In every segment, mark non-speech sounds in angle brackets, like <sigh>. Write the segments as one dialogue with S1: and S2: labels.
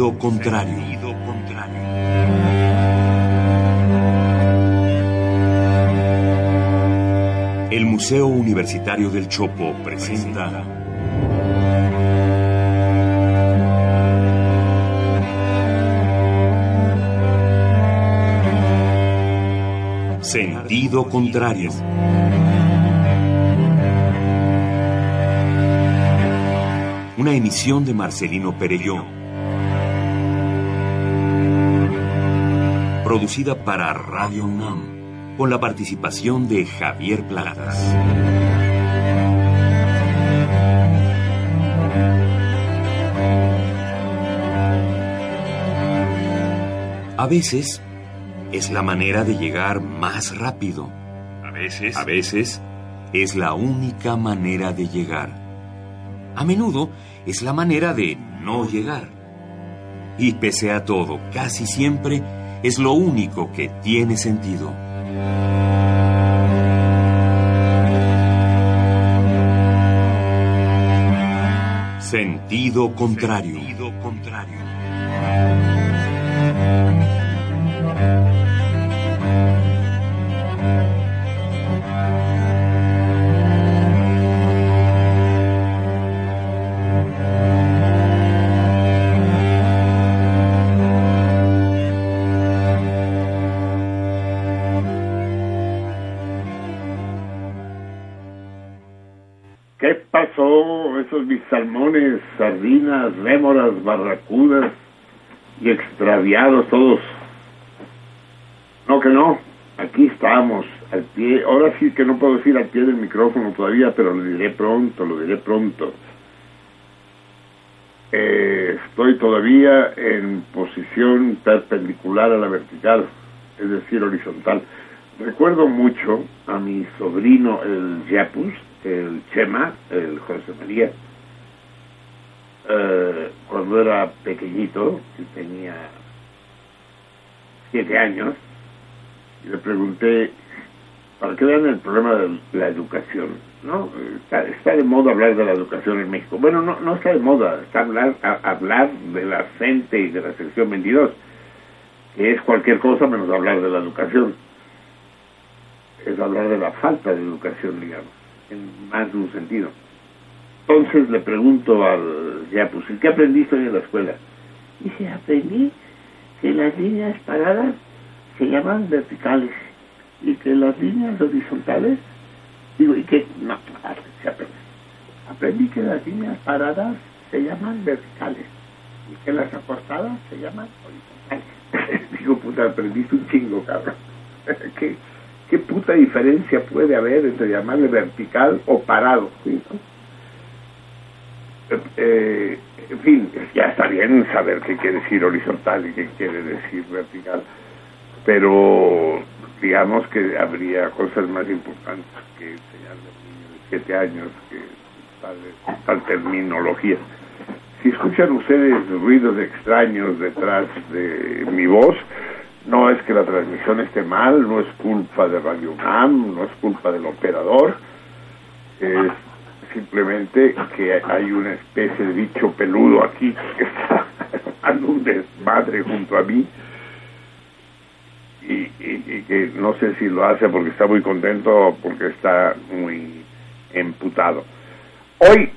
S1: Sentido contrario. El Museo Universitario del Chopo presenta Sentido contrario. Una emisión de Marcelino Perelló. Producida para Radio UNAM, con la participación de Javier Platas. A veces es la manera de llegar más rápido.
S2: A veces.
S1: A veces es la única manera de llegar. A menudo es la manera de no llegar. Y pese a todo, casi siempre es lo único que tiene sentido. Sentido contrario.
S2: Sentido contrario.
S3: Sardinas, rémoras, barracudas y extraviados todos. No que no, aquí estamos, al pie. Ahora sí que no puedo decir al pie del micrófono todavía, pero lo diré pronto, lo diré pronto. Eh, estoy todavía en posición perpendicular a la vertical, es decir, horizontal. Recuerdo mucho a mi sobrino, el Yapus, el Chema, el José María, eh, cuando era pequeñito, y tenía siete años, le pregunté, para que vean el problema de la educación, ¿no? Está, de moda hablar de la educación en México. Bueno, no, no está de moda, está hablar, hablar de la CENTE y de la sección 22, que es cualquier cosa menos hablar de la educación. Es hablar de la falta de educación, digamos en más de un sentido. Entonces le pregunto al ya pues, ¿qué aprendiste hoy en la escuela? Dice, aprendí que las líneas paradas se llaman verticales y que las líneas horizontales, digo, y que, no, se aprende. Aprendí que las líneas paradas se llaman verticales y que las acostadas se llaman horizontales. <laughs> digo, puta, aprendiste un chingo, cabrón. <laughs> ¿Qué? ¿Qué puta diferencia puede haber entre llamarle vertical o parado? Eh, en fin, ya está bien saber qué quiere decir horizontal y qué quiere decir vertical, pero digamos que habría cosas más importantes que enseñarle a un niño de siete años que tal, tal terminología. Si escuchan ustedes ruidos extraños detrás de mi voz, no es que la transmisión esté mal, no es culpa de Radio UNAM, no es culpa del operador, simplemente que hay una especie de bicho peludo aquí que está <laughs> dando un desmadre junto a mí y, que no sé si lo hace porque está muy contento o porque está muy emputado. Hoy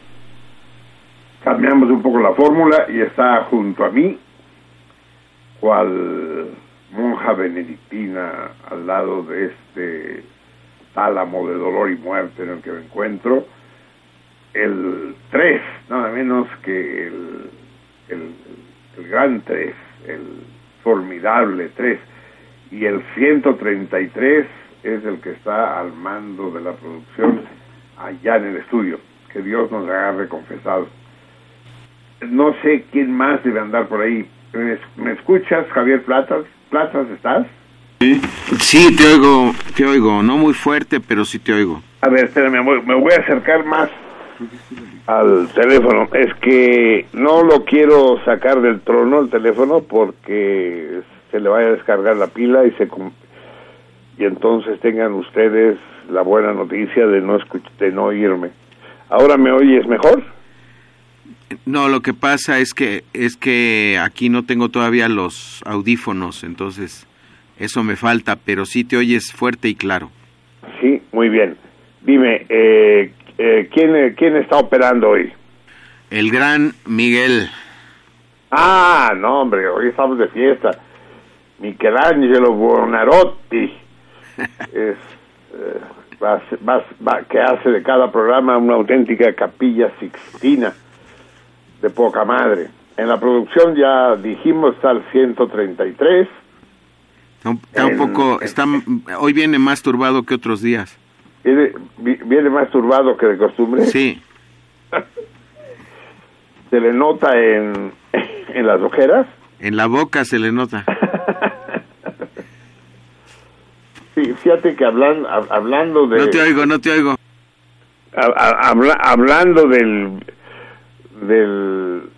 S3: cambiamos un poco la fórmula y está junto a mí cual monja benedictina al lado de este tálamo de dolor y muerte en el que me encuentro, el 3, nada menos que el, el, el gran 3, el formidable 3, y el 133 es el que está al mando de la producción allá en el estudio. Que Dios nos agarre confesado. No sé quién más debe andar por ahí. ¿Me, me escuchas, Javier Platas? Platas, ¿estás?
S4: Sí, sí, te oigo, te oigo, no muy fuerte, pero sí te oigo.
S3: A ver, espérame, me voy a acercar más al teléfono. Es que no lo quiero sacar del trono el teléfono porque se le vaya a descargar la pila y se y entonces tengan ustedes la buena noticia de no de no oírme. ¿Ahora me oyes mejor?
S4: No, lo que pasa es que es que aquí no tengo todavía los audífonos, entonces eso me falta, pero sí te oyes fuerte y claro.
S3: Sí, muy bien. Dime, eh, eh, ¿quién, ¿quién está operando hoy?
S4: El gran Miguel.
S3: Ah, no, hombre, hoy estamos de fiesta. Michelangelo Buonarroti <laughs> es, eh, va, va, va, que hace de cada programa una auténtica capilla sixtina de poca madre. En la producción ya dijimos está el 133.
S4: Está un, está un poco, está, hoy viene más turbado que otros días.
S3: ¿Viene, viene más turbado que de costumbre?
S4: Sí. <laughs>
S3: ¿Se le nota en, <laughs> en las ojeras?
S4: En la boca se le nota. <laughs>
S3: sí, fíjate que hablan, hablando de...
S4: No te oigo, no te oigo.
S3: Habla, hablando del del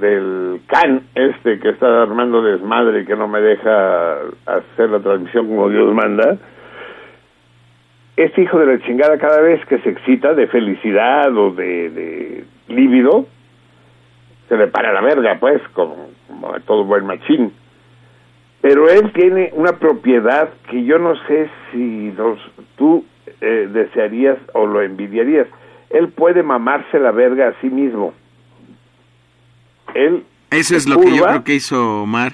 S3: del can este que está armando desmadre y que no me deja hacer la transmisión como Dios manda este hijo de la chingada cada vez que se excita de felicidad o de, de lívido se le para la verga pues como, como todo buen machín. Pero él tiene una propiedad que yo no sé si los, tú eh, desearías o lo envidiarías. Él puede mamarse la verga a sí mismo. Él
S4: eso es lo que yo creo que hizo Omar.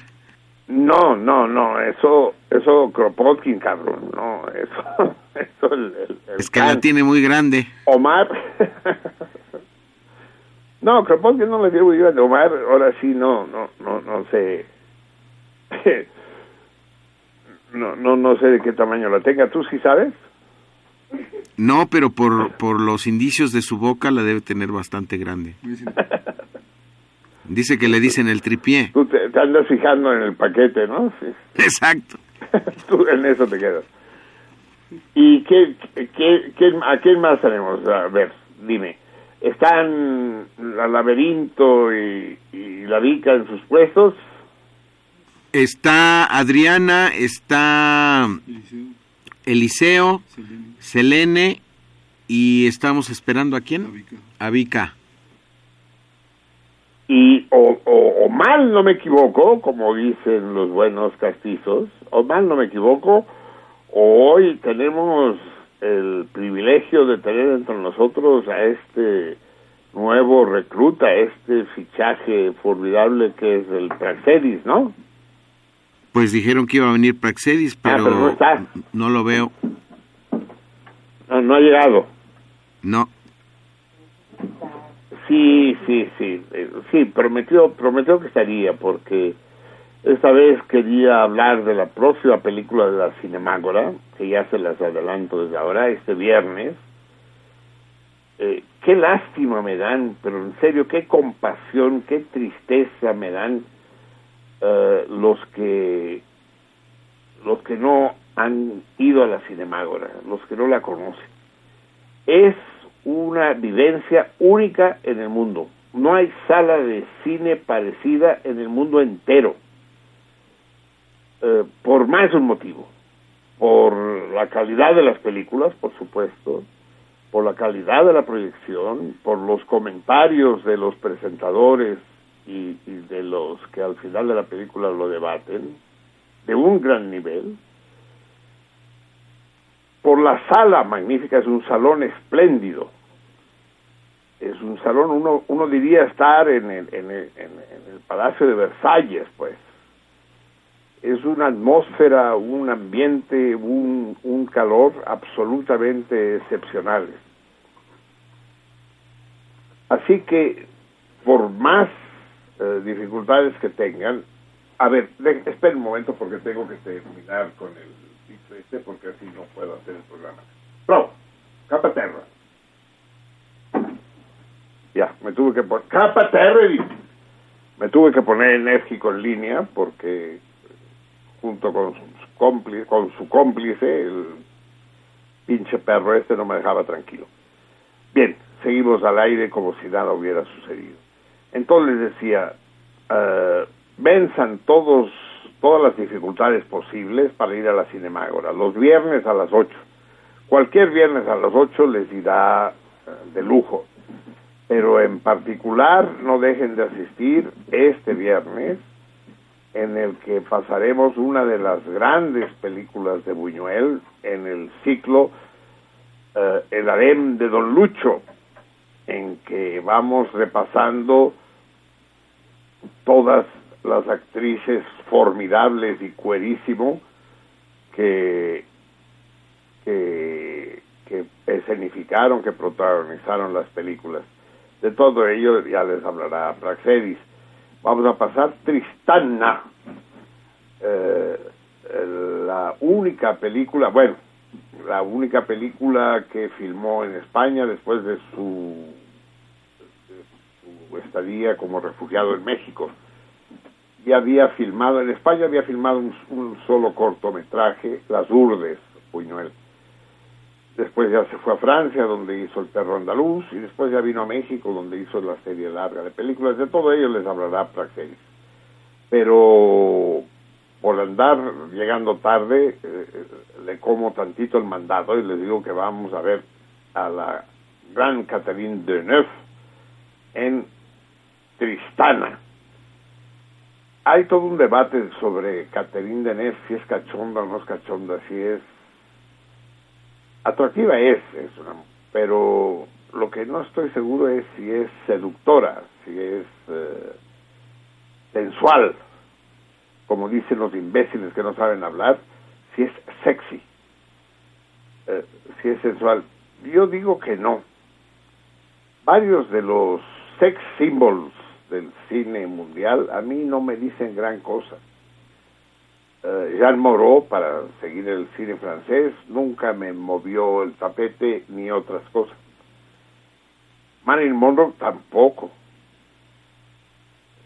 S3: No no no eso eso Kropotkin cabrón no eso <laughs> eso el, el, el
S4: es que can. la tiene muy grande
S3: Omar <laughs> no Kropotkin no le tiene muy grande Omar ahora sí no no no no sé <laughs> no no no sé de qué tamaño la tenga tú sí sabes
S4: no, pero por, por los indicios de su boca la debe tener bastante grande. Dice que le dicen el tripié.
S3: Tú te, te andas fijando en el paquete, ¿no? Sí.
S4: Exacto. <laughs>
S3: Tú en eso te quedas. ¿Y qué, qué, qué, a quién más tenemos? A ver, dime. ¿Están la laberinto y, y la Vica en sus puestos?
S4: Está Adriana, está Eliseo, Selene. Selene y estamos esperando a quién? A Vika.
S3: Y o, o, o, mal no me equivoco, como dicen los buenos castizos, o mal no me equivoco, hoy tenemos el privilegio de tener entre nosotros a este nuevo recluta, este fichaje formidable que es el Praxedis, ¿no?
S4: Pues dijeron que iba a venir Praxedis, pero,
S3: ah, pero no, está.
S4: no lo veo.
S3: No, no ha llegado.
S4: No.
S3: Sí, sí, sí. Sí, prometió, prometió que estaría, porque esta vez quería hablar de la próxima película de la Cinemágora, que ya se las adelanto desde ahora, este viernes. Eh, qué lástima me dan, pero en serio, qué compasión, qué tristeza me dan uh, los que los que no han ido a la Cinemágora, los que no la conocen. Es una vivencia única en el mundo. No hay sala de cine parecida en el mundo entero. Eh, por más un motivo. Por la calidad de las películas, por supuesto, por la calidad de la proyección, por los comentarios de los presentadores y, y de los que al final de la película lo debaten, de un gran nivel, por la sala magnífica, es un salón espléndido. Es un salón, uno, uno diría estar en el, en, el, en el Palacio de Versalles, pues. Es una atmósfera, un ambiente, un, un calor absolutamente excepcionales. Así que, por más eh, dificultades que tengan, a ver, espera un momento porque tengo que terminar con el este porque así no puedo hacer el programa. Bravo, capa terra. Ya, me tuve que poner, capa terra, me tuve que poner enérgico en línea porque junto con su cómplice, con su cómplice, el pinche perro este no me dejaba tranquilo. Bien, seguimos al aire como si nada hubiera sucedido. Entonces les decía, uh, venzan todos todas las dificultades posibles para ir a la Cinemágora, los viernes a las 8. Cualquier viernes a las 8 les irá uh, de lujo. pero en particular no dejen de asistir este viernes en el que pasaremos una de las grandes películas de Buñuel en el ciclo eh, El harem de Don Lucho, en que vamos repasando todas las actrices formidables y cuerísimo que, que, que escenificaron, que protagonizaron las películas. De todo ello ya les hablará Praxedis. Vamos a pasar Tristana, eh, la única película, bueno, la única película que filmó en España después de su, estadía como refugiado en México. Y había filmado, en España había filmado un, un solo cortometraje, Las Urdes, Puñuel. Después ya se fue a Francia, donde hizo El perro andaluz, y después ya vino a México, donde hizo la serie larga de películas. De todo ello les hablará Praxelis. Pero por andar llegando tarde, eh, le como tantito el mandado y les digo que vamos a ver a la gran Catherine Deneuve en Tristana. Hay todo un debate sobre Catherine Deneuve, si es cachonda o no es cachonda, si es atractiva es, es pero lo que no estoy seguro es si es seductora, si es eh, sensual, como dicen los imbéciles que no saben hablar, si es sexy, eh, si es sensual. Yo digo que no. Varios de los sex symbols del cine mundial a mí no me dicen gran cosa. Jean Moreau, para seguir el cine francés, nunca me movió el tapete ni otras cosas. Marilyn Monroe tampoco.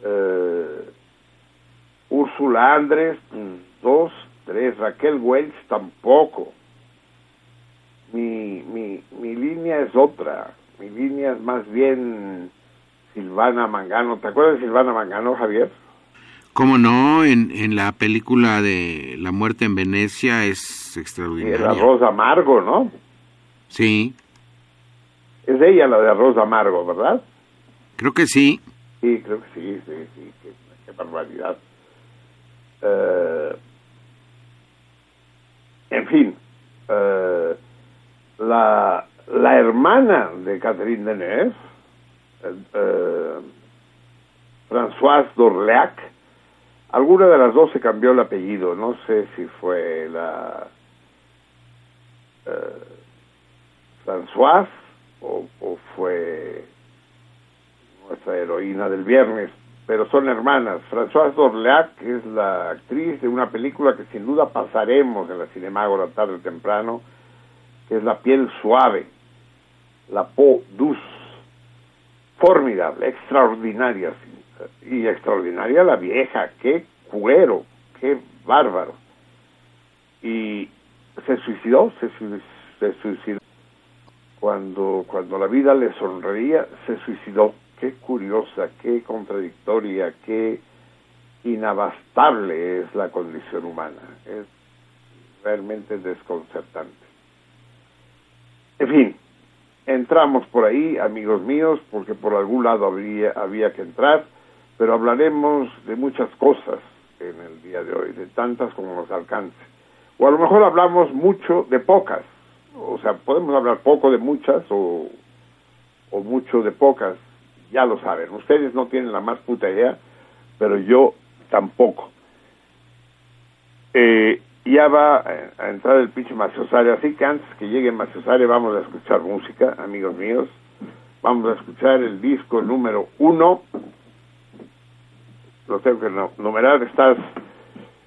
S3: Uh, Úrsula Andrés, dos, tres. Raquel Welch tampoco. Mi, mi, mi línea es otra. Mi línea es más bien Silvana Mangano. ¿Te acuerdas de Silvana Mangano, Javier?
S4: ¿Cómo no? En, en la película de La muerte en Venecia es extraordinaria.
S3: El arroz amargo, ¿no?
S4: Sí.
S3: Es ella la de arroz amargo, ¿verdad?
S4: Creo que sí.
S3: Sí, creo que sí, sí, sí. Qué, qué barbaridad. Uh, en fin, uh, la, la hermana de Catherine Deneuve, uh, Françoise d'Orléac, alguna de las dos se cambió el apellido, no sé si fue la Françoise o, fue nuestra heroína del viernes, pero son hermanas. Françoise d'Orléac es la actriz de una película que sin duda pasaremos en la Cinemágora tarde o temprano, que es La piel suave, La peau douce. Formidable, extraordinaria. Y extraordinaria la vieja, qué cuero, qué bárbaro. Y se suicidó, se, se suicidó. Cuando, cuando la vida le sonreía, se suicidó qué curiosa, qué contradictoria, qué inabastable es la condición humana. Es realmente desconcertante. En fin, entramos por ahí, amigos míos, porque por algún lado habría, había que entrar, pero hablaremos de muchas cosas en el día de hoy, de tantas como nos alcance. O a lo mejor hablamos mucho de pocas, o sea, podemos hablar poco de muchas o, o mucho de pocas, ya lo saben. Ustedes no tienen la más puta idea, pero yo tampoco. Eh, ya va a entrar el pinche Maciosare, así que antes que llegue Maciosare vamos a escuchar música, amigos míos. Vamos a escuchar el disco número uno. Lo tengo que numerar, estás,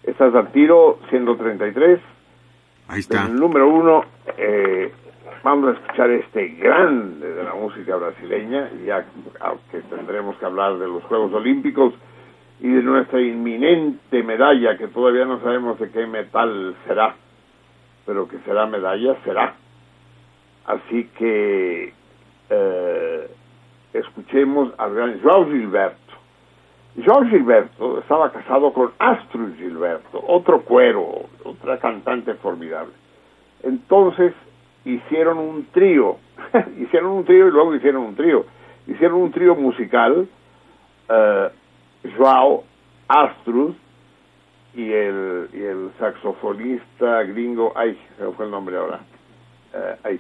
S3: estás al tiro, 133.
S4: Ahí está.
S3: El número uno, eh, vamos a escuchar este grande de la música brasileña, ya que tendremos que hablar de los Juegos Olímpicos y de nuestra inminente medalla, que todavía no sabemos de qué metal será, pero que será medalla, será. Así que eh, escuchemos gran João Gilberto. João Gilberto estaba casado con Astrid Gilberto, otro cuero, otra cantante formidable. Entonces, hicieron un trío, <laughs> hicieron un trío y luego hicieron un trío. hicieron un trío musical, eh, Joao, Astrud y el, y el saxofonista gringo, ay, se fue el nombre ahora, eh, ay,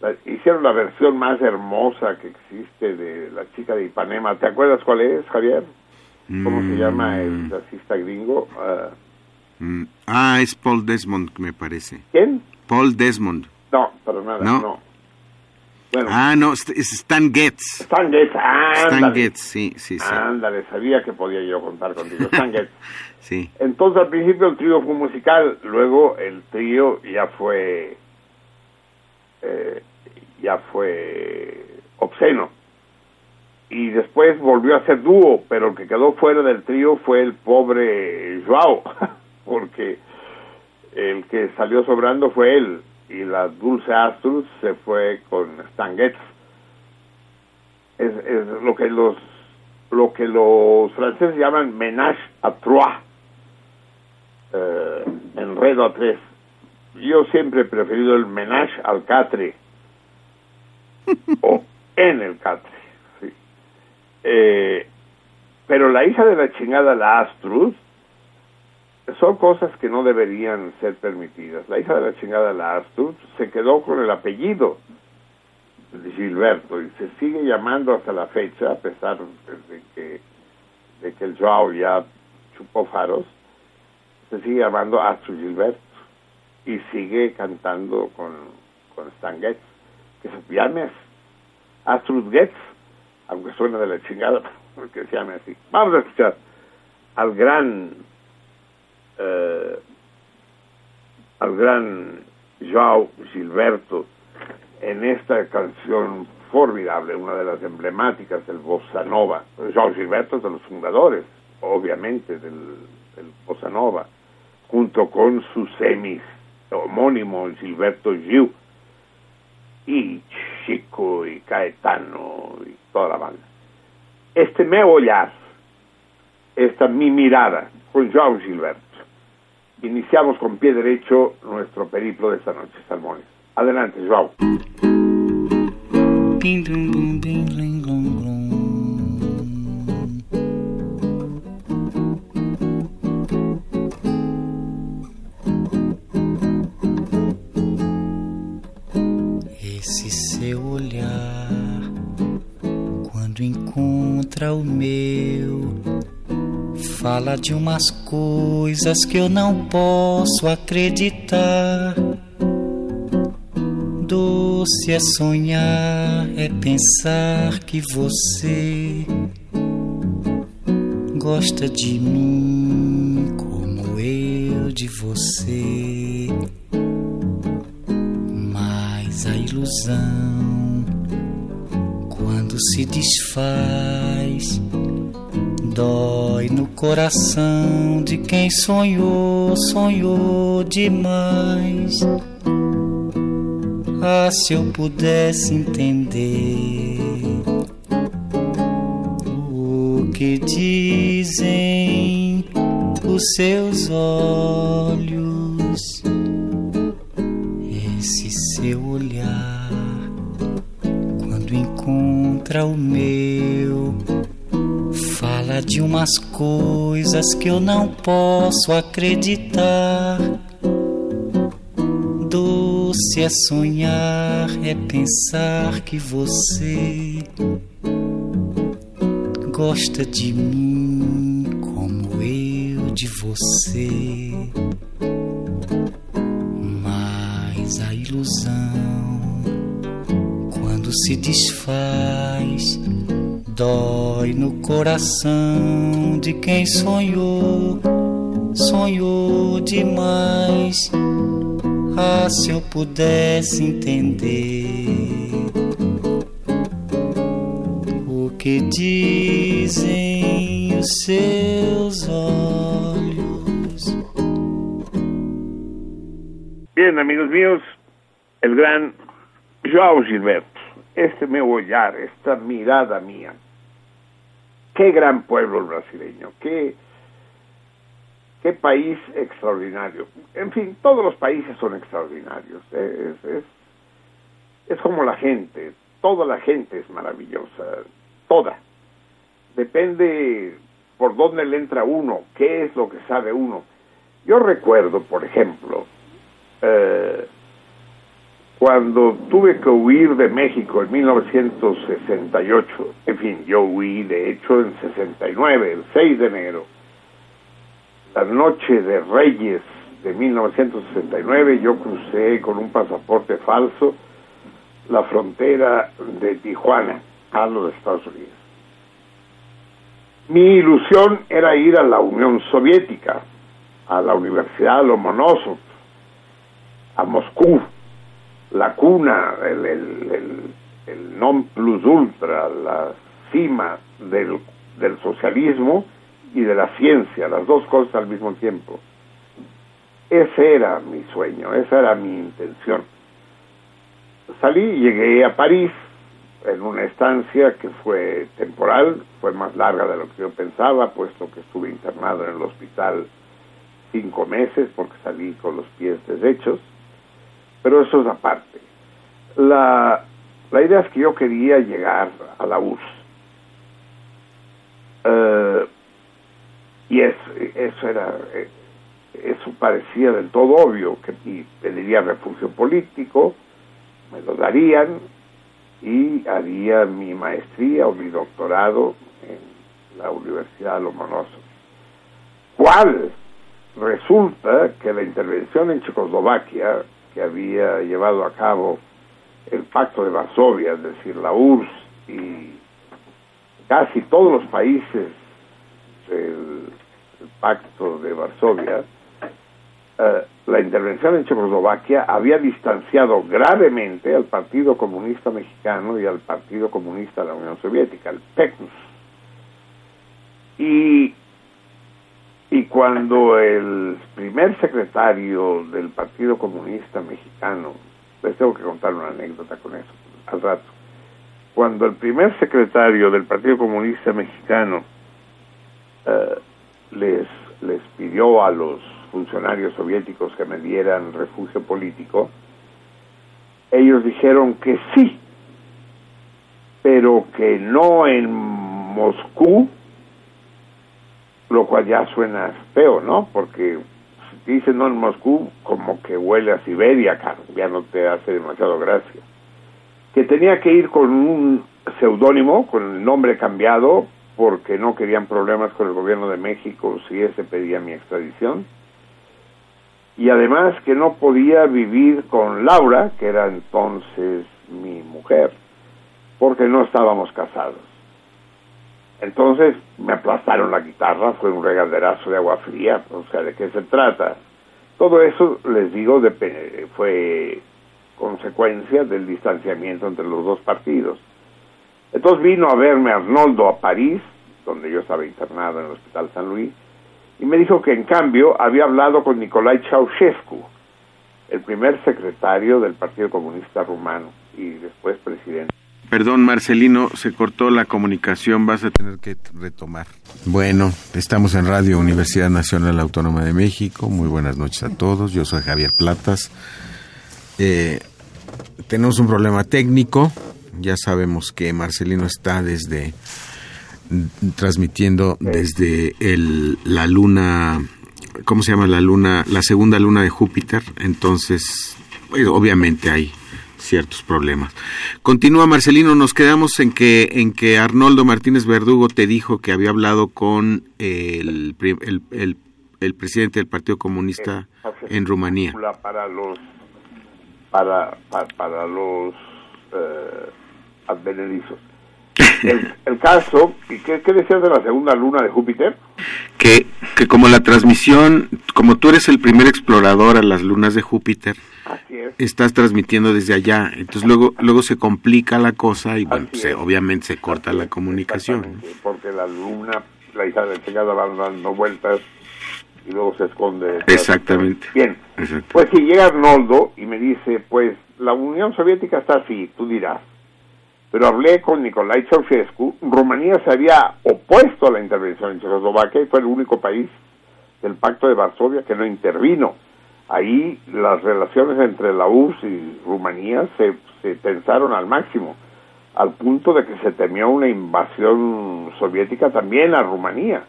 S3: la- hicieron la versión más hermosa que existe de la chica de Ipanema. ¿Te acuerdas cuál es, Javier? ¿Cómo se llama el jazzista gringo? Ah,
S4: Mm, ah, es Paul Desmond, me parece.
S3: ¿Quién?
S4: Paul Desmond.
S3: No, para nada,
S4: No.
S3: no. Bueno,
S4: Ah, no, es Stan Getz.
S3: Stan Getz,
S4: Stan
S3: ándale.
S4: Getz, sí, sí, sí.
S3: Ándale, sabía que podía yo contar contigo. Stan Getz. <laughs>
S4: Sí.
S3: Entonces al principio el trío fue musical, luego el trío ya fue eh, ya fue obsceno y después volvió a ser dúo, pero el que quedó fuera del trío fue el pobre Joao, <laughs> porque el que salió sobrando fue él y la Dulce Astrud se fue con Stan. Es, es lo que los lo que los franceses llaman ménage à trois eh, enredo a tres. Yo siempre he preferido el menage al catre o en el catre. Eh, pero la hija de la chingada, la Astrud, son cosas que no deberían ser permitidas. La hija de la chingada, la Astrud, se quedó con el apellido de Gilberto y se sigue llamando hasta la fecha, a pesar de que, de que el Joao ya chupó faros, se sigue llamando Astrid Gilberto y sigue cantando con, con Stan Getz, que se llame Astrid Getz, aunque suena de la chingada, <laughs> que se llame así. Vamos a escuchar al gran eh, al gran Joao Gilberto en esta canción formidable, una de las emblemáticas del Bossa Nova. Joao Gilberto es de los fundadores, obviamente, del, del Bossa Nova, junto con su semis homónimo Gilberto Gil y Chico y Caetano y toda la banda. Este me olhar, esta mi mirada con Joao Gilberto. Iniciamos con pie derecho nuestro periplo de esta noche, Salmones. Adelante, Joao.
S5: O meu, fala de umas coisas que eu não posso acreditar. Doce é sonhar, é pensar que você gosta de mim como eu de você. Mas a ilusão, quando se desfaz, dói no coração de quem sonhou, sonhou demais. Ah, se eu pudesse entender o que dizem os seus olhos, o meu, fala de umas coisas que eu não posso acreditar. Doce é sonhar, é pensar que você gosta de mim como eu de você. Mas a ilusão, quando se desfaz, dói no coração de quem sonhou, sonhou demais. Ah, se eu pudesse entender o que dizem os seus olhos.
S3: Bien, amigos míos, el gran Joao Gilberto, este meu olhar, esta mirada mía. Qué gran pueblo el brasileño, qué, qué país extraordinario. En fin, todos los países son extraordinarios. Es, es, es como la gente. toda la gente es maravillosa, toda. Depende por dónde le entra uno, qué es lo que sabe uno. Yo recuerdo, por ejemplo, eh, cuando tuve que huir de México en 1968, en fin, yo huí de hecho en 69, el 6 de enero, la noche de Reyes de 1969, yo crucé con un pasaporte falso la frontera de Tijuana a los Estados Unidos. Mi ilusión era ir a la Unión Soviética, a la Universidad Lomonosov, a Moscú, la cuna, el, el, el, non plus ultra, la cima del, del socialismo y de la ciencia, las dos cosas al mismo tiempo. Ese era mi sueño, esa era mi intención. Salí, llegué a París en una estancia que fue temporal, fue más larga de lo que yo pensaba, puesto que estuve internado en el hospital cinco meses porque salí con los pies deshechos, pero eso es aparte. La, la idea es que yo quería llegar a la URSS. Eh, y es, eso era, eh, eso parecía del todo obvio, que pediría refugio político, me lo darían y haría mi maestría o mi doctorado en la Universidad de Lomonosov. ¿Cuál? Resulta que la intervención en Checoslovaquia, que había llevado a cabo el Pacto de Varsovia, es decir, la URSS y casi todos los países del, Pacto de Varsovia, eh, la intervención en Checoslovaquia había distanciado gravemente al Partido Comunista Mexicano y al Partido Comunista de la Unión Soviética, el PECUS. Y, y cuando el primer secretario del Partido Comunista Mexicano, les tengo que contar una anécdota con eso al rato, cuando el primer secretario del Partido Comunista Mexicano eh, les, les pidió a los funcionarios soviéticos que me dieran refugio político, ellos dijeron que sí, pero que no en Moscú, lo cual ya suena feo, ¿no? Porque si dicen no en Moscú, como que huele a Siberia, ya no te hace demasiado gracia. Que tenía que ir con un seudónimo, con el nombre cambiado, porque no querían problemas con el gobierno de México si ese pedía mi extradición y además que no podía vivir con Laura, que era entonces mi mujer, porque no estábamos casados. Entonces me aplastaron la guitarra, fue un regaderazo de agua fría, o sea, ¿de qué se trata? Todo eso, les digo, de, fue consecuencia del distanciamiento entre los dos partidos. Entonces vino a verme Arnoldo a París, donde yo estaba internado en el Hospital San Luis, y me dijo que en cambio había hablado con Nicolai Ceausescu, el primer secretario del Partido Comunista Rumano y después presidente.
S4: Perdón, Marcelino, se cortó la comunicación, vas a tener que retomar. Bueno, estamos en Radio Universidad Nacional Autónoma de México. Muy buenas noches a todos. Yo soy Javier Platas. Eh, tenemos un problema técnico. Ya sabemos que Marcelino está desde transmitiendo desde el, la luna, ¿cómo se llama la luna? La segunda luna de Júpiter, entonces pues, obviamente hay ciertos problemas. Continúa Marcelino, nos quedamos en que en que Arnoldo Martínez Verdugo te dijo que había hablado con el, el, el, presidente del Partido Comunista en Rumanía.
S3: Para los para, para, los eh, advenedizos el, caso, ¿qué, ¿qué, decías de la segunda luna de Júpiter?
S4: Que, que como la transmisión, como tú eres el primer explorador a las lunas de Júpiter, estás transmitiendo desde allá, entonces luego luego se complica la cosa y bueno, se, obviamente se corta la comunicación.
S3: Porque la luna, la hija de chingada van dando vueltas y luego se esconde.
S4: Exactamente.
S3: Bien, pues si llega Arnoldo y me dice, pues la Unión Soviética está así, tú dirás pero hablé con Nicolai Ceausescu, Rumanía se había opuesto a la intervención en Checoslovaquia y fue el único país del Pacto de Varsovia que no intervino. Ahí las relaciones entre la URSS y Rumanía se, tensaron al máximo. al punto de que se temió una invasión soviética también a Rumanía.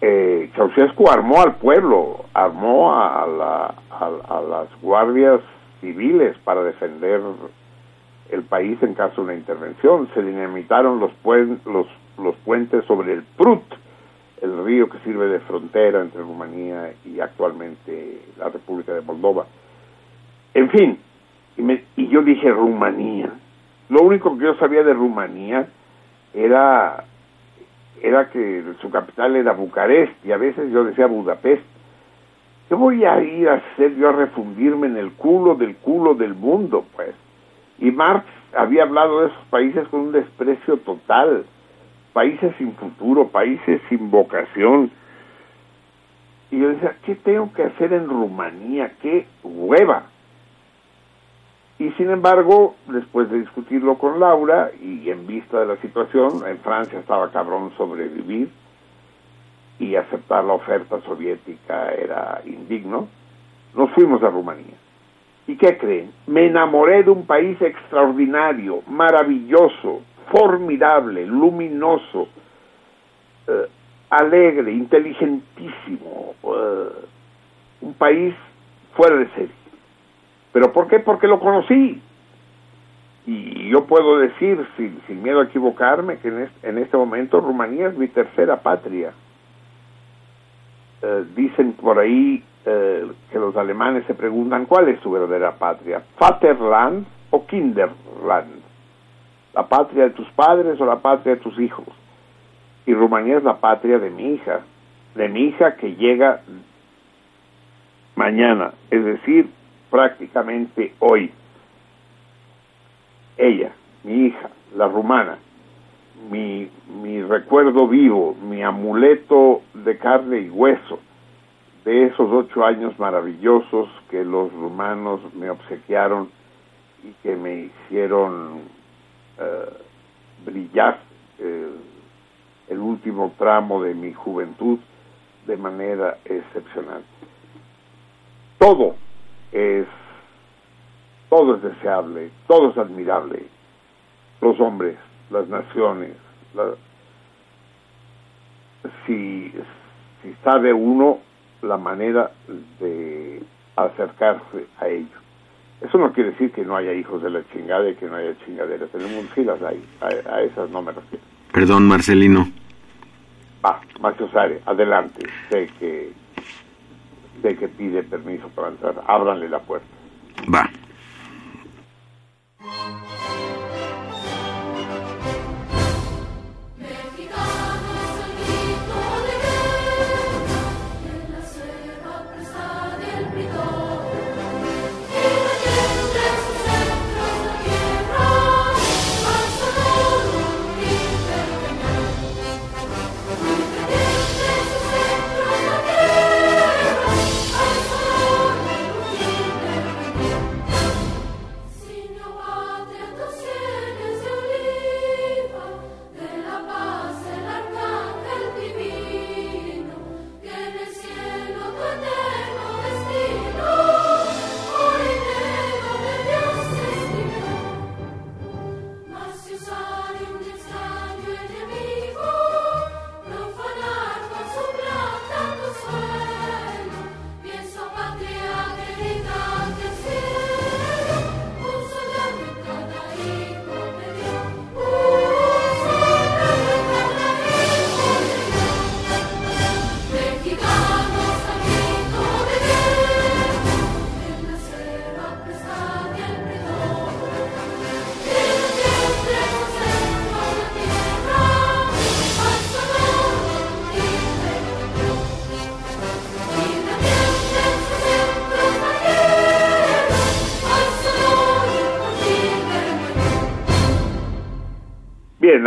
S3: Eh, Ceausescu armó al pueblo, armó a, la, a, las guardias civiles para defender el país en caso de una intervención. Se dinamitaron los, los, los puentes sobre el Prut, el río que sirve de frontera entre Rumanía y actualmente la República de Moldova. En fin, y, y yo dije Rumanía. Lo único que yo sabía de Rumanía era era que su capital era Bucarest y a veces yo decía Budapest. ¿Qué voy a ir a hacer yo a refundirme en el culo del culo del mundo, pues? Y Marx había hablado de esos países con un desprecio total, países sin futuro, países sin vocación. Y yo decía, ¿qué tengo que hacer en Rumanía? ¡Qué hueva! Y sin embargo, después de discutirlo con Laura y en vista de la situación, en Francia estaba cabrón sobrevivir y aceptar la oferta soviética era indigno, nos fuimos a Rumanía. ¿Y qué creen? Me enamoré de un país extraordinario, maravilloso, formidable, luminoso, eh, alegre, inteligentísimo, eh, un país fuera de serie. ¿Pero por qué? Porque lo conocí. Y yo puedo decir, sin, sin miedo a equivocarme, que en este, en este momento Rumanía es mi tercera patria. Eh, dicen por ahí eh, que los alemanes se preguntan cuál es su verdadera patria, Vaterland o Kinderland, la patria de tus padres o la patria de tus hijos. Y Rumanía es la patria de mi hija, de mi hija que llega mañana, es decir, prácticamente hoy. Ella, mi hija, la rumana, mi, mi recuerdo vivo, mi amuleto de carne y hueso de esos ocho años maravillosos que los rumanos me obsequiaron y que me hicieron eh, brillar eh, el último tramo de mi juventud de manera excepcional. Todo es todo es deseable, todo es admirable. Los hombres, las naciones, si, si sabe uno la manera de acercarse a ello. Eso no quiere decir que no haya hijos de la chingada y que no haya chingaderas. En el mundo sí las hay, a, esas no me refiero.
S4: Perdón, Marcelino.
S3: Va, Macho Sare, adelante. Sé que de que pide permiso para entrar. Ábranle la puerta.
S4: Va.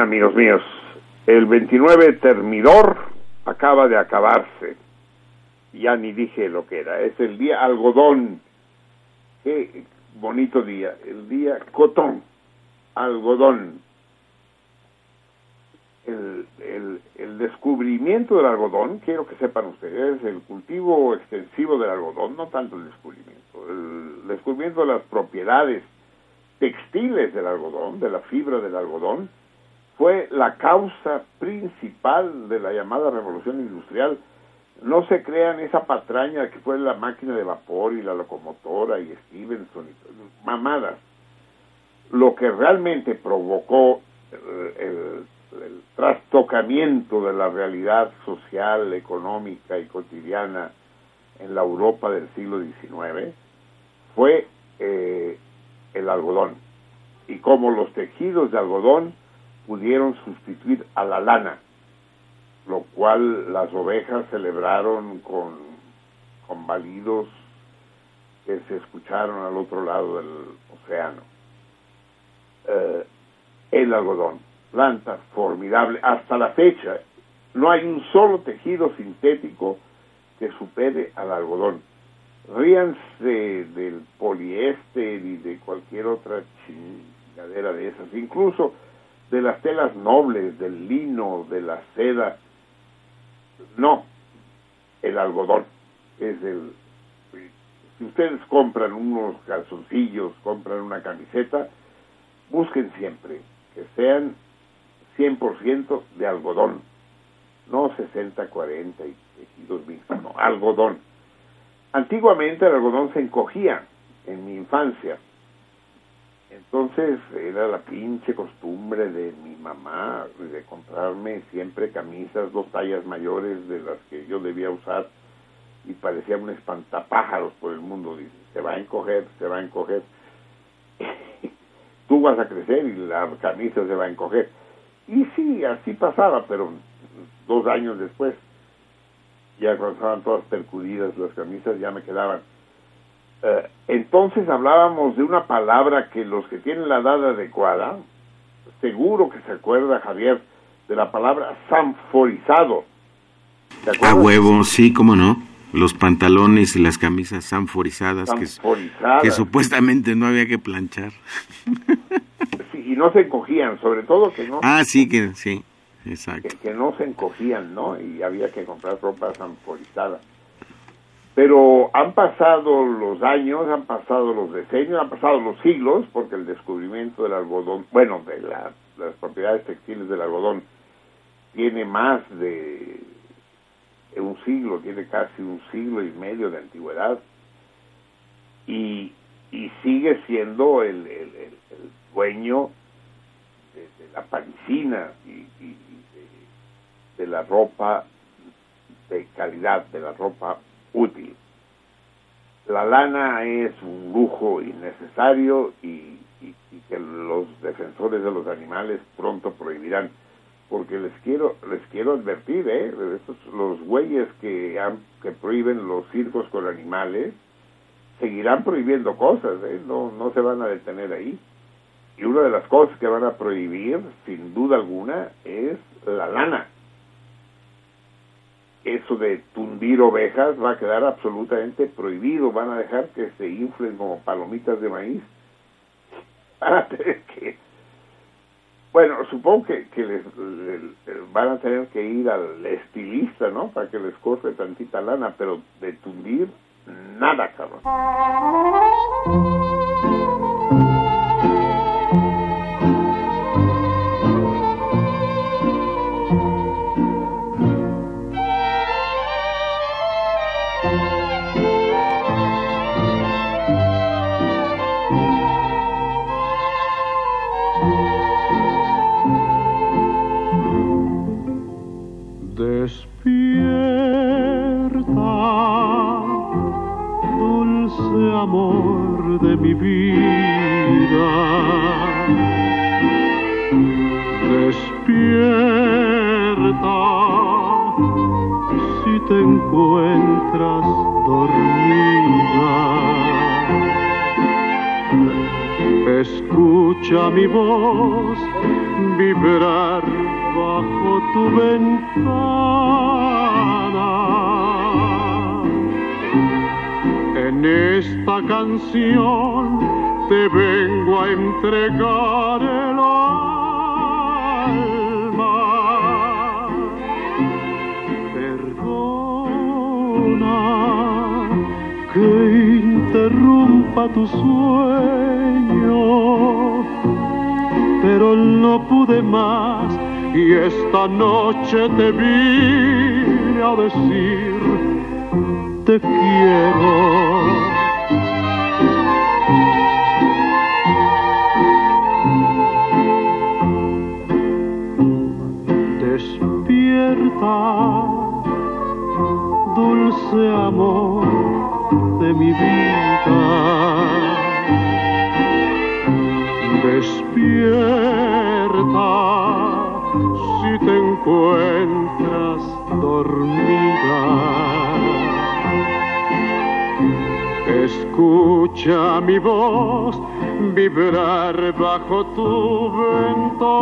S3: Amigos míos, el 29 termidor acaba de acabarse. Ya ni dije lo que era. Es el día algodón. Qué bonito día. El día cotón. Algodón. El, el, descubrimiento del algodón, quiero que sepan ustedes, el cultivo extensivo del algodón, no tanto el descubrimiento, el descubrimiento de las propiedades textiles del algodón, de la fibra del algodón, fue la causa principal de la llamada revolución industrial. No se crean esa patraña que fue la máquina de vapor y la locomotora y Stevenson y mamadas. Lo que realmente provocó eh, el, trastocamiento de la realidad social, económica y cotidiana en la Europa del siglo XIX fue eh, el algodón y cómo los tejidos de algodón pudieron sustituir a la lana, lo cual las ovejas celebraron con, con balidos que se escucharon al otro lado del océano. Eh, el algodón, planta formidable, hasta la fecha no hay un solo tejido sintético que supere al algodón. Ríanse del poliéster y de cualquier otra chingadera de esas, incluso de las telas nobles, del lino, de la seda. No, el algodón es el... Si ustedes compran unos calzoncillos, compran una camiseta, busquen siempre que sean 100% de algodón, no 60, 40 y tejidos mixtos, no, algodón. Antiguamente el algodón se encogía en mi infancia. Entonces era la pinche costumbre de mi mamá de comprarme siempre camisas dos tallas mayores de las que yo debía usar y parecía un espantapájaros por el mundo. Dice, se va a encoger, se va a encoger. <laughs> Tú vas a crecer y la camisa se va a encoger. Y sí, así pasaba, pero dos años después ya cuando estaban todas percudidas las camisas, ya me quedaban. Eh, entonces hablábamos de una palabra que los que tienen la edad adecuada, seguro que se acuerda Javier, de la palabra sanforizado.
S4: A huevo, sí, cómo no. Los pantalones y las camisas sanforizadas,
S3: sanforizadas.
S4: Que, que, supuestamente no había que planchar.
S3: Sí, y no se encogían, sobre todo que no.
S4: Ah, sí, que sí. Exacto.
S3: Que, que, no se encogían, ¿no? Y había que comprar ropa sanforizada. Pero han pasado los años, han pasado los decenios, han pasado los siglos, porque el descubrimiento del algodón, bueno, de la, las propiedades textiles del algodón, tiene más de un siglo, tiene casi un siglo y medio de antigüedad, y, y sigue siendo el, el, dueño de, la parisina y, y de la ropa de calidad, de la ropa útil. La lana es un lujo innecesario y, y, y, que los defensores de los animales pronto prohibirán. Porque les quiero les quiero advertir, ¿eh? Estos, los güeyes que, que prohíben los circos con animales seguirán prohibiendo cosas, ¿eh? No, no se van a detener ahí. Y una de las cosas que van a prohibir, sin duda alguna, es la lana eso de tundir ovejas va a quedar absolutamente prohibido, van a dejar que se inflen como palomitas de maíz. <laughs> Van a tener que, bueno, supongo que, que les, les, van a tener que ir al estilista, ¿no? Para que les corte tantita lana, pero de tundir, nada, cabrón.
S6: Amor de mi vida. Despierta si te encuentras dormida. Escucha mi voz vibrar bajo tu ventana en esta canción te vengo a entregar el alma. Perdona que interrumpa tu sueño, pero no pude más y esta noche te vine a decir te quiero. Despierta, dulce amor de mi vida. Despierta si te encuentras dormida. Escucha mi voz vibrar bajo tu ventana.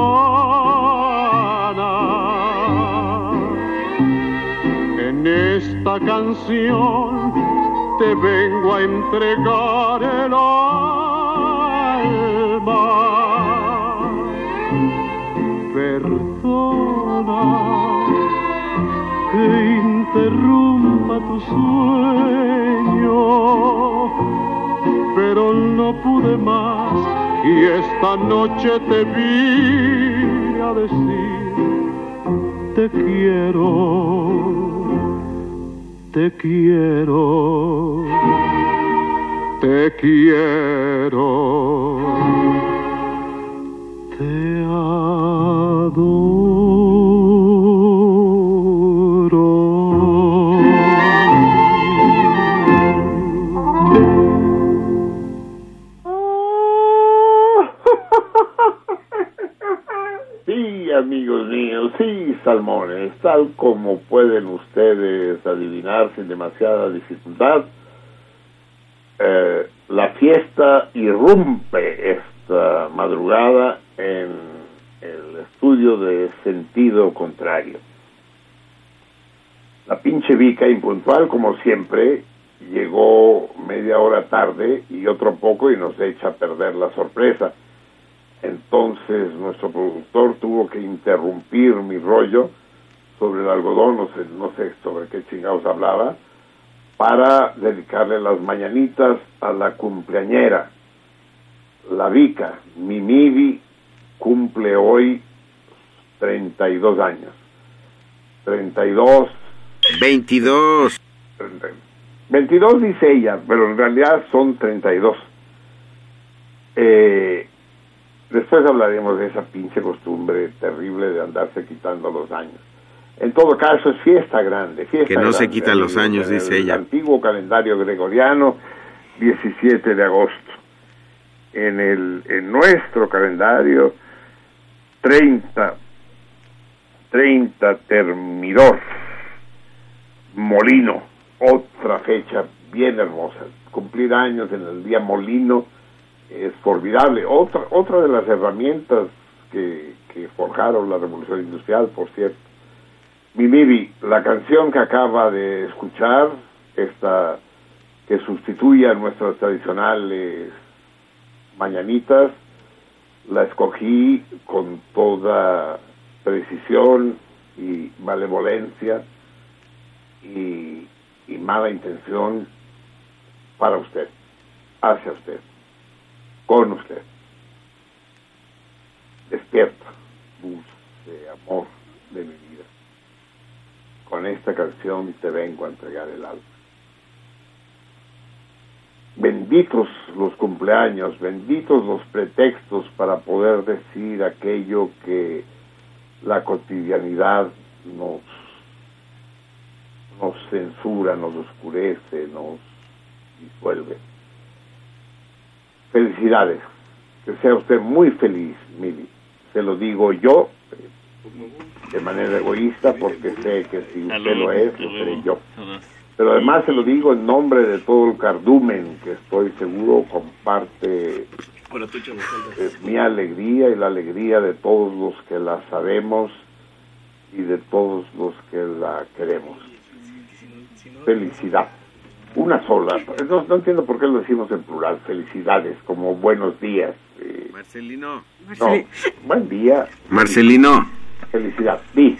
S6: En esta canción te vengo a entregar el alma. Perdona que interrumpa tu sueño, pero no pude más y esta noche te vine a decir te quiero, te quiero, te quiero,
S3: salmones, tal como pueden ustedes adivinar sin demasiada dificultad, eh, la fiesta irrumpe esta madrugada en el estudio de sentido contrario. La pinche Vica, impuntual como siempre, llegó media hora tarde y otro poco y nos echa a perder la sorpresa. Entonces nuestro productor tuvo que interrumpir mi rollo sobre el algodón, no sé, no sé sobre qué chingados hablaba, para dedicarle las mañanitas a la cumpleañera, la Vica, mi Mivi, cumple hoy 32 años. 32,
S4: 22.
S3: 30. 22 dice ella, pero en realidad son 32. Eh, después hablaremos de esa pinche costumbre terrible de andarse quitando los años. En todo caso, es fiesta grande. Fiesta
S4: Que no se quitan los años,
S3: En
S4: dice
S3: el
S4: ella.
S3: antiguo calendario gregoriano, 17 de agosto. En, el, en nuestro calendario, 30, 30 Termidor, Molino, otra fecha bien hermosa. Cumplir años en el día Molino es formidable. Otra, otra de las herramientas que, forjaron la revolución industrial, por cierto. Mimibi, la canción que acaba de escuchar, esta que sustituye a nuestras tradicionales mañanitas, la escogí con toda precisión y malevolencia y, y mala intención para usted, hacia usted, con usted. Despierta, dulce amor de mi vida. Con esta canción te vengo a entregar el alma. Benditos los cumpleaños, benditos los pretextos para poder decir aquello que la cotidianidad nos, nos censura, nos oscurece, nos disuelve. Felicidades, que sea usted muy feliz, Mili. Se lo digo yo, eh, de manera egoísta, porque sé que si usted lo es, lo seré yo. Pero además se lo digo en nombre de todo el cardumen que estoy seguro comparte eh, mi alegría y la alegría de todos los que la sabemos y de todos los que la queremos. Felicidad. Una sola. No, no entiendo por qué lo decimos en plural. Felicidades, como buenos días. eh,
S4: Marcelino.
S3: no, buen día.
S4: Marcelino,
S3: Felicidad. Di.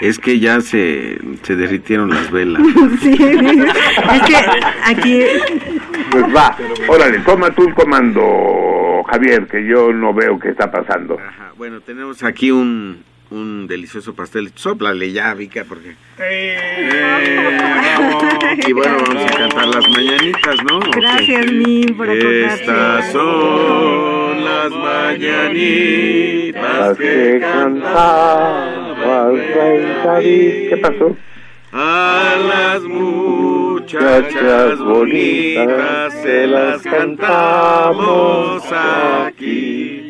S4: es que ya se, se derritieron las velas. <laughs>
S7: Sí, es que aquí
S3: Pues va, órale, toma tú el comando, Javier, que yo no veo qué está pasando.
S4: Ajá, bueno, tenemos aquí un, un delicioso pastel. Sóplale ya, Vika, porque... Eh, no. Y bueno, vamos a cantar las mañanitas, ¿no?
S7: Gracias, Min, por acordarte.
S4: Estas son las mañanitas
S3: Las
S4: que
S3: que
S4: cantaba
S3: cantabas, Rey David. ¿Qué pasó?
S4: A las muchachas bonitas se las cantamos aquí.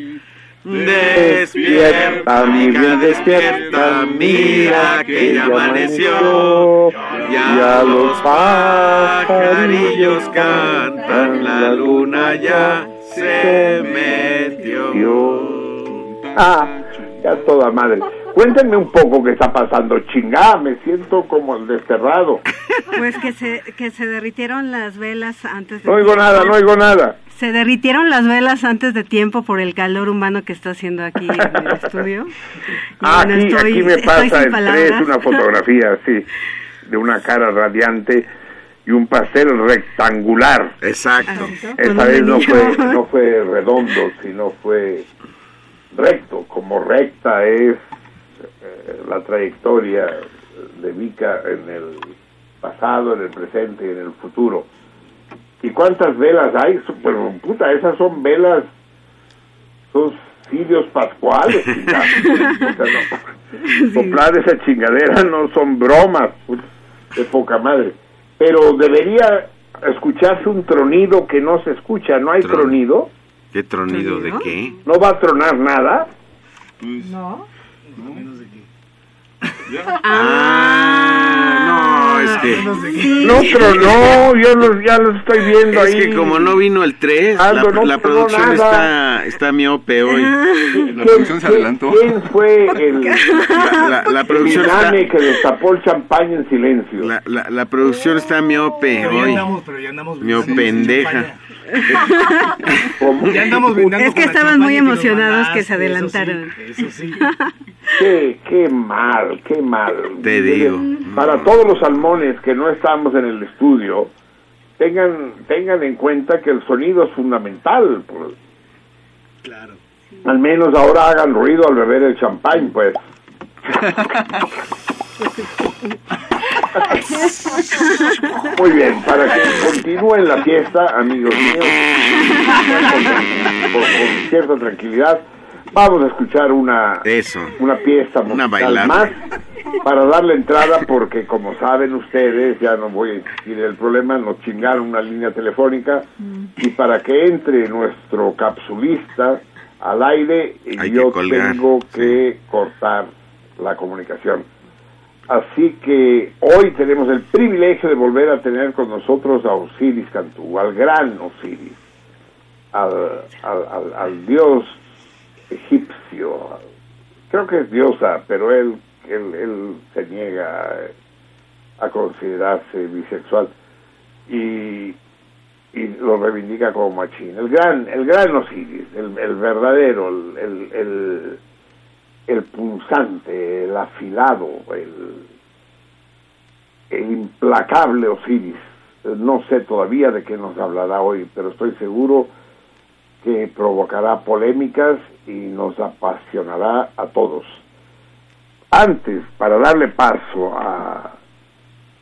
S4: Despierta, mi bien, despierta, mira que ya amaneció. Ya los pajarillos cantan, la luna ya se metió.
S3: Ah, ya toda madre. Cuéntenme un poco qué está pasando. Chingá, me siento como el desterrado. <laughs>
S7: Pues que se, que se derritieron las velas antes de
S3: No oigo nada, no oigo nada.
S7: Se derritieron las velas antes de tiempo por el calor humano que está haciendo aquí en el <laughs> estudio.
S3: Ah,
S7: bueno,
S3: aquí,
S7: estoy-
S3: aquí me pasa el. 3 una fotografía <laughs> así, de una cara radiante y un pastel rectangular.
S4: Exacto.
S7: Con
S3: Esta vez no fue, no fue redondo, sino fue recto, como recta es la trayectoria de Vika en el pasado, en el presente y en el futuro. ¿Y cuántas velas hay? Pero puta, esas son velas, son cirios pascuales. <laughs> Puta, no. Soplar esa chingadera no son bromas, puta, de poca madre. Pero debería escucharse un tronido que no se escucha, ¿no hay
S4: Tron-
S3: tronido?
S4: ¿Qué tronido de qué?
S3: ¿No va a tronar nada?
S7: No.
S4: Ah, no, es que...
S3: No tronó, yo los, ya los estoy viendo
S4: Es
S3: ahí.
S4: que como no vino el 3,
S3: Algo,
S4: la,
S3: no
S4: la producción
S3: nada.
S4: está, está miope hoy.
S3: ¿Quién-
S2: La producción se adelantó.
S3: ¿Quién fue el,
S4: La, la- la producción está,
S3: diname que destapó el champán en silencio?
S4: la, la- la producción está miope
S8: Pero ya
S4: hoy.
S8: andamos, pero ya andamos
S4: pendeja.
S8: champaña.
S3: ¿Cómo? <laughs>
S8: Ya andamos
S7: Es que estaban muy
S8: champaña
S7: emocionados que se
S8: mandaste, eso sí,
S7: adelantaron.
S8: Eso sí.
S3: Qué, qué mal, qué mal.
S4: Te digo.
S3: Para todos los salmones que no estamos en el estudio, tengan, tengan en cuenta que el sonido es fundamental. pues.
S8: Claro.
S3: Al menos ahora hagan ruido al beber el champán, pues. <laughs> Muy bien, para que continúen la fiesta, amigos míos, con, con- con cierta tranquilidad, vamos a escuchar una,
S4: Eso.
S3: una pieza
S4: Una
S3: musical más para darle entrada porque como saben ustedes, ya no voy a insistir el problema, nos chingaron una línea telefónica y para que entre nuestro capsulista al aire
S4: Hay
S3: yo
S4: que
S3: tengo que cortar la comunicación. Así que hoy tenemos el privilegio de volver a tener con nosotros a Osiris Cantú, al gran Osiris, al, al, al- al dios egipcio. Creo que es diosa, pero él, él, él se niega a considerarse bisexual y, y lo reivindica como machín. El gran, el gran Osiris, el, verdadero, el, el, el, el punzante, el afilado, el, el implacable Osiris. No sé todavía de qué nos hablará hoy, pero estoy seguro que provocará polémicas y nos apasionará a todos. Antes, para darle paso a,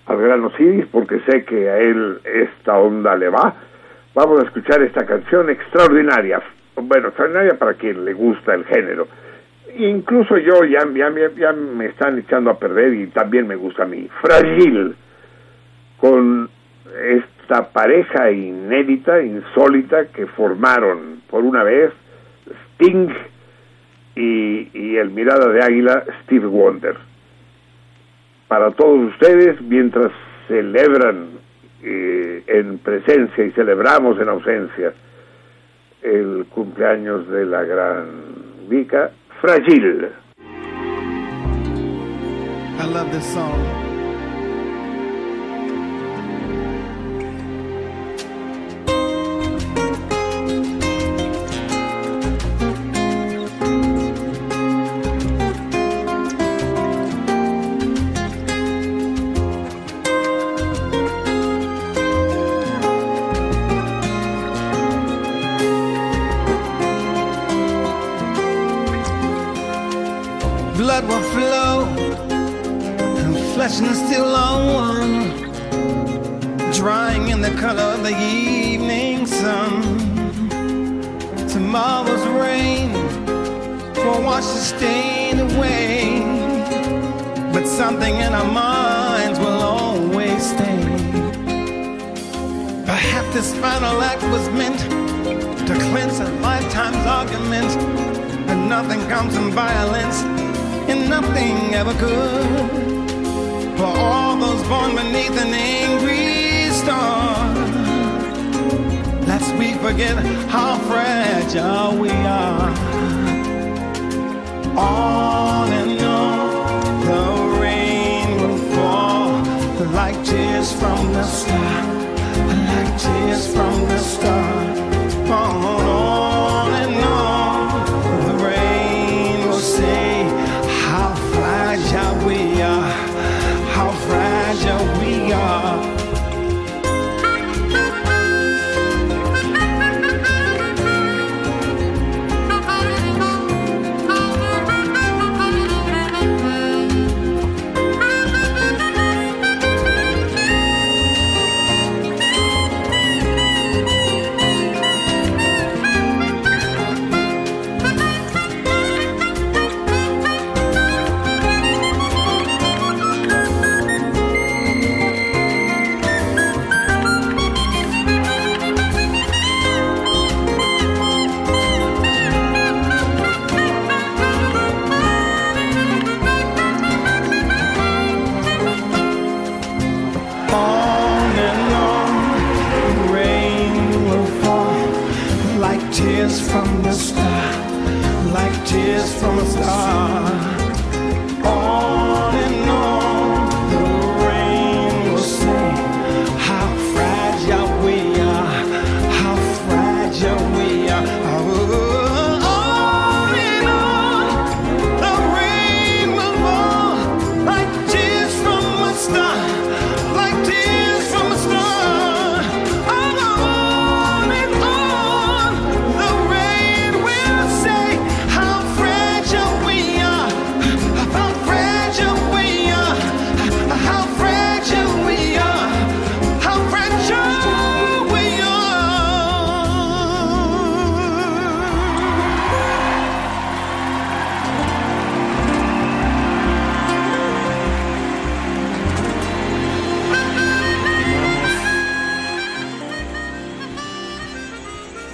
S3: al gran Osiris, porque sé que a él esta onda le va, vamos a escuchar esta canción extraordinaria. Bueno, extraordinaria para quien le gusta el género. Incluso yo ya, ya, ya me están echando a perder y también me gusta a mí. Fragil, con esta pareja inédita, insólita, que formaron por una vez Sting y, el Mirada de Águila, Steve Wonder. Para todos ustedes, mientras celebran eh, en presencia y celebramos en ausencia el cumpleaños de la gran Vika, Fragil.
S9: The evening sun. Tomorrow's rain will wash the stain away, but something in our minds will always stay. Perhaps this final act was meant to cleanse a lifetime's argument, but nothing comes from violence, and nothing ever could. For all those born beneath an angry star, forget how fragile we are. On and on, the rain will fall like tears from the sky, like tears from the stars.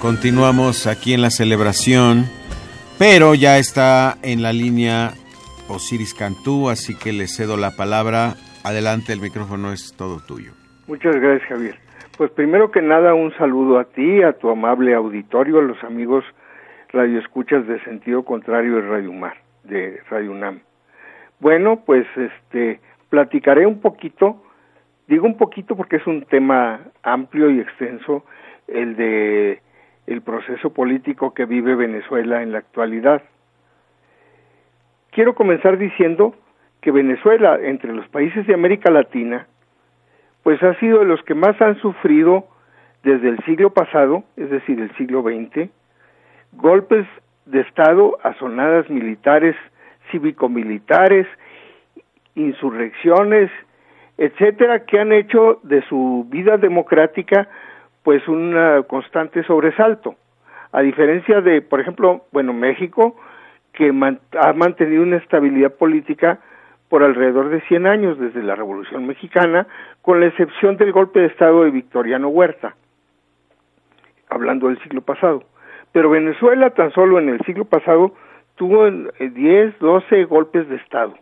S4: Continuamos aquí en la celebración, pero ya está en la línea Osiris Cantú, así que le cedo la palabra. Adelante, el micrófono es todo tuyo.
S10: Muchas gracias, Javier. Pues primero que nada, un saludo a ti, a tu amable auditorio, a los amigos radioescuchas de sentido contrario de Radio Mar, de Radio UNAM. Bueno, pues este platicaré un poquito, digo un poquito porque es un tema amplio y extenso, el de el proceso político que vive Venezuela en la actualidad. Quiero comenzar diciendo que Venezuela, entre los países de América Latina, pues ha sido de los que más han sufrido desde el siglo pasado, es decir, el siglo XX, golpes de Estado, asonadas militares, cívico-militares, insurrecciones, etcétera, que han hecho de su vida democrática pues un constante sobresalto. A diferencia de, por ejemplo, bueno, México, que ha mantenido una estabilidad política por alrededor de 100 años desde la Revolución Mexicana, con la excepción del golpe de Estado de Victoriano Huerta, hablando del siglo pasado. Pero Venezuela tan solo en el siglo pasado tuvo 10, 12 golpes de Estado.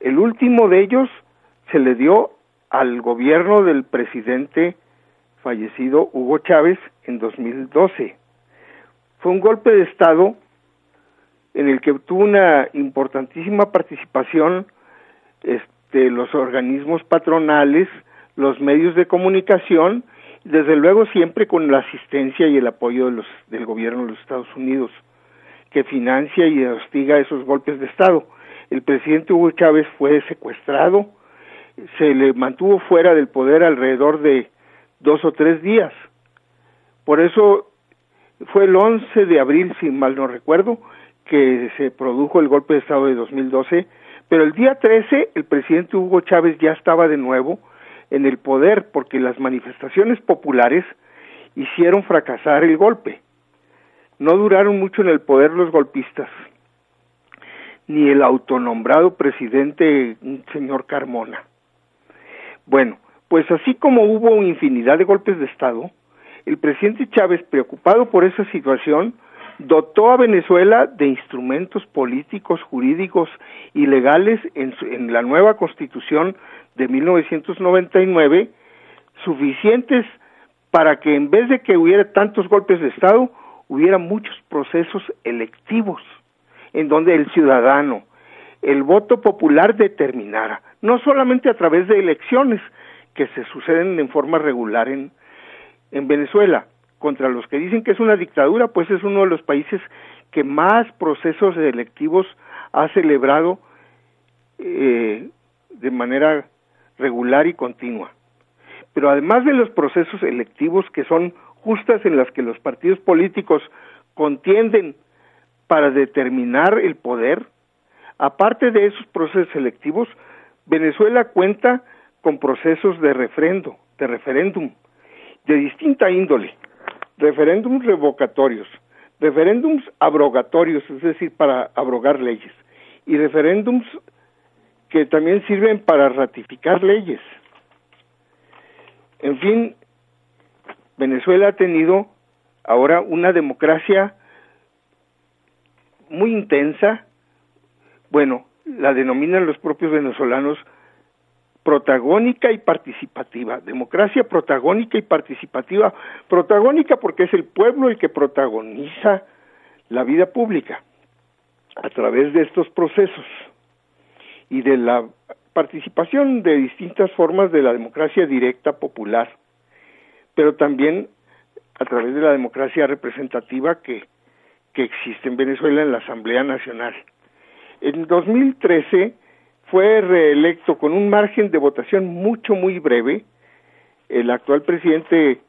S10: El último de ellos se le dio al gobierno del presidente fallecido Hugo Chávez en 2012. Fue un golpe de Estado en el que tuvo una importantísima participación este, los organismos patronales, los medios de comunicación, desde luego siempre con la asistencia y el apoyo de los, del gobierno de los Estados Unidos, que financia y hostiga esos golpes de Estado. El presidente Hugo Chávez fue secuestrado, se le mantuvo fuera del poder alrededor de dos o tres días. Por eso fue el 11 de abril, si mal no recuerdo, que se produjo el golpe de Estado de 2012, pero el día 13 el presidente Hugo Chávez ya estaba de nuevo en el poder porque las manifestaciones populares hicieron fracasar el golpe. No duraron mucho en el poder los golpistas, ni el autonombrado presidente señor Carmona. Bueno, pues así como hubo infinidad de golpes de Estado, el presidente Chávez, preocupado por esa situación, dotó a Venezuela de instrumentos políticos, jurídicos y legales en, su- en la nueva constitución de 1999 suficientes para que en vez de que hubiera tantos golpes de Estado, hubiera muchos procesos electivos en donde el ciudadano, el voto popular determinara, no solamente a través de elecciones que se suceden en forma regular en, en Venezuela, contra los que dicen que es una dictadura, pues es uno de los países que más procesos electivos ha celebrado eh, de manera regular y continua. Pero además de los procesos electivos que son justas en las que los partidos políticos contienden para determinar el poder, aparte de esos procesos electivos, Venezuela cuenta con procesos de refrendo, de referéndum, de distinta índole, referéndums revocatorios, referéndums abrogatorios, es decir, para abrogar leyes, y referéndums que también sirven para ratificar leyes. En fin, Venezuela ha tenido ahora una democracia muy intensa, bueno, la denominan los propios venezolanos protagónica y participativa, democracia protagónica y participativa, protagónica porque es el pueblo el que protagoniza la vida pública a través de estos procesos y de la participación de distintas formas de la democracia directa popular, pero también a través de la democracia representativa que, que existe en Venezuela en la Asamblea Nacional. En 2013 fue reelecto con un margen de votación mucho, muy breve el actual presidente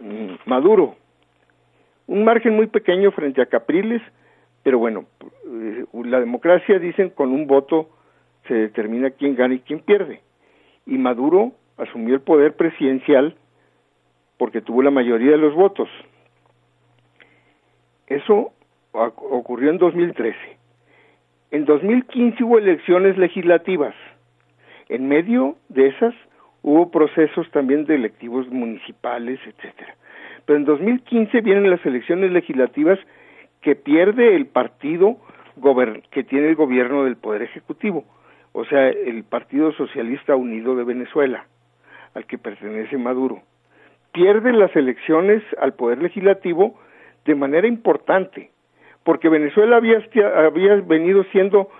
S10: mm, Maduro. Un margen muy pequeño frente a Capriles, pero bueno, eh, la democracia, dicen, con un voto se determina quién gana y quién pierde. Y Maduro asumió el poder presidencial porque tuvo la mayoría de los votos. Eso oc- ocurrió en 2013. En 2015 hubo elecciones legislativas. En medio de esas hubo procesos también de electivos municipales, etcétera. Pero en 2015 vienen las elecciones legislativas que pierde el partido que tiene el gobierno del Poder Ejecutivo, o sea, el Partido Socialista Unido de Venezuela, al que pertenece Maduro. Pierde las elecciones al Poder Legislativo de manera importante, porque Venezuela había, estia- había venido siendo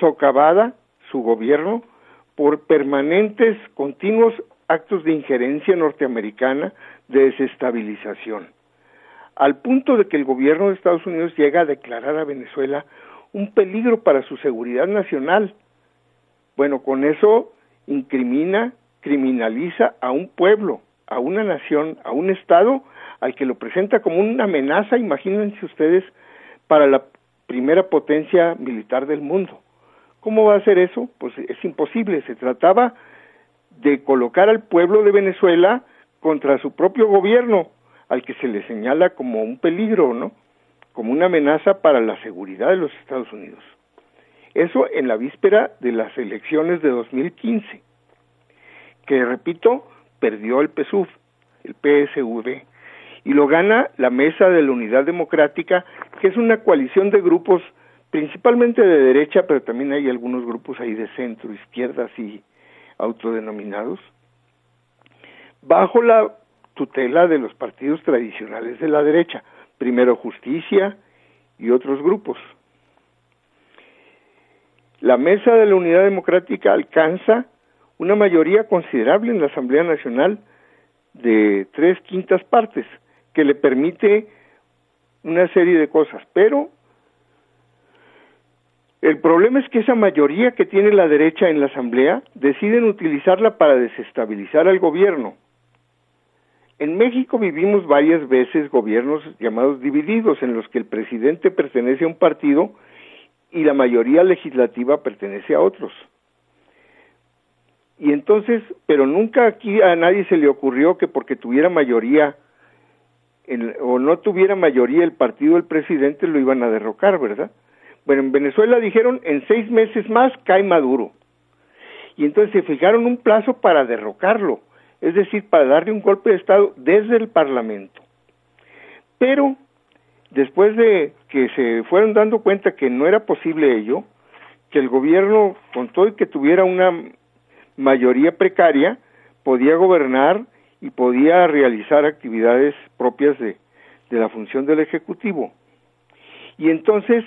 S10: socavada, su gobierno, por permanentes, continuos actos de injerencia norteamericana de desestabilización, al punto de que el gobierno de Estados Unidos llega a declarar a Venezuela un peligro para su seguridad nacional. Bueno, con eso incrimina, criminaliza a un pueblo, a una nación, a un Estado, al que lo presenta como una amenaza, imagínense ustedes, para la primera potencia militar del mundo. ¿Cómo va a ser eso? Pues es imposible. Se trataba de colocar al pueblo de Venezuela contra su propio gobierno, al que se le señala como un peligro, ¿no? Como una amenaza para la seguridad de los Estados Unidos. Eso en la víspera de las elecciones de 2015, que repito, perdió el PSUV, el PSV, y lo gana la Mesa de la Unidad Democrática, que es una coalición de grupos principalmente de derecha, pero también hay algunos grupos ahí de centro, izquierda, así autodenominados, bajo la tutela de los partidos tradicionales de la derecha, primero Justicia y otros grupos. La Mesa de la Unidad Democrática alcanza una mayoría considerable en la Asamblea Nacional de tres quintas partes, que le permite una serie de cosas, pero el problema es que esa mayoría que tiene la derecha en la Asamblea deciden utilizarla para desestabilizar al gobierno. En México vivimos varias veces gobiernos llamados divididos, en los que el presidente pertenece a un partido y la mayoría legislativa pertenece a otros. Y entonces, pero nunca aquí a nadie se le ocurrió que porque tuviera mayoría o no tuviera mayoría el partido del presidente lo iban a derrocar, ¿verdad? Bueno, en Venezuela dijeron en seis meses más cae Maduro. Y entonces se fijaron un plazo para derrocarlo, es decir, para darle un golpe de Estado desde el Parlamento. Pero después de que se fueron dando cuenta que no era posible ello, que el gobierno, con todo y que tuviera una mayoría precaria, podía gobernar y podía realizar actividades propias de, de la función del Ejecutivo. Y entonces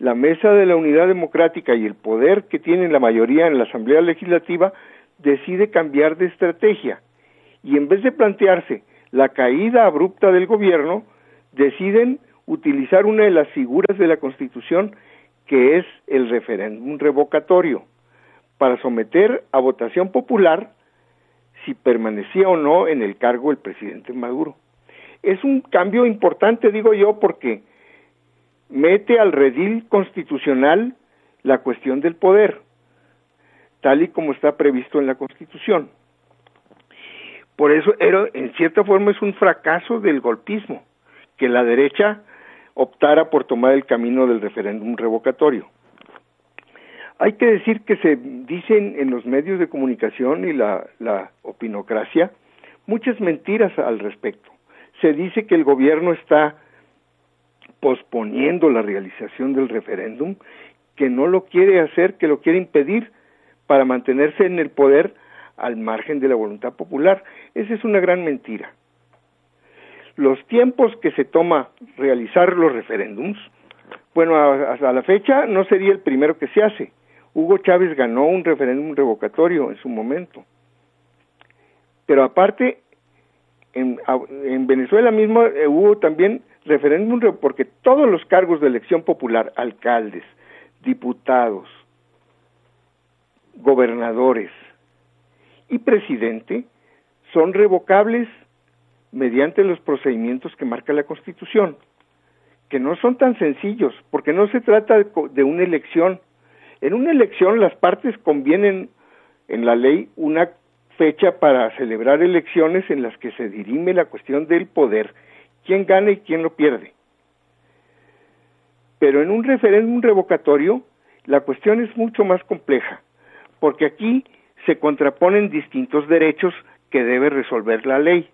S10: la mesa de la unidad democrática y el poder que tiene la mayoría en la Asamblea Legislativa decide cambiar de estrategia y en vez de plantearse la caída abrupta del gobierno, deciden utilizar una de las figuras de la Constitución que es el referéndum revocatorio para someter a votación popular si permanecía o no en el cargo el presidente Maduro. Es un cambio importante, digo yo, porque mete al redil constitucional la cuestión del poder, tal y como está previsto en la Constitución. Por eso, era, en cierta forma, es un fracaso del golpismo, que la derecha optara por tomar el camino del referéndum revocatorio. Hay que decir que se dicen en los medios de comunicación y la, la opinocracia muchas mentiras al respecto. Se dice que el gobierno está posponiendo la realización del referéndum, que no lo quiere hacer, que lo quiere impedir para mantenerse en el poder al margen de la voluntad popular. Esa es una gran mentira. Los tiempos que se toma realizar los referéndums, bueno, hasta la fecha no sería el primero que se hace. Hugo Chávez ganó un referéndum revocatorio en su momento. Pero aparte, en, en Venezuela mismo eh, hubo también referéndum re- porque todos los cargos de elección popular, alcaldes, diputados, gobernadores y presidente, son revocables mediante los procedimientos que marca la Constitución, que no son tan sencillos, porque no se trata de una elección. En una elección las partes convienen en la ley una fecha para celebrar elecciones en las que se dirime la cuestión del poder, quién gana y quién lo pierde. Pero en un referéndum revocatorio la cuestión es mucho más compleja, porque aquí se contraponen distintos derechos que debe resolver la ley.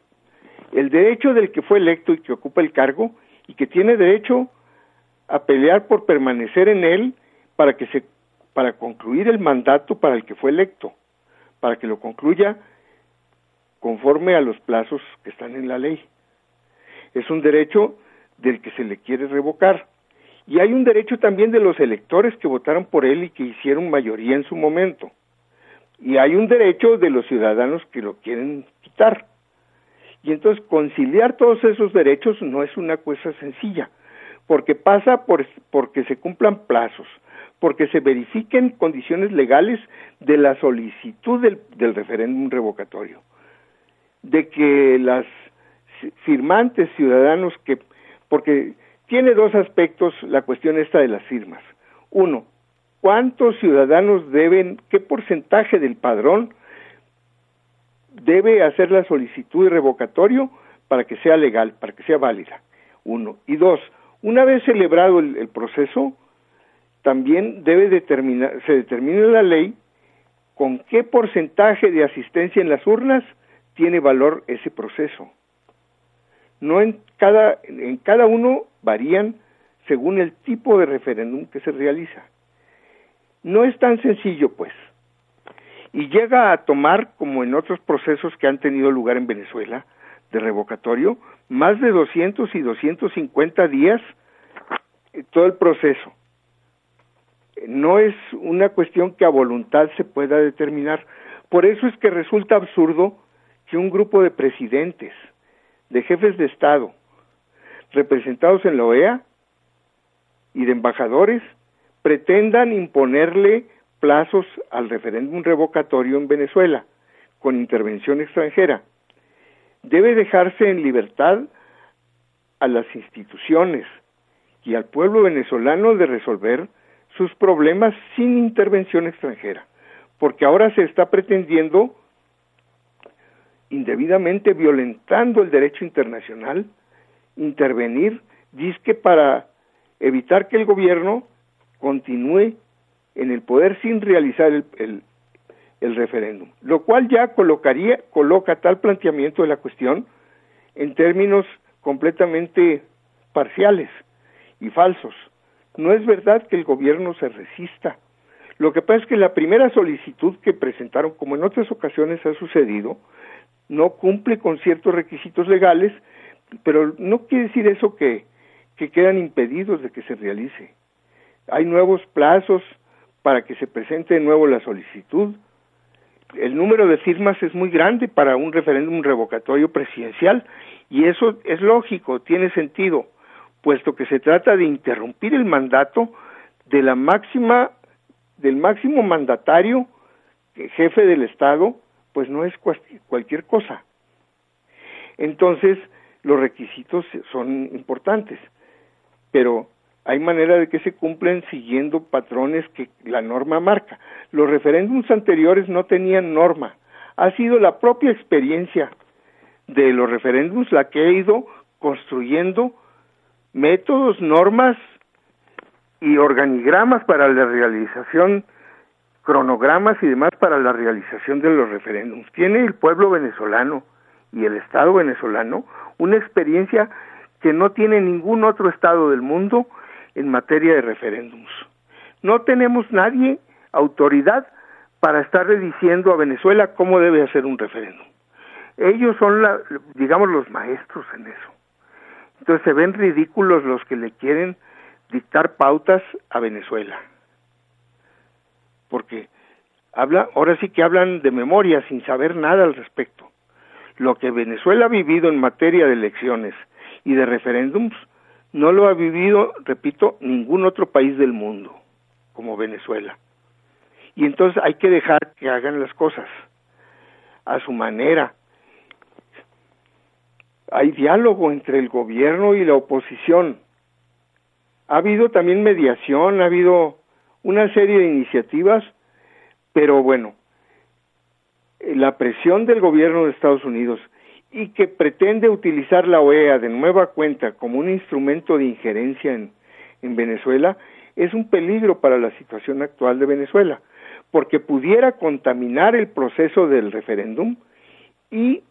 S10: El derecho del que fue electo y que ocupa el cargo y que tiene derecho a pelear por permanecer en él para que se para concluir el mandato para el que fue electo, para que lo concluya conforme a los plazos que están en la ley. Es un derecho del que se le quiere revocar. Y hay un derecho también de los electores que votaron por él y que hicieron mayoría en su momento. Y hay un derecho de los ciudadanos que lo quieren quitar. Y entonces conciliar todos esos derechos no es una cosa sencilla, porque pasa por porque se cumplan plazos, porque se verifiquen condiciones legales de la solicitud del, del referéndum revocatorio, de que las firmantes ciudadanos que, porque tiene dos aspectos la cuestión esta de las firmas. Uno, ¿cuántos ciudadanos deben, qué porcentaje del padrón debe hacer la solicitud de revocatorio para que sea legal, para que sea válida? Uno. Y dos, una vez celebrado el, el proceso, también debe determinar, se determina en la ley con qué porcentaje de asistencia en las urnas tiene valor ese proceso. No en cada, en cada uno varían según el tipo de referéndum que se realiza. No es tan sencillo, pues. Y llega a tomar, como en otros procesos que han tenido lugar en Venezuela, de revocatorio, más de 200 y 250 días eh, todo el proceso. No es una cuestión que a voluntad se pueda determinar. Por eso es que resulta absurdo que un grupo de presidentes, de jefes de Estado, representados en la OEA y de embajadores, pretendan imponerle plazos al referéndum revocatorio en Venezuela con intervención extranjera. Debe dejarse en libertad a las instituciones y al pueblo venezolano de resolver sus problemas sin intervención extranjera, porque ahora se está pretendiendo indebidamente violentando el derecho internacional, intervenir, disque para evitar que el gobierno continúe en el poder sin realizar el, el, el referéndum, lo cual ya colocaría, coloca tal planteamiento de la cuestión en términos completamente parciales y falsos. No es verdad que el gobierno se resista. Lo que pasa es que la primera solicitud que presentaron, como en otras ocasiones ha sucedido, no cumple con ciertos requisitos legales, pero no quiere decir eso que, que quedan impedidos de que se realice. Hay nuevos plazos para que se presente de nuevo la solicitud. El número de firmas es muy grande para un referéndum revocatorio presidencial y eso es lógico, tiene sentido, puesto que se trata de interrumpir el mandato de la máxima del máximo mandatario jefe del Estado, pues no es cualquier cosa. Entonces, los requisitos son importantes, pero hay manera de que se cumplen siguiendo patrones que la norma marca. Los referéndums anteriores no tenían norma. Ha sido la propia experiencia de los referéndums la que ha ido construyendo métodos, normas y organigramas para la realización, cronogramas y demás para la realización de los referéndums. Tiene el pueblo venezolano y el Estado venezolano una experiencia que no tiene ningún otro Estado del mundo en materia de referéndums. No tenemos nadie, autoridad, para estarle diciendo a Venezuela cómo debe hacer un referéndum. Ellos son, la, digamos, los maestros en eso. Entonces se ven ridículos los que le quieren dictar pautas a Venezuela. Porque habla, ahora sí que hablan de memoria sin saber nada al respecto. Lo que Venezuela ha vivido en materia de elecciones y de referéndums no lo ha vivido, repito, ningún otro país del mundo como Venezuela. Y entonces hay que dejar que hagan las cosas a su manera. Hay diálogo entre el gobierno y la oposición. Ha habido también mediación, ha habido una serie de iniciativas, pero bueno, la presión del gobierno de Estados Unidos y que pretende utilizar la OEA de nueva cuenta como un instrumento de injerencia en, en Venezuela es un peligro para la situación actual de Venezuela, porque pudiera contaminar el proceso del referéndum y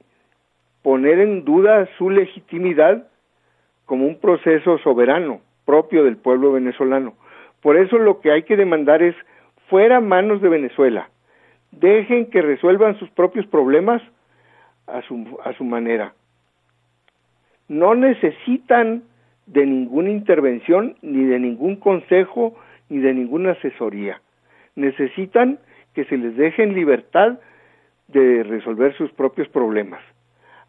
S10: poner en duda su legitimidad como un proceso soberano propio del pueblo venezolano. Por eso lo que hay que demandar es fuera manos de Venezuela. Dejen que resuelvan sus propios problemas a su, a su manera. No necesitan de ninguna intervención, ni de ningún consejo, ni de ninguna asesoría. Necesitan que se les deje en libertad de resolver sus propios problemas,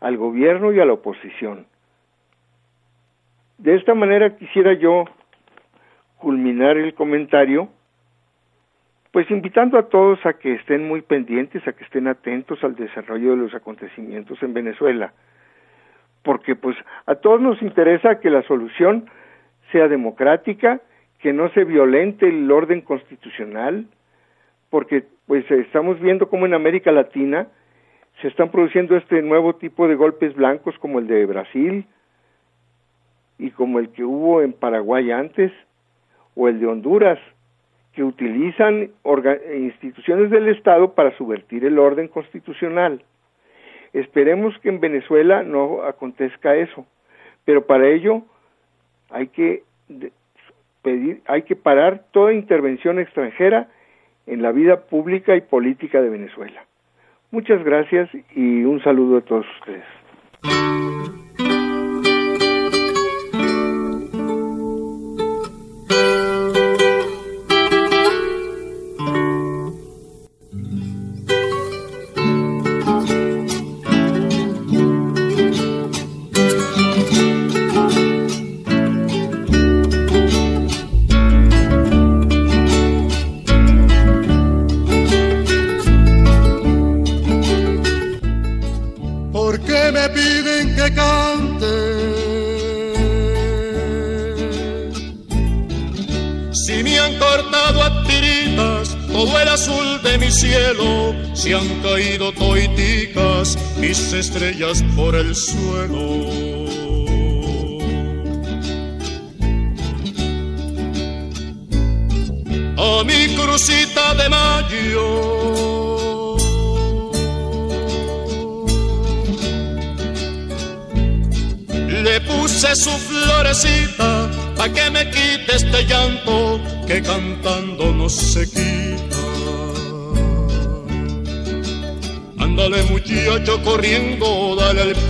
S10: al gobierno y a la oposición. De esta manera quisiera yo culminar el comentario, pues invitando a todos a que estén muy pendientes, a que estén atentos al desarrollo de los acontecimientos en Venezuela, porque pues a todos nos interesa que la solución sea democrática, que no se violente el orden constitucional, porque pues estamos viendo cómo en América Latina se están produciendo este nuevo tipo de golpes blancos como el de Brasil y como el que hubo en Paraguay antes o el de Honduras que utilizan instituciones del Estado para subvertir el orden constitucional. Esperemos que en Venezuela no acontezca eso, pero para ello hay que pedir, hay que parar toda intervención extranjera en la vida pública y política de Venezuela. Muchas gracias y un saludo a todos ustedes.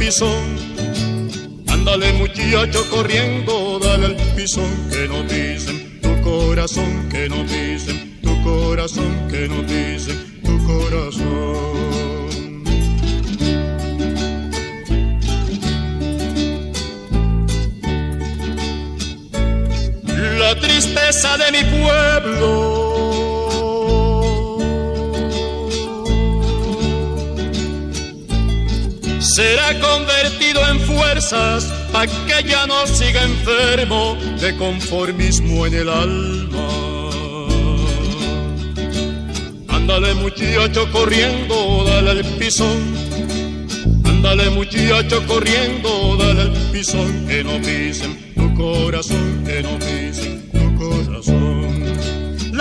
S11: Pisón. Ándale muchacho corriendo, dale al pisón que no dicen tu corazón, que no dicen tu corazón, que no dicen tu corazón. la tristeza de mi pueblo. Fuerzas que ya no siga enfermo de conformismo en el alma. Ándale muchacho corriendo, dale al pisón. Ándale muchacho corriendo, dale al pisón que no pisen tu corazón, que no pisen tu corazón.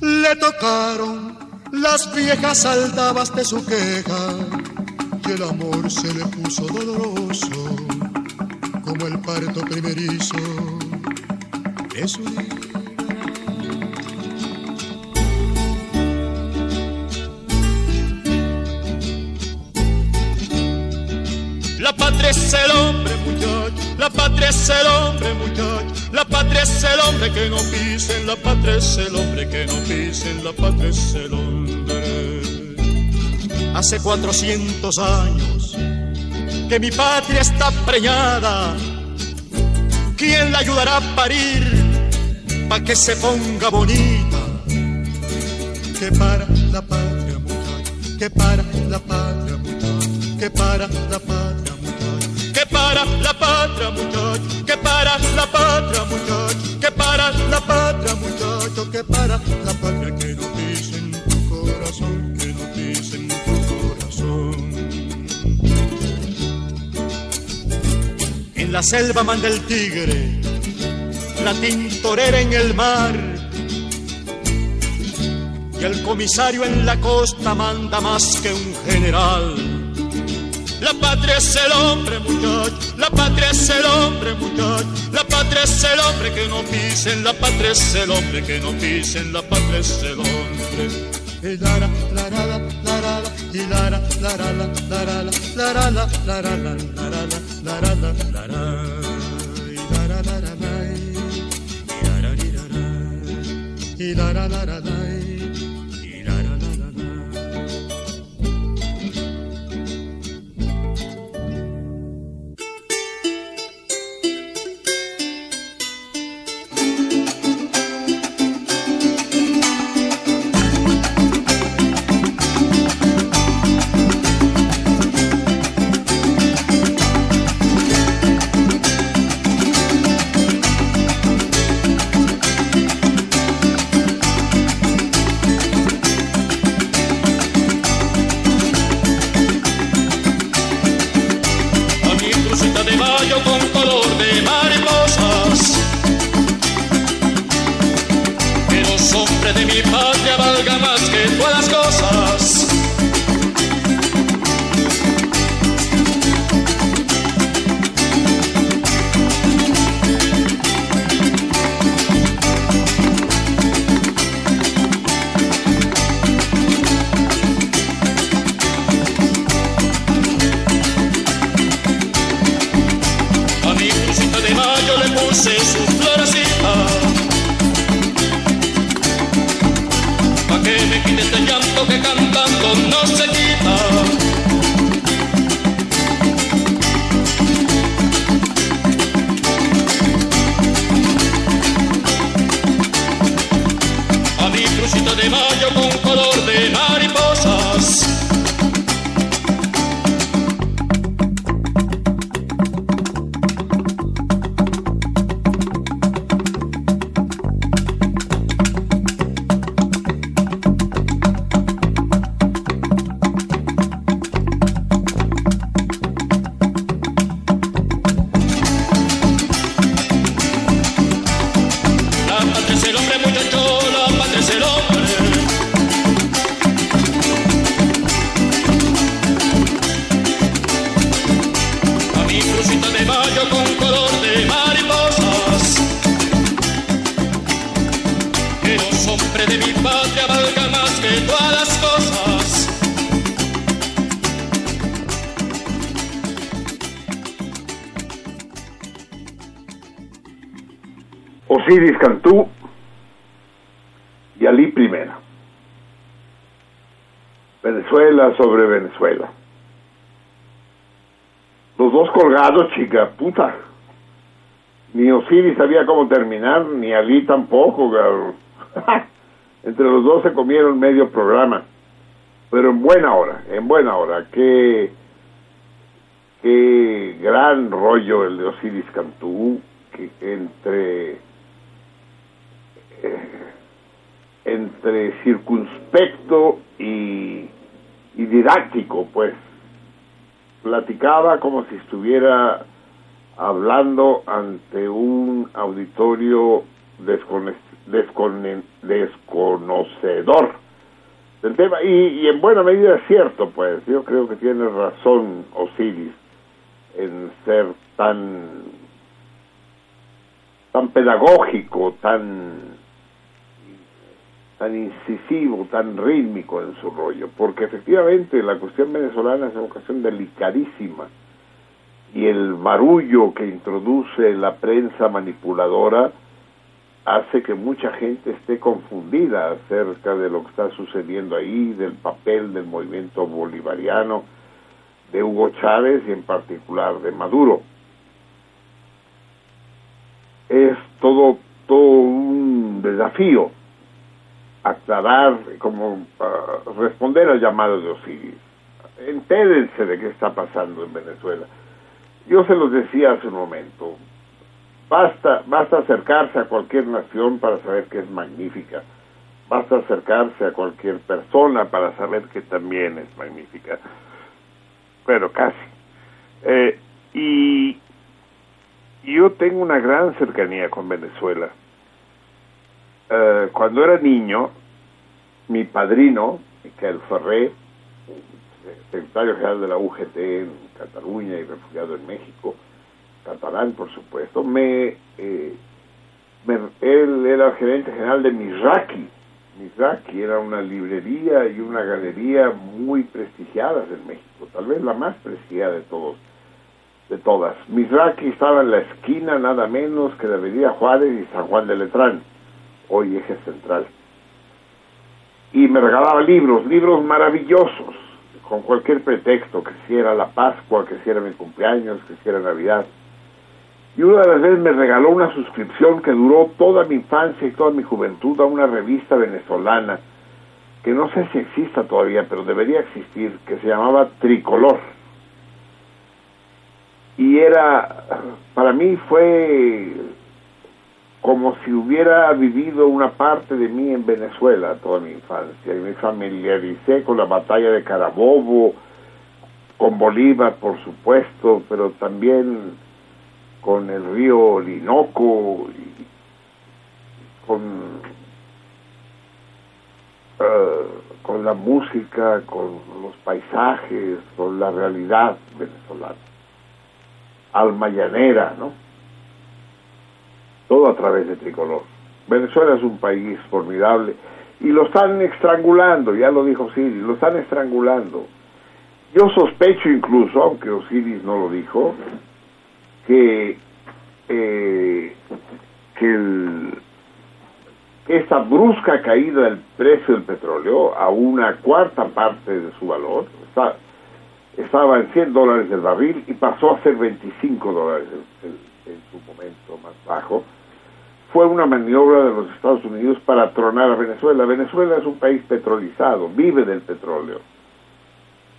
S11: le tocaron las viejas aldabas de su queja y el amor se le puso doloroso como el parto primerizo de su La patria es el hombre, muchacho. La patria es el hombre, muchacho. La patria es el hombre que no pisen. La patria es el hombre que no pisen. La patria es el hombre. Hace 400 años que mi patria está preñada. ¿Quién la ayudará a parir para que se ponga bonita? Que para la patria, muchacho. Que para la patria, muchacho. Que para la patria para la patria muchacho, que para la patria muchacho, que para la patria muchacho, que para la patria que no dicen tu corazón, que no dicen tu corazón. En la selva manda el tigre, la tintorera en el mar. Y el comisario en la costa manda más que un general. La patria es el hombre, muchacho. La patria es el hombre, muchacho. La patria es el hombre que no pisen. La patria es el hombre que no pisen. La patria es el hombre. Y lara, lara, la, lara, la, y lara, lara, la, lara, la, lara, la, lara, la, lara, la, lara, la, lara. Lara, lara, la, y lara, lara. Y lara, lara, la,
S3: Colgados, chica puta. Ni Osiris sabía cómo terminar, ni Ali tampoco. <laughs> Entre los dos se comieron medio programa. Pero en buena hora, en buena hora. Qué, qué gran rollo el de Osiris Cantú, que entre eh, entre circunspecto y, y didáctico, pues. Como si estuviera hablando ante un auditorio descone- descone- desconocedor del tema. Y, y en buena medida es cierto, pues. Yo creo que tiene razón Osiris en ser tan tan pedagógico, tan tan incisivo, tan rítmico en su rollo, porque efectivamente la cuestión venezolana es una cuestión delicadísima. Y el barullo que introduce la prensa manipuladora hace que mucha gente esté confundida acerca de lo que está sucediendo ahí, del papel del movimiento bolivariano, de Hugo Chávez y en particular de Maduro. Es todo, todo un desafío aclarar, como ah, responder al llamado de Osiris. Entérense de qué está pasando en Venezuela. Yo se los decía hace un momento, basta, basta acercarse a cualquier nación para saber que es magnífica, basta acercarse a cualquier persona para saber que también es magnífica, pero casi. Eh, y yo tengo una gran cercanía con Venezuela. Eh, cuando era niño, mi padrino, Miquel Ferré, secretario general de la UGT en Cataluña y refugiado en México, catalán por supuesto, me, eh, él era gerente general de Mizraki. Mizraki era una librería y una galería muy prestigiadas en México, tal vez la más prestigiada de todos de todas. Mizraki estaba en la esquina nada menos que de Avenida Juárez y San Juan de Letrán, hoy eje central. Y me regalaba libros, libros maravillosos, con cualquier pretexto, que si era la Pascua, que si era mi cumpleaños, que si era Navidad. Y una de las veces me regaló una suscripción que duró toda mi infancia y toda mi juventud a una revista venezolana, que no sé si exista todavía, pero debería existir, que se llamaba Tricolor y era para mí fue como si hubiera vivido una parte de mí en Venezuela toda mi infancia y me familiaricé con la batalla de Carabobo con Bolívar por supuesto pero también con el río Orinoco y con eh, con la música con los paisajes con la realidad venezolana alma llanera, ¿no? Todo a través de tricolor. Venezuela es un país formidable y lo están estrangulando, ya lo dijo Osiris, lo están estrangulando. Yo sospecho incluso, aunque Osiris no lo dijo, que eh, esta brusca caída del precio del petróleo a una cuarta parte de su valor, estaba en 100 dólares el barril y pasó a ser 25 dólares en- en su momento más bajo, fue una maniobra de los Estados Unidos para tronar a Venezuela. Venezuela es un país petrolizado, vive del petróleo,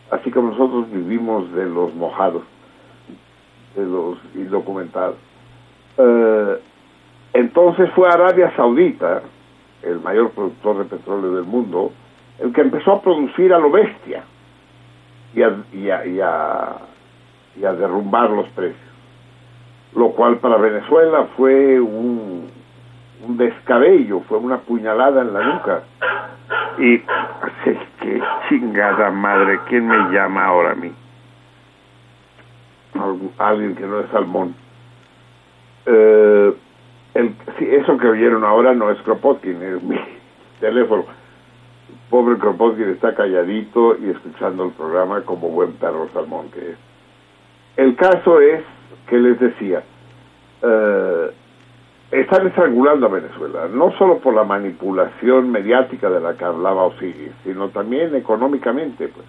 S3: así como nosotros vivimos de los mojados, de los indocumentados. Eh, entonces fue Arabia Saudita, el mayor productor de petróleo del mundo, el que empezó a producir a lo bestia y a, derrumbar los precios. Lo cual para Venezuela fue un, un descabello, fue una puñalada en la nuca. Y, sí, qué chingada madre, ¿quién me llama ahora a mí? Algu- Alguien que no es Salmón. Eh, el, sí, eso que oyeron ahora no es Kropotkin, es mi <laughs> teléfono. Pobre Kropotkin está calladito y escuchando el programa como buen perro salmón que es. El caso es que les decía, eh, están estrangulando a Venezuela, no solo por la manipulación mediática de la que hablaba Osiris, sino también económicamente. Pues.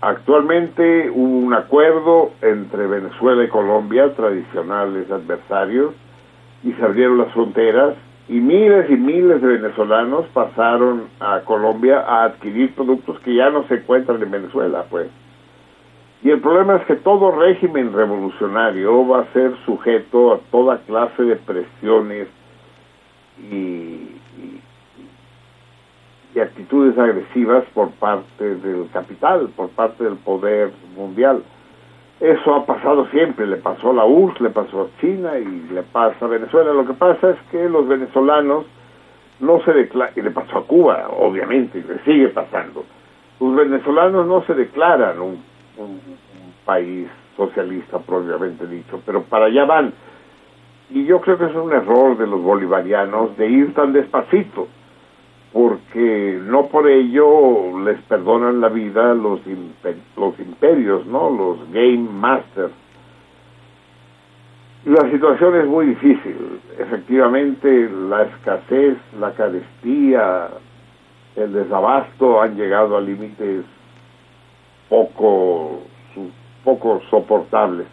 S3: Actualmente hubo un acuerdo entre Venezuela y Colombia, tradicionales adversarios, y se abrieron las fronteras y miles y miles de venezolanos pasaron a Colombia a adquirir productos que ya no se encuentran en Venezuela, pues. Y el problema es que todo régimen revolucionario va a ser sujeto a toda clase de presiones y, actitudes agresivas por parte del capital, por parte del poder mundial. Eso ha pasado siempre, le pasó a la URSS, le pasó a China y le pasa a Venezuela. Lo que pasa es que los venezolanos no se declaran, y le pasó a Cuba, obviamente, y le sigue pasando. Los venezolanos no se declaran un, un- país socialista propiamente dicho, pero para allá van. Y yo creo que es un error de los bolivarianos de ir tan despacito, porque no por ello les perdonan la vida los, impe- los imperios, ¿no? Los game masters. La situación es muy difícil. Efectivamente, la escasez, la carestía, el desabasto han llegado a límites poco, poco soportables.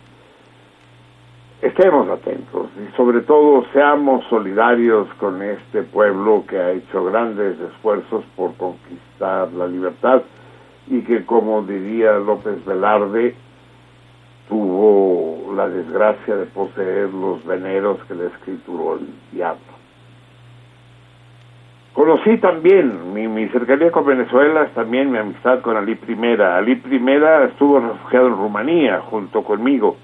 S3: Estemos atentos y sobre todo seamos solidarios con este pueblo que ha hecho grandes esfuerzos por conquistar la libertad y que, como diría López Velarde, tuvo la desgracia de poseer los veneros que le escrituró el diablo. Conocí también mi, cercanía con Venezuela, es también mi amistad con Ali Primera. Ali Primera estuvo refugiado en Rumanía junto conmigo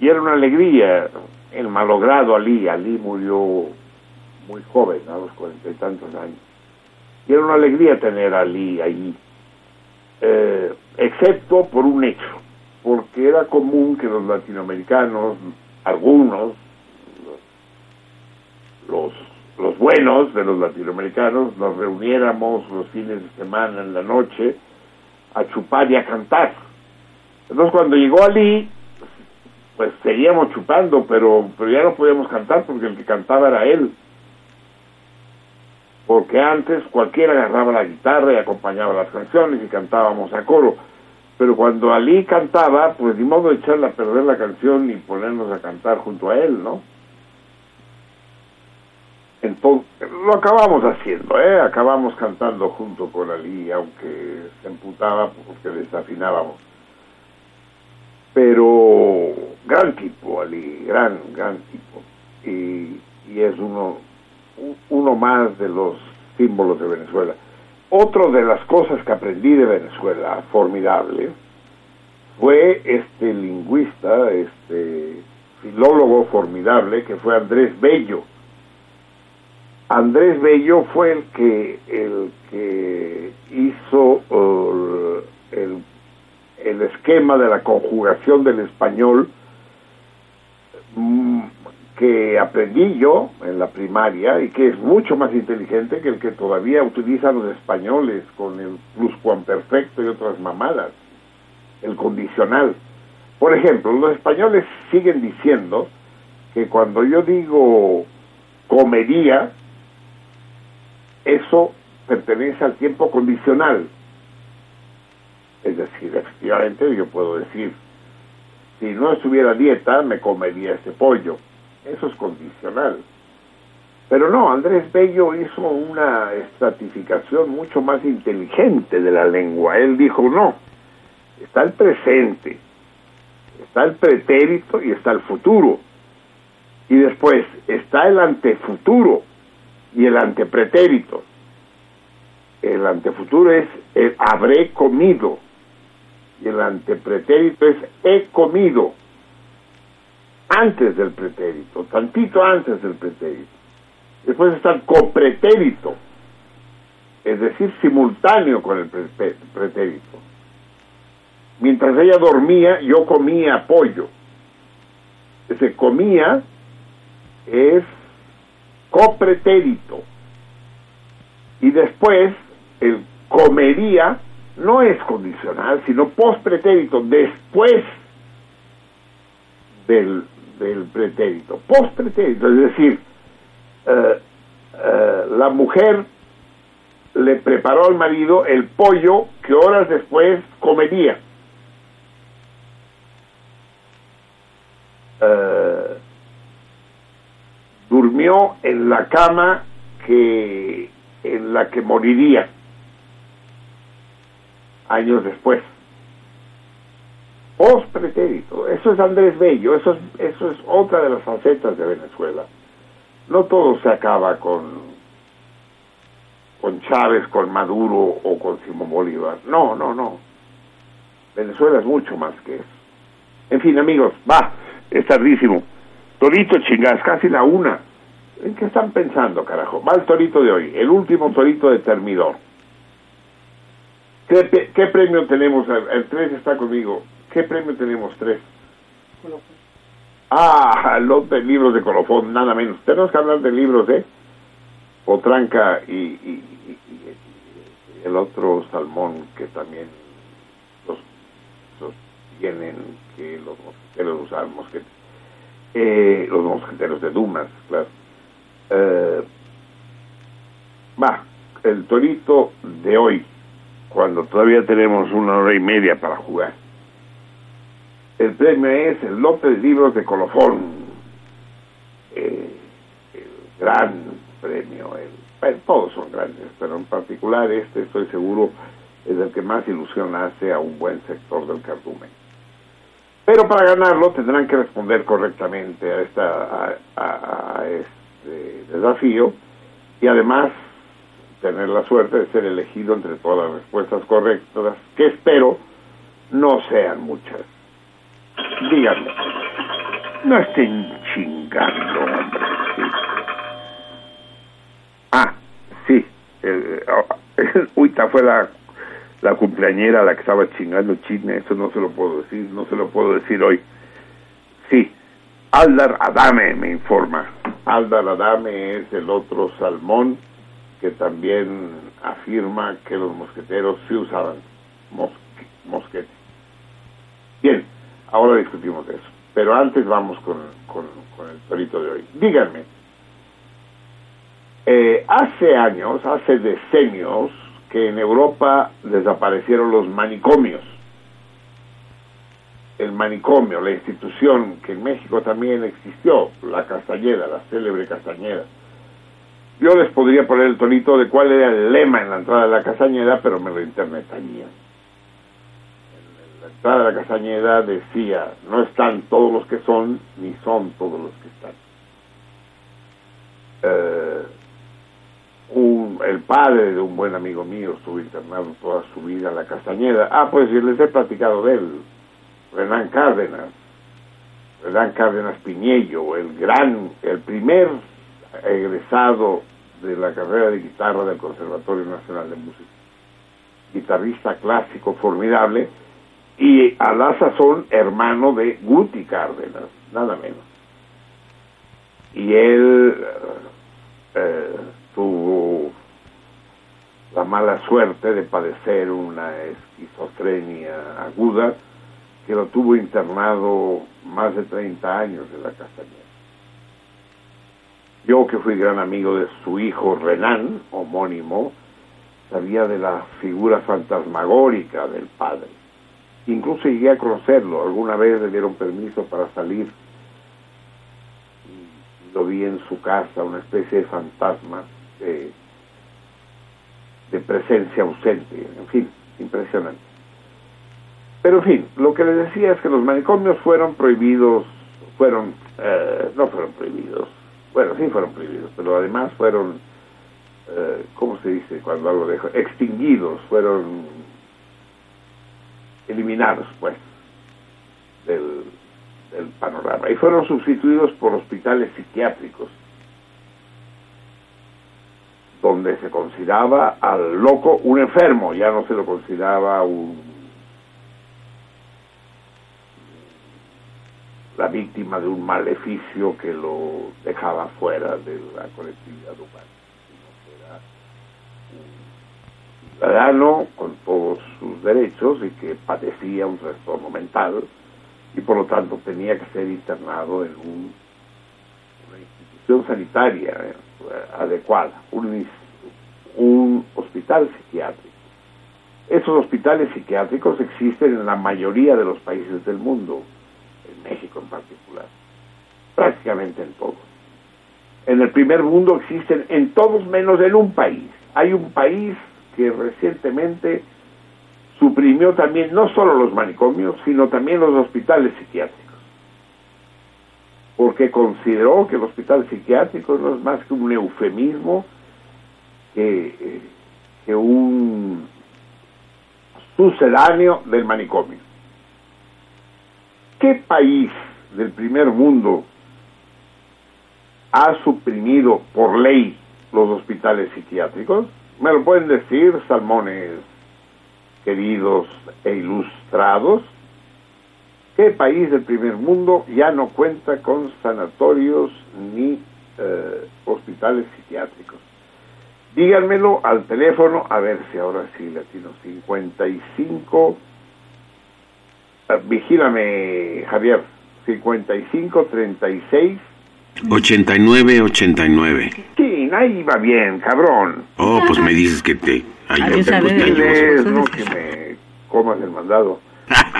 S3: y era una alegría el malogrado Ali. Ali murió muy joven, a los cuarenta y tantos años. Y era una alegría tener Ali allí, eh, excepto por un hecho, porque era común que los latinoamericanos, algunos, los, los buenos de los latinoamericanos, nos reuniéramos los fines de semana en la noche a chupar y a cantar. Entonces cuando llegó Ali, pues seguíamos chupando, pero, pero ya no podíamos cantar porque el que cantaba era él. Porque antes cualquiera agarraba la guitarra y acompañaba las canciones y cantábamos a coro. Pero cuando Ali cantaba, pues ni modo de echarle a perder la canción y ponernos a cantar junto a él, ¿no? Entonces, lo acabamos haciendo, ¿eh? Acabamos cantando junto con Ali, aunque se emputaba porque desafinábamos pero gran tipo Ali, gran, gran tipo y, y es uno uno más de los símbolos de Venezuela. Otra de las cosas que aprendí de Venezuela, formidable, fue este lingüista, este filólogo formidable que fue Andrés Bello. Andrés Bello fue el que el que hizo uh, el el esquema de la conjugación del español mm, que aprendí yo en la primaria y que es mucho más inteligente que el que todavía utilizan los españoles con el pluscuamperfecto y otras mamadas, el condicional. Por ejemplo, los españoles siguen diciendo que cuando yo digo comería, eso pertenece al tiempo condicional. Es decir, efectivamente yo puedo decir, si no estuviera dieta, me comería ese pollo. Eso es condicional. Pero no, Andrés Bello hizo una estratificación mucho más inteligente de la lengua. Él dijo, no, está el presente, está el pretérito y está el futuro. Y después está el antefuturo y el antepretérito. El antefuturo es el habré comido y el antepretérito es he comido antes del pretérito, tantito antes del pretérito. Después está el copretérito, es decir, simultáneo con el pre- pretérito. Mientras ella dormía, yo comía pollo. Ese comía es copretérito. Y después, el comería no es condicional, sino postpretérito, después del, del pretérito. Postpretérito, es decir, eh, eh, la mujer le preparó al marido el pollo que horas después comería. Eh, durmió en la cama que en la que moriría años después. Post-pretérito, eso es Andrés Bello, eso es, eso es otra de las facetas de Venezuela. No todo se acaba con con Chávez, con Maduro o con Simón Bolívar. No, no, no. Venezuela es mucho más que eso. En fin, amigos, va, es tardísimo. Torito chingas, casi la una. ¿En qué están pensando, carajo? Va el torito de hoy, el último torito de Termidor. ¿Qué, premio tenemos? El, el 3 está conmigo. ¿Qué premio tenemos, 3? Ah, los de libros de colofón, nada menos. Tenemos que hablar de libros, ¿eh? Potranca y, y- el otro salmón que también los, sostienen que los mosqueteros mosqueteros. Eh, los mosqueteros de Dumas, claro. Eh, va, el torito de hoy, cuando todavía tenemos una hora y media para jugar. El premio es el de libros de colofón. Eh, el gran premio. El, bueno, todos son grandes, pero en particular este, estoy seguro, es el que más ilusión hace a un buen sector del cardumen. Pero para ganarlo tendrán que responder correctamente a, esta, a, este desafío y además tener la suerte de ser elegido entre todas las respuestas correctas, que espero no sean muchas. Díganme, no estén chingando, hombre. Ah, sí, el, el- <laughs> Uita fue la, la cumpleañera la que estaba chingando chisme, eso no se lo puedo decir, no se lo puedo decir hoy. Sí, Aldar Adame me informa. Aldar Adame es el otro salmón que también afirma que los mosqueteros sí usaban mosque- mosquete. Bien, ahora discutimos eso. Pero antes vamos con, con, el torito de hoy. Díganme, eh, hace años, hace decenios, que en Europa desaparecieron los manicomios. El manicomio, la institución que en México también existió, la Castañeda, la célebre Castañeda. Yo les podría poner el tonito de cuál era el lema en la entrada de la Castañeda, pero me lo internetaría. En la entrada de la Castañeda decía, no están todos los que son, ni son todos los que están. Eh, el padre de un buen amigo mío estuvo internado toda su vida en la Castañeda. Ah, pues yo les he platicado de él, Renán Cárdenas, Renán Cárdenas Piñello, el gran, el primer egresado de la carrera de guitarra del Conservatorio Nacional de Música. Guitarrista clásico formidable y a la sazón hermano de Guti Cárdenas, nada menos. Y él eh, tuvo la mala suerte de padecer una esquizofrenia aguda que lo tuvo internado más de 30 años en la Castañeda. Yo que fui gran amigo de su hijo Renan, homónimo, sabía de la figura fantasmagórica del padre. Incluso llegué a conocerlo, alguna vez le dieron permiso para salir y lo vi en su casa, una especie de fantasma de, de presencia ausente, en fin, impresionante. Pero en fin, lo que les decía es que los manicomios fueron prohibidos, fueron, eh, no fueron prohibidos, bueno, sí fueron prohibidos, pero además fueron, eh, ¿cómo se dice cuando algo dejo? Extinguidos, fueron eliminados, pues, del, del panorama. Y fueron sustituidos por hospitales psiquiátricos, donde se consideraba al loco un enfermo, ya no se lo consideraba un la víctima de un maleficio que lo dejaba fuera de la colectividad humana, sino que era un ciudadano con todos sus derechos y que padecía un trastorno mental y por lo tanto tenía que ser internado en un- una institución sanitaria eh, adecuada, un, un hospital psiquiátrico. Esos hospitales psiquiátricos existen en la mayoría de los países del mundo, en México en particular, prácticamente en todos. En el primer mundo existen en todos menos en un país. Hay un país que recientemente suprimió también no solo los manicomios, sino también los hospitales psiquiátricos. Porque consideró que el hospital psiquiátrico no es más que un eufemismo, que, eh, que un sucedáneo del manicomio. ¿Qué país del primer mundo ha suprimido por ley los hospitales psiquiátricos? ¿Me lo pueden decir, salmones queridos e ilustrados? ¿Qué país del primer mundo ya no cuenta con sanatorios ni eh, hospitales psiquiátricos? Díganmelo al teléfono, a ver si ahora sí latino 55 Ah, vigílame, Javier. 55 36.
S4: 89, 89.
S3: Sí, ahí va bien, cabrón.
S4: Oh, pues me dices que te.
S3: Es, no que me comas el mandado.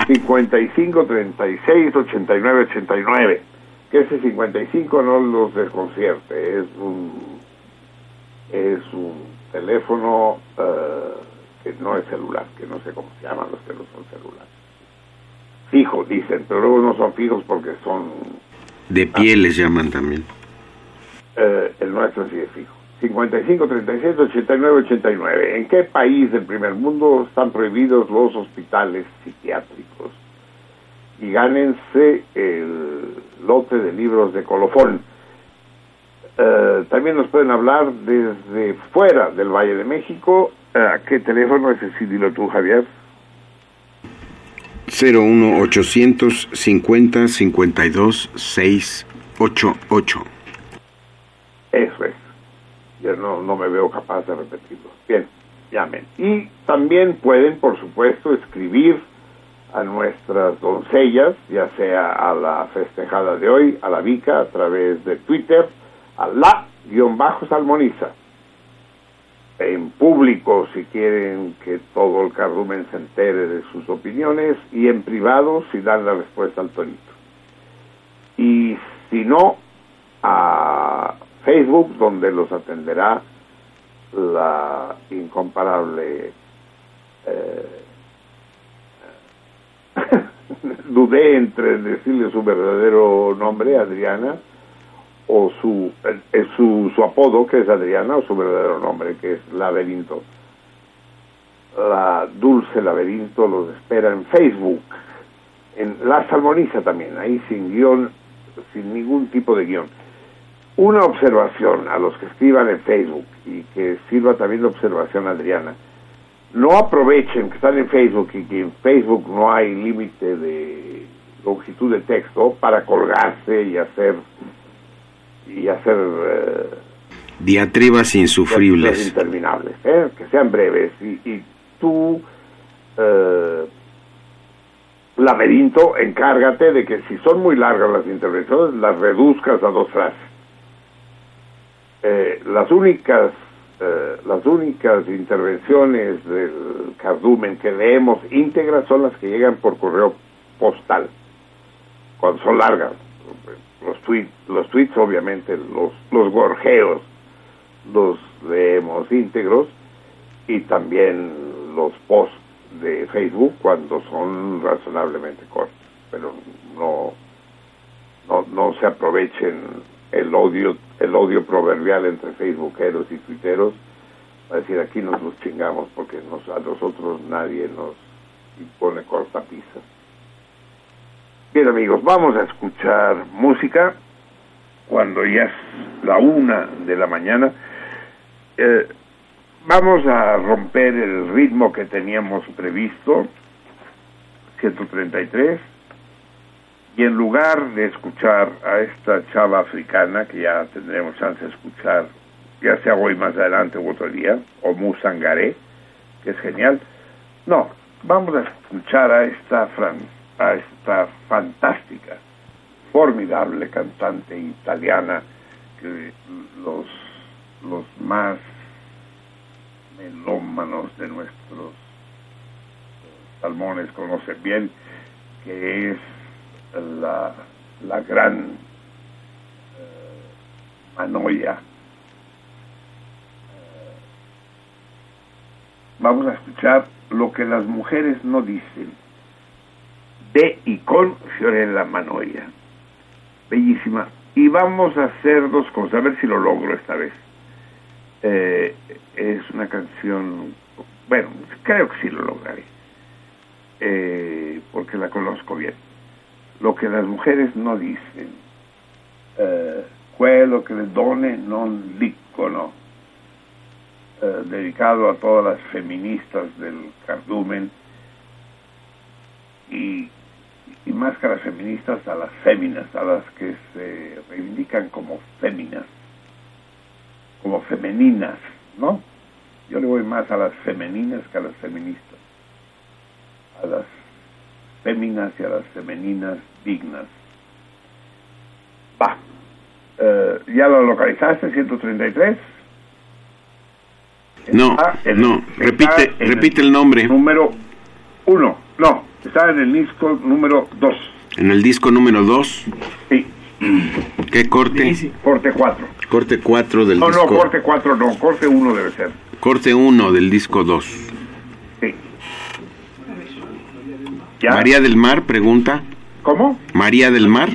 S3: 55 36 89 89. Que ese 55 no los desconcierte, es un es un teléfono eh, que no es celular, que no sé cómo se llaman los que no son celulares. Fijo, dicen, pero luego no son fijos porque son
S4: De pie les llaman también.
S3: eh, el nuestro sí es fijo. 55 36 89 89. ¿En qué país del primer mundo están prohibidos los hospitales psiquiátricos? Y gánense el lote de libros de colofón. Eh, también nos pueden hablar desde fuera del Valle de México. Eh, ¿A qué teléfono? Ese sí, dilo tú, Javier.
S4: 01 850 52 688.
S3: Eso es. Yo no, no me veo capaz de repetirlo. Bien, llamen. Y también pueden, por supuesto, escribir a nuestras doncellas, ya sea a la festejada de hoy, a la Vica, a través de Twitter, a la-salmoniza. En público, si quieren que todo el cardumen se entere de sus opiniones, y en privado, si dan la respuesta al torito. Y si no, a Facebook, donde los atenderá la incomparable. eh, <laughs> dudé entre decirle su verdadero nombre, Adriana, o su, eh, su, su apodo, que es Adriana, o su verdadero nombre, que es Laberinto. La Dulce Laberinto los espera en Facebook, en La Salmoniza también, ahí sin guion, sin ningún tipo de guion. Una observación a los que escriban en Facebook y que sirva también de observación Adriana. No aprovechen que están en Facebook y que en Facebook no hay límite de longitud de texto para colgarse y hacer y hacer eh,
S4: Diatribas
S3: diatribas
S4: insufribles.
S3: interminables, ¿eh? que sean breves y, y tú eh, laberinto encárgate de que si son muy largas las intervenciones las reduzcas a dos frases eh, las únicas eh, las únicas intervenciones del cardumen que leemos íntegras son las que llegan por correo postal, cuando son largas. Los tweets, los tweets obviamente, los, los gorjeos los leemos íntegros y también los posts de Facebook cuando son razonablemente cortos, pero no no, no se aprovechen el odio el odio proverbial entre facebookeros y tuiteros para decir aquí nos los chingamos porque nos, a nosotros nadie nos impone cortapisas. Bien amigos, vamos a escuchar música cuando ya es la una de la mañana. Eh, vamos a romper el ritmo que teníamos previsto, 133, y en lugar de escuchar a esta chava africana, que ya tendremos chance de escuchar, ya sea hoy más adelante u otro día, o Musangaré, que es genial, no, vamos a escuchar a esta, fran, a esta fantástica, formidable cantante italiana que los, los más melómanos de nuestros salmones conocen bien, que es la, la gran eh, Manoya. Eh, vamos a escuchar lo que las mujeres no dicen de y con Fiorella Manoya. Bellísima. Y vamos a hacer dos cosas, a ver si lo logro esta vez. Eh, es una canción, bueno, creo que sí lo lograré, porque la conozco bien lo que las mujeres no dicen, eh, quello che le donne non dicono, eh, dedicado a todas las feministas del cardumen y, y más que a las feministas, a las féminas, a las que se reivindican como féminas, como femeninas, ¿no? Yo le voy más a las femeninas que a las feministas, a las féminas y a las femeninas dignas. Va. Eh, ¿Ya lo localizaste, 133?
S4: No,
S3: Está en-
S4: no, repite, repite el nombre.
S3: Número 1. No, está en el disco número 2.
S4: En el disco número 2,
S3: Sí,
S4: ¿qué corte?
S3: corte 4.
S4: Corte 4 del
S3: No, no,
S4: disco.
S3: corte 4 no, corte 1 debe ser.
S4: Corte 1 del disco 2.
S3: Sí. ¿Ya?
S4: María del Mar pregunta.
S3: ¿Cómo?
S4: María del Mar.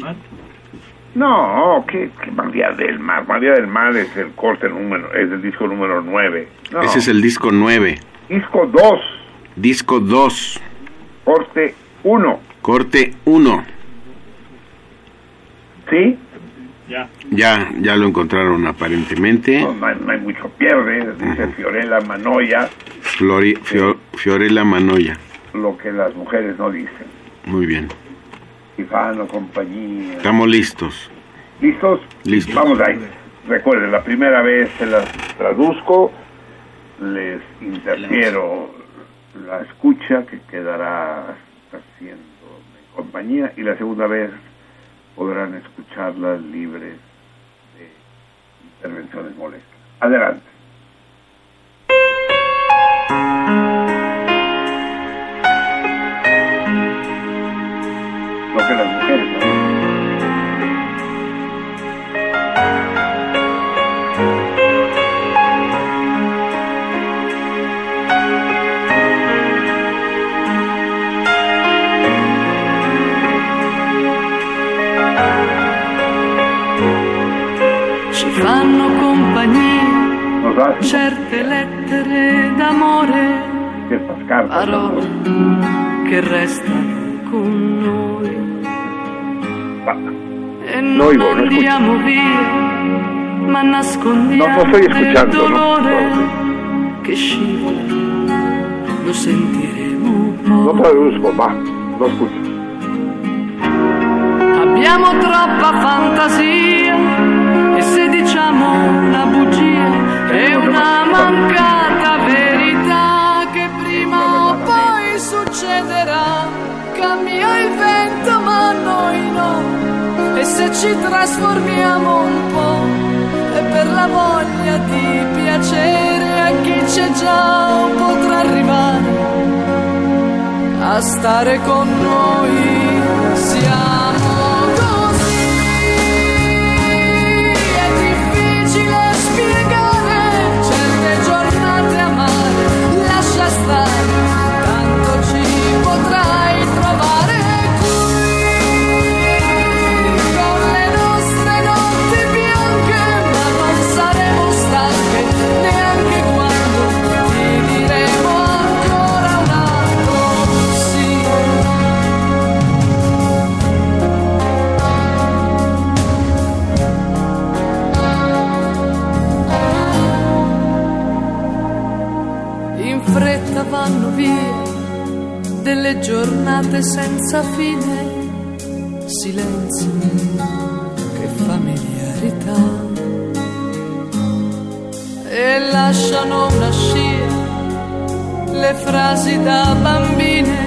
S3: No, ¿qué, qué María del Mar? María del Mar es el corte número, es el disco número 9. No,
S4: Ese es el disco 9.
S3: disco 2,
S4: Disco 2.
S3: corte 1.
S4: Corte 1.
S3: ¿Sí?
S4: Ya, ya lo encontraron aparentemente.
S3: No, no hay, no hay mucho pierde, dice Fiorella Manoya,
S4: Flori- Fio- Fiorella Manoya.
S3: Lo que las mujeres no dicen.
S4: Muy bien.
S3: Tifano, compañía.
S4: Estamos listos.
S3: ¿Listos?
S4: Listos.
S3: Vamos ahí. Recuerden, la primera vez se las traduzco, les interfiero la escucha que quedará haciendo compañía y la segunda vez podrán escucharlas libres de intervenciones molestas. Adelante. Lo que las mujeres no.
S12: Ci fanno compagnia certe lettere d'amore, parole che restano con. E non
S3: No oigo, no escucho.
S12: andiamo via, ma nascondiamo
S3: No, no estoy
S12: nel
S3: escuchando, no.
S12: dolore che scivola, lo sentiremo
S3: No
S12: poi.
S3: traduzco, va, no escucho.
S12: Abbiamo troppa fantasia e se diciamo una bugia è una mancata e se ci trasformiamo un po' è per la voglia di piacere a chi c'è già potrà arrivare a stare con noi. Siamo delle giornate senza fine, silenzio che familiarità. E lasciano una scia le frasi da bambine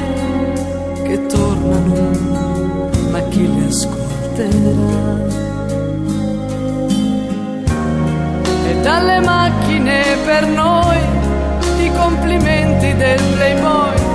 S12: che tornano, ma chi le ascolterà? E dalle macchine per noi i complimenti del Playboy,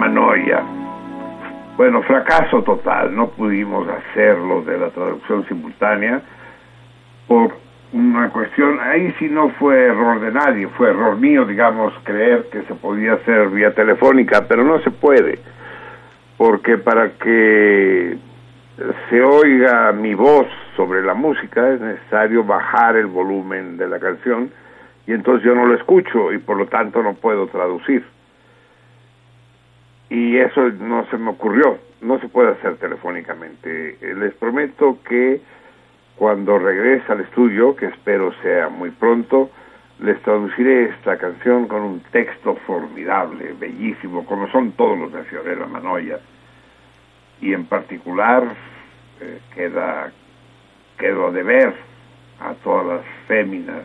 S3: Manoia. Bueno, fracaso total, no pudimos hacerlo de la traducción simultánea por una cuestión, ahí sí no fue error de nadie, fue error mío, digamos, creer que se podía hacer vía telefónica, pero no se puede, porque para que se oiga mi voz sobre la música es necesario bajar el volumen de la canción y entonces yo no lo escucho y por lo tanto no puedo traducir y eso no se me ocurrió, no se puede hacer telefónicamente. Eh, Les prometo que cuando regrese al estudio, que espero sea muy pronto, les traduciré esta canción con un texto formidable, bellísimo, como son todos los de Fiorella Manoia. Y en particular eh, queda, quedo de ver a todas las féminas,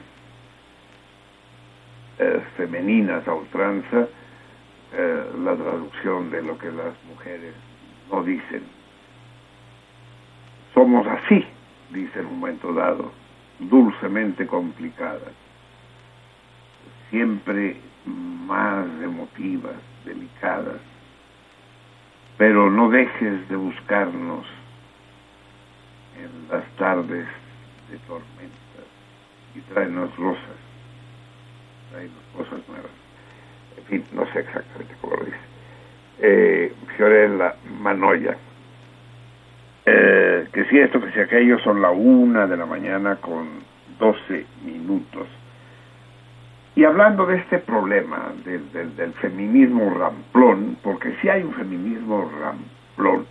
S3: eh, femeninas a ultranza, eh, la traducción de lo que las mujeres no dicen. Somos así, dice en un momento dado, dulcemente complicadas, siempre más emotivas, delicadas, pero no dejes de buscarnos en las tardes de tormentas y tráenos rosas, tráenos cosas nuevas fin, no sé exactamente cómo lo dice. Eh, Fiorella Manoia. Eh, que si esto, que si aquello, son la una de la mañana con 12 minutos. Y hablando de este problema del feminismo ramplón, porque si hay un feminismo ramplón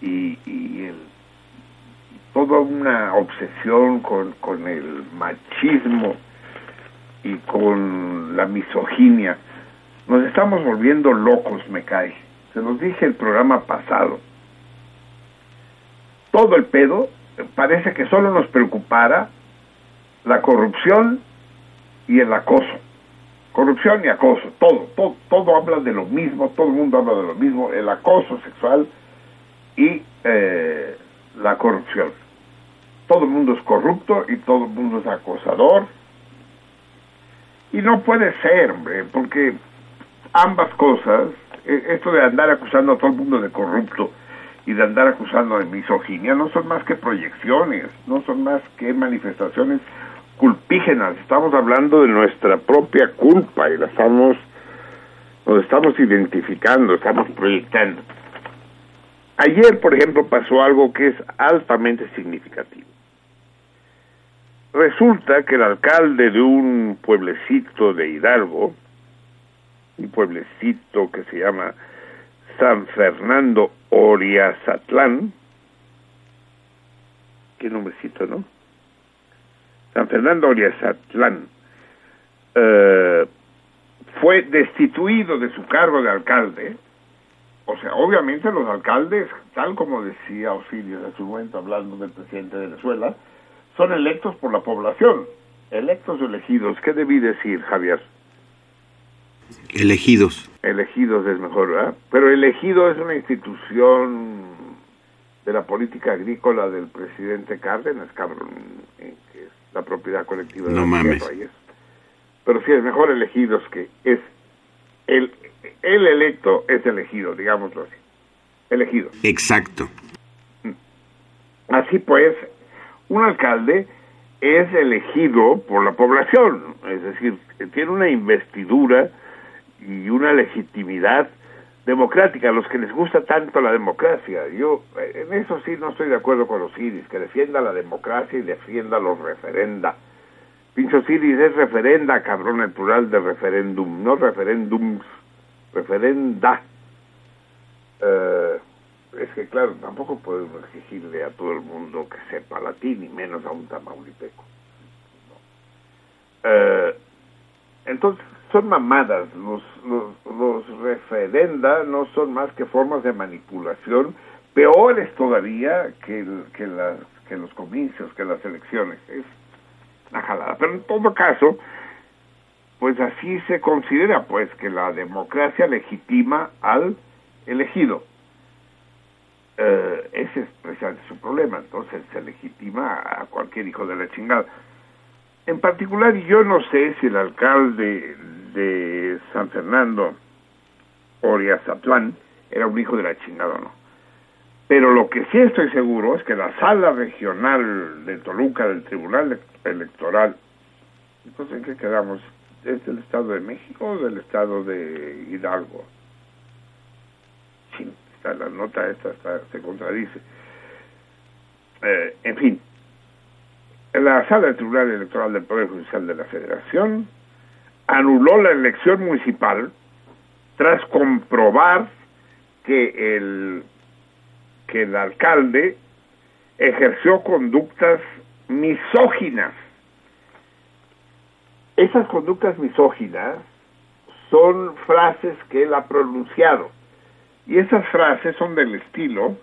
S3: y, y el, toda una obsesión con, con el machismo y con la misoginia, nos estamos volviendo locos, me cae. se los dije el programa pasado, todo el pedo parece que solo nos preocupara la corrupción y el acoso. Corrupción y acoso, todo, todo, todo habla de lo mismo, todo el mundo habla de lo mismo, el acoso sexual y eh, la corrupción. Todo el mundo es corrupto y todo el mundo es acosador. Y no puede ser, hombre, porque ambas cosas, eh, esto de andar acusando a todo el mundo de corrupto y de andar acusando de misoginia, no son más que proyecciones, no son más que manifestaciones culpígenas. Estamos hablando de nuestra propia culpa y la estamos, nos estamos identificando, estamos proyectando. Ayer, por ejemplo, pasó algo que es altamente significativo. Resulta que el alcalde de un pueblecito de Hidalgo, un pueblecito que se llama San Fernando Oriazatlán, qué nombrecito, ¿no? San Fernando Oriazatlán, eh, fue destituido de su cargo de alcalde. O sea, obviamente los alcaldes, tal como decía Osiris en su momento hablando del presidente de Venezuela, son electos por la población, electos o elegidos. ¿Qué debí decir, Javier?
S4: Elegidos.
S3: Elegidos es mejor, ¿verdad? Pero elegido es una institución de la política agrícola del presidente Cárdenas, cabrón, eh, que es la propiedad colectiva de
S4: No mames.
S3: Pero sí es mejor elegidos que es el, el electo es elegido, digámoslo así. Elegido.
S4: Exacto.
S3: Así pues, un alcalde es elegido por la población, es decir, tiene una investidura y una legitimidad democrática, a los que les gusta tanto la democracia. Yo eh, en eso sí no estoy de acuerdo con Osiris, que defienda la democracia y defienda los referenda. Pincho Osiris es referenda, cabrón, el plural de referéndum, no referéndums, referenda. Eh, es que claro, tampoco podemos exigirle a todo el mundo que sepa latín, y menos a un tamaulipeco. Eh, entonces, son mamadas. Los, los, los referenda no son más que formas de manipulación, peores todavía que, que, las, que los comicios, que las elecciones. Es una jalada. Pero en todo caso, pues así se considera, pues, que la democracia legitima al elegido. Eh, ese es precisamente su problema, entonces se legitima a cualquier hijo de la chingada. En particular, yo no sé si el alcalde de San Fernando, Oriazatlán, era un hijo de la chingada o no. Pero lo que sí estoy seguro es que la sala regional de Toluca del Tribunal Electoral, entonces, ¿en qué quedamos? ¿Es del Estado de México o del Estado de Hidalgo? Sí, está la nota esta está- se contradice. Eh, en fin, la sala del Tribunal Electoral del Poder Judicial de la Federación anuló la elección municipal tras comprobar que el que el alcalde ejerció conductas misóginas. Esas conductas misóginas son frases que él ha pronunciado. Y esas frases son del estilo,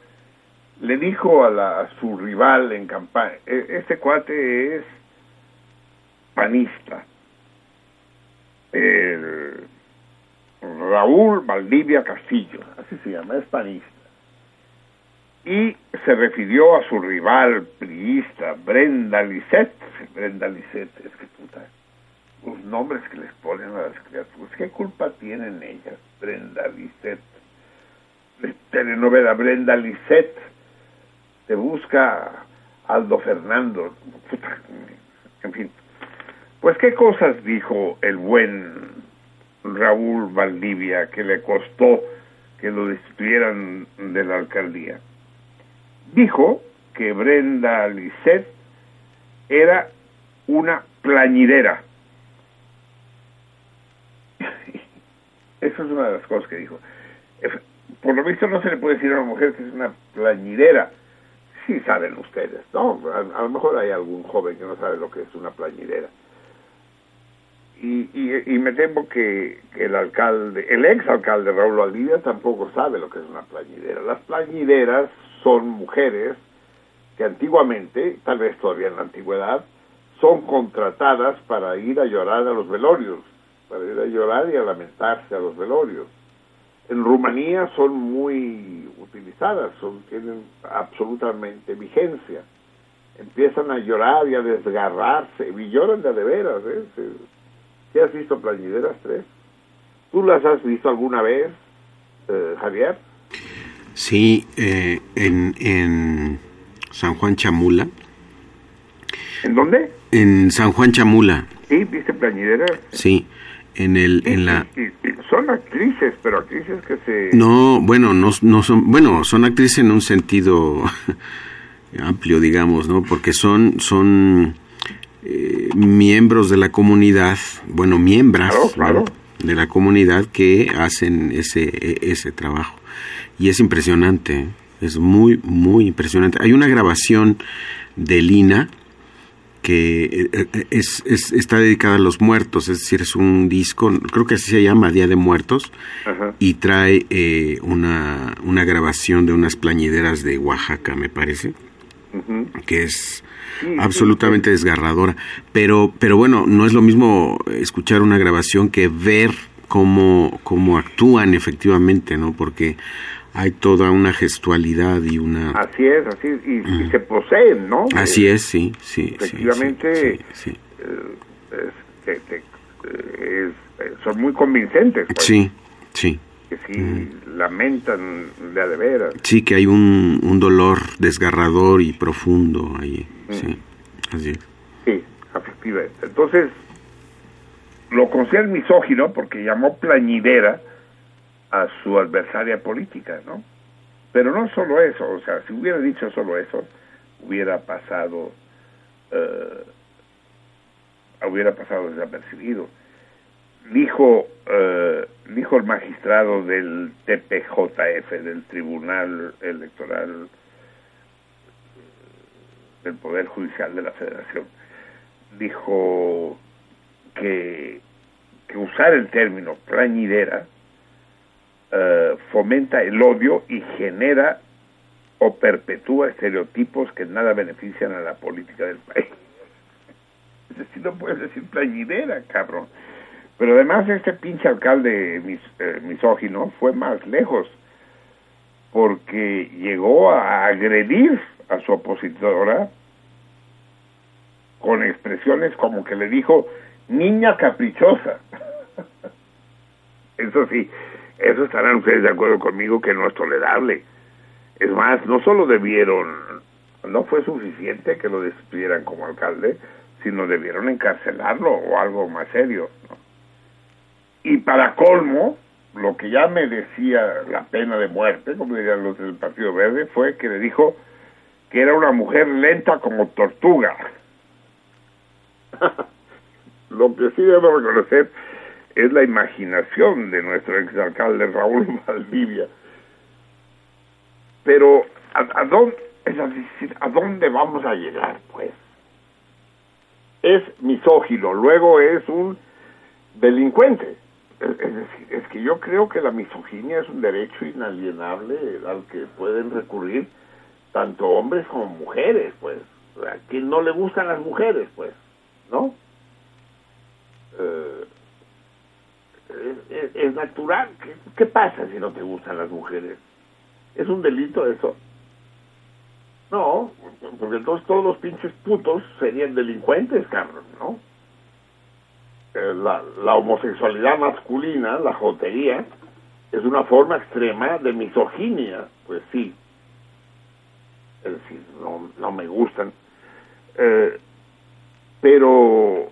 S3: le dijo a, la, a su rival en campaña, e- este cuate es panista, el Raúl Valdivia Castillo, así se llama, es panista. Y se refirió a su rival priista, Brenda Lisset, Brenda Lisset, es que puta, los nombres que les ponen a las criaturas, ¿qué culpa tienen ellas? Brenda Lisset, telenovela Brenda Lisset, te busca Aldo Fernando, en fin. Pues qué cosas dijo el buen Raúl Valdivia que le costó que lo destituyeran de la alcaldía. Dijo que Brenda Lisset era una plañidera. <laughs> Eso es una de las cosas que dijo. Por lo visto no se le puede decir a una mujer que es una plañidera. Sí saben ustedes, ¿no? A, lo mejor hay algún joven que no sabe lo que es una plañidera. Y, y, y me temo que, que el alcalde, el ex alcalde Raúl Valdivia tampoco sabe lo que es una plañidera. Las plañideras son mujeres que antiguamente, tal vez todavía en la antigüedad, son contratadas para ir a llorar a los velorios, para ir a llorar y a lamentarse a los velorios. En Rumanía son muy utilizadas, son, tienen absolutamente vigencia. Empiezan a llorar y a desgarrarse, y lloran de de veras. ¿eh? ¿Sí has visto plañideras tres? ¿Tú las has visto alguna vez, eh, Javier?
S4: Sí, eh, en, en San Juan Chamula.
S3: ¿En dónde?
S4: En San Juan Chamula,
S3: Sí, viste plañideras.
S4: sí. En el, en la.
S3: Y son actrices, pero actrices que se...
S4: No, bueno, no, no son, bueno, son actrices en un sentido <laughs> amplio, digamos, ¿no? Porque son, son eh, miembros de la comunidad, bueno, miembros
S3: Claro, claro.
S4: de la comunidad que hacen ese, e- ese trabajo. Y es impresionante, ¿eh? es muy, muy impresionante. Hay una grabación de Lina que eh, eh, es, es- está dedicada a los muertos, es decir, es un disco, creo que así se llama, Día de Muertos,
S3: Ajá.
S4: y trae eh, una, una grabación de unas plañideras de Oaxaca, me parece, que es absolutamente desgarradora. Pero, pero bueno, no es lo mismo escuchar una grabación que ver cómo, cómo actúan efectivamente, ¿no? Porque hay toda una gestualidad y una...
S3: Así es, así es, y, y se poseen, ¿no?
S4: Así es, sí, sí.
S3: Efectivamente,
S4: sí, sí,
S3: eh, es- eh, es- eh, son muy convincentes, pues,
S4: sí, sí.
S3: que sí lamentan de a de veras.
S4: Sí, que hay un, un dolor desgarrador y profundo ahí, sí, así es.
S3: Sí, efectivamente. Entonces, lo considera misógino porque llamó plañidera a su adversaria política, ¿no? Pero no solo eso, o sea, si hubiera dicho solo eso, hubiera pasado, eh, hubiera pasado desapercibido. Dijo, eh, dijo el magistrado del TPJF, del Tribunal Electoral del Poder Judicial de la Federación, dijo que, que usar el término plañidera eh, fomenta el odio y genera o perpetúa estereotipos que nada benefician a la política del país. Es decir, no puedes decir plañidera, cabrón. Pero además este pinche alcalde mis, eh, misógino fue más lejos, porque llegó a agredir a su opositora con expresiones como que le dijo niña caprichosa. <laughs> Eso sí, eso estarán ustedes de acuerdo conmigo que no es tolerable. Es más, no solo debieron, no fue suficiente que lo despidieran como alcalde, sino debieron encarcelarlo o algo más serio. ¿no? Y para colmo, lo que ya merecía la pena de muerte, como dirían los del Partido Verde, fue que le dijo que era una mujer lenta como tortuga. <laughs> lo que sí debo reconocer es la imaginación de nuestro exalcalde Raúl <laughs> Valdivia. Pero, ¿a, a dónde, ¿a dónde vamos a llegar, pues? Es misógino, luego es un delincuente. Es, es decir, es que yo creo que la misoginia es un derecho inalienable al que pueden recurrir tanto hombres como mujeres, pues. A quien no le gustan las mujeres, pues, ¿no? Eh, es, natural. ¿Qué, pasa si no te gustan las mujeres? ¿Es un delito eso? No, porque entonces todos los pinches putos serían delincuentes, cabrón, ¿no? Eh, la, la homosexualidad masculina, la jotería, es una forma extrema de misoginia, pues sí. Es decir, no, no me gustan. Eh, pero,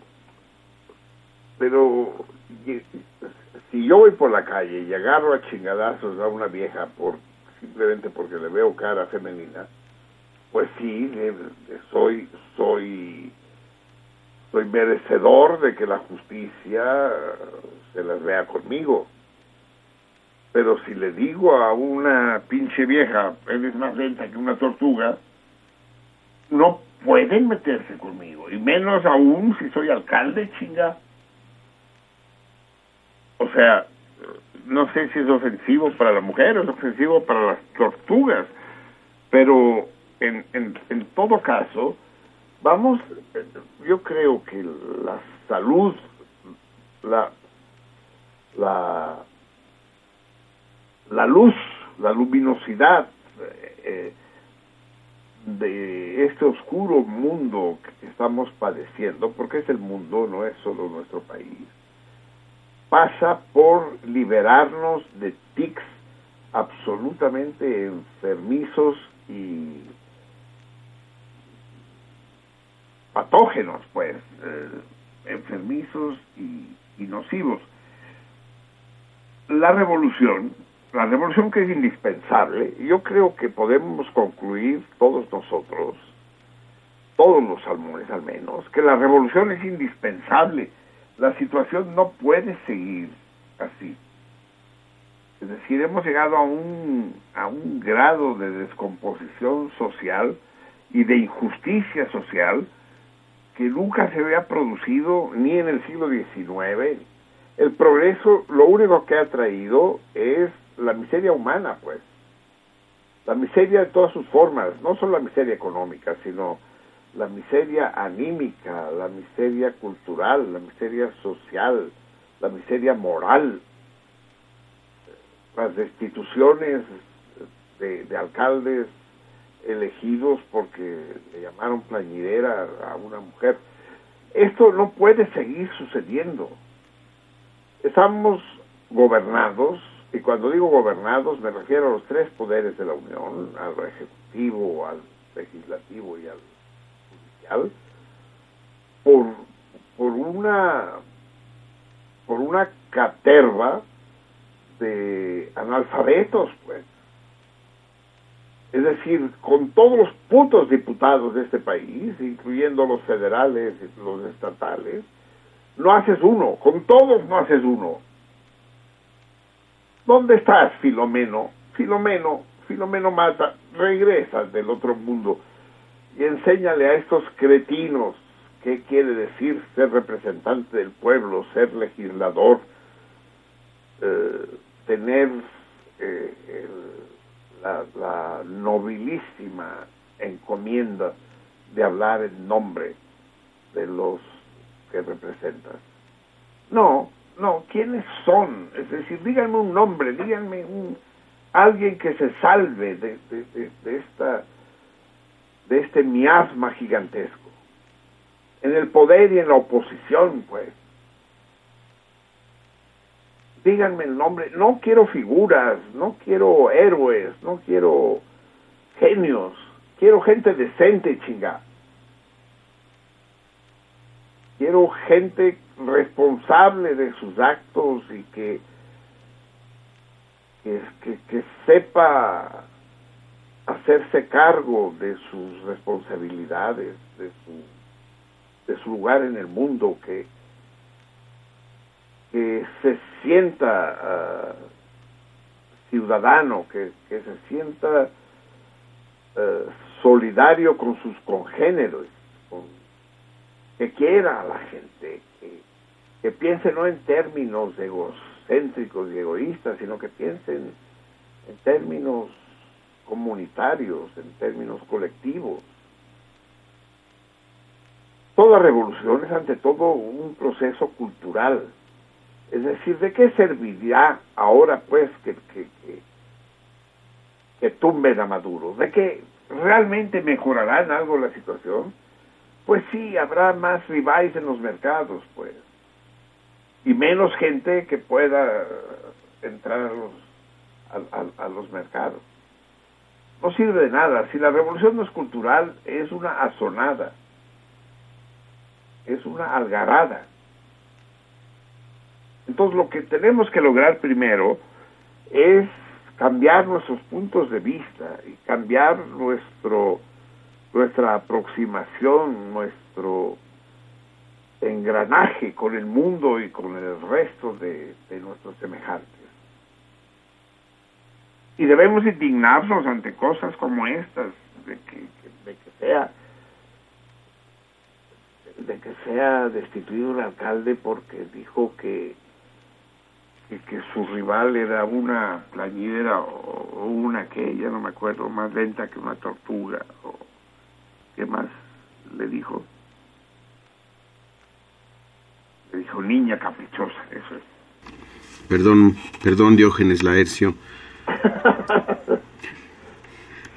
S3: pero, si yo voy por la calle y agarro a chingadazos a una vieja por simplemente porque le veo cara femenina, pues sí, soy, soy, soy merecedor de que la justicia se las vea conmigo. Pero si le digo a una pinche vieja, eres más lenta que una tortuga, no pueden meterse conmigo. Y menos aún si soy alcalde, chinga. O sea, no sé si es ofensivo para la mujer es ofensivo para las tortugas, pero en, en, todo caso, vamos, yo creo que la salud, la, la, la luz, la luminosidad eh, de este oscuro mundo que estamos padeciendo, porque es el mundo, no es solo nuestro país, pasa por liberarnos de tics absolutamente enfermizos y patógenos, pues, eh, enfermizos y, y nocivos. La revolución, la revolución que es indispensable, yo creo que podemos concluir todos nosotros, todos los salmones al menos, que la revolución es indispensable. La situación no puede seguir así. Es decir, hemos llegado a un, a un grado de descomposición social y de injusticia social que nunca se había producido ni en el siglo XIX. El progreso lo único que ha traído es la miseria humana, pues. La miseria de todas sus formas, no solo la miseria económica, sino la miseria anímica, la miseria cultural, la miseria social, la miseria moral, las destituciones de, de alcaldes elegidos porque le llamaron plañidera a una mujer. Esto no puede seguir sucediendo. Estamos gobernados, y cuando digo gobernados me refiero a los tres poderes de la Unión, al Ejecutivo, al Legislativo y al Por, por una por una caterva de analfabetos, pues. Es decir, con todos los putos diputados de este país, incluyendo los federales y los estatales, no haces uno, con todos no haces uno. ¿Dónde estás, Filomeno? Filomeno, Filomeno Mata, regresa del otro mundo y enséñale a estos cretinos qué quiere decir ser representante del pueblo, ser legislador, eh, tener eh, el, la, nobilísima encomienda de hablar en nombre de los que representas. No, no, ¿quiénes son? Es decir, díganme un nombre, díganme un alguien que se salve de, de, de esta de este miasma gigantesco. En el poder y en la oposición, pues. Díganme el nombre. No quiero figuras, no quiero héroes, no quiero genios. Quiero gente decente, chinga. Quiero gente responsable de sus actos y que, que, que, que sepa hacerse cargo de sus responsabilidades, de su, lugar en el mundo, que, que se sienta uh, ciudadano, que, que, se sienta uh, solidario con sus congéneros, con, que quiera a la gente, que, que piense no en términos egocéntricos y egoístas, sino que piense en, en términos comunitarios, en términos colectivos. Toda revolución es ante todo un proceso cultural. Es decir, ¿de qué servirá ahora pues que, que, que, tumben a Maduro? ¿De qué realmente mejorará en algo la situación? Pues sí, habrá más rivales en los mercados, pues. Y menos gente que pueda entrar a los, a los mercados no sirve de nada. Si la revolución no es cultural, es una azonada, es una algarada. Entonces lo que tenemos que lograr primero es cambiar nuestros puntos de vista y cambiar nuestro nuestra aproximación, nuestro engranaje con el mundo y con el resto de, de nuestros semejantes y debemos indignarnos ante cosas como estas de que, de que sea de que sea destituido el alcalde porque dijo que que, su rival era una plañidera o, o una que ya no me acuerdo, más lenta que una tortuga. O, ¿Qué más le dijo? Le dijo niña caprichosa, eso es.
S4: Perdón, perdón Diógenes Laercio. <laughs>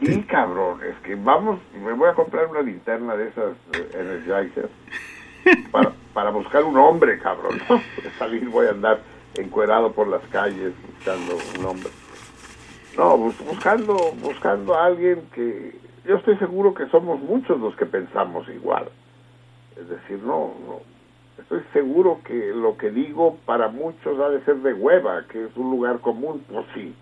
S3: Sí, cabrón, es que vamos, me voy a comprar una linterna de esas eh, Energizer para, para buscar un hombre, cabrón. ¿no? <laughs> Salir, voy a andar encuerado por las calles buscando un hombre. No, bus- buscando, buscando a alguien que yo estoy seguro que somos muchos los que pensamos igual. Es decir, no, no, estoy seguro que lo que digo para muchos ha de ser de hueva, que es un lugar común, pues sí.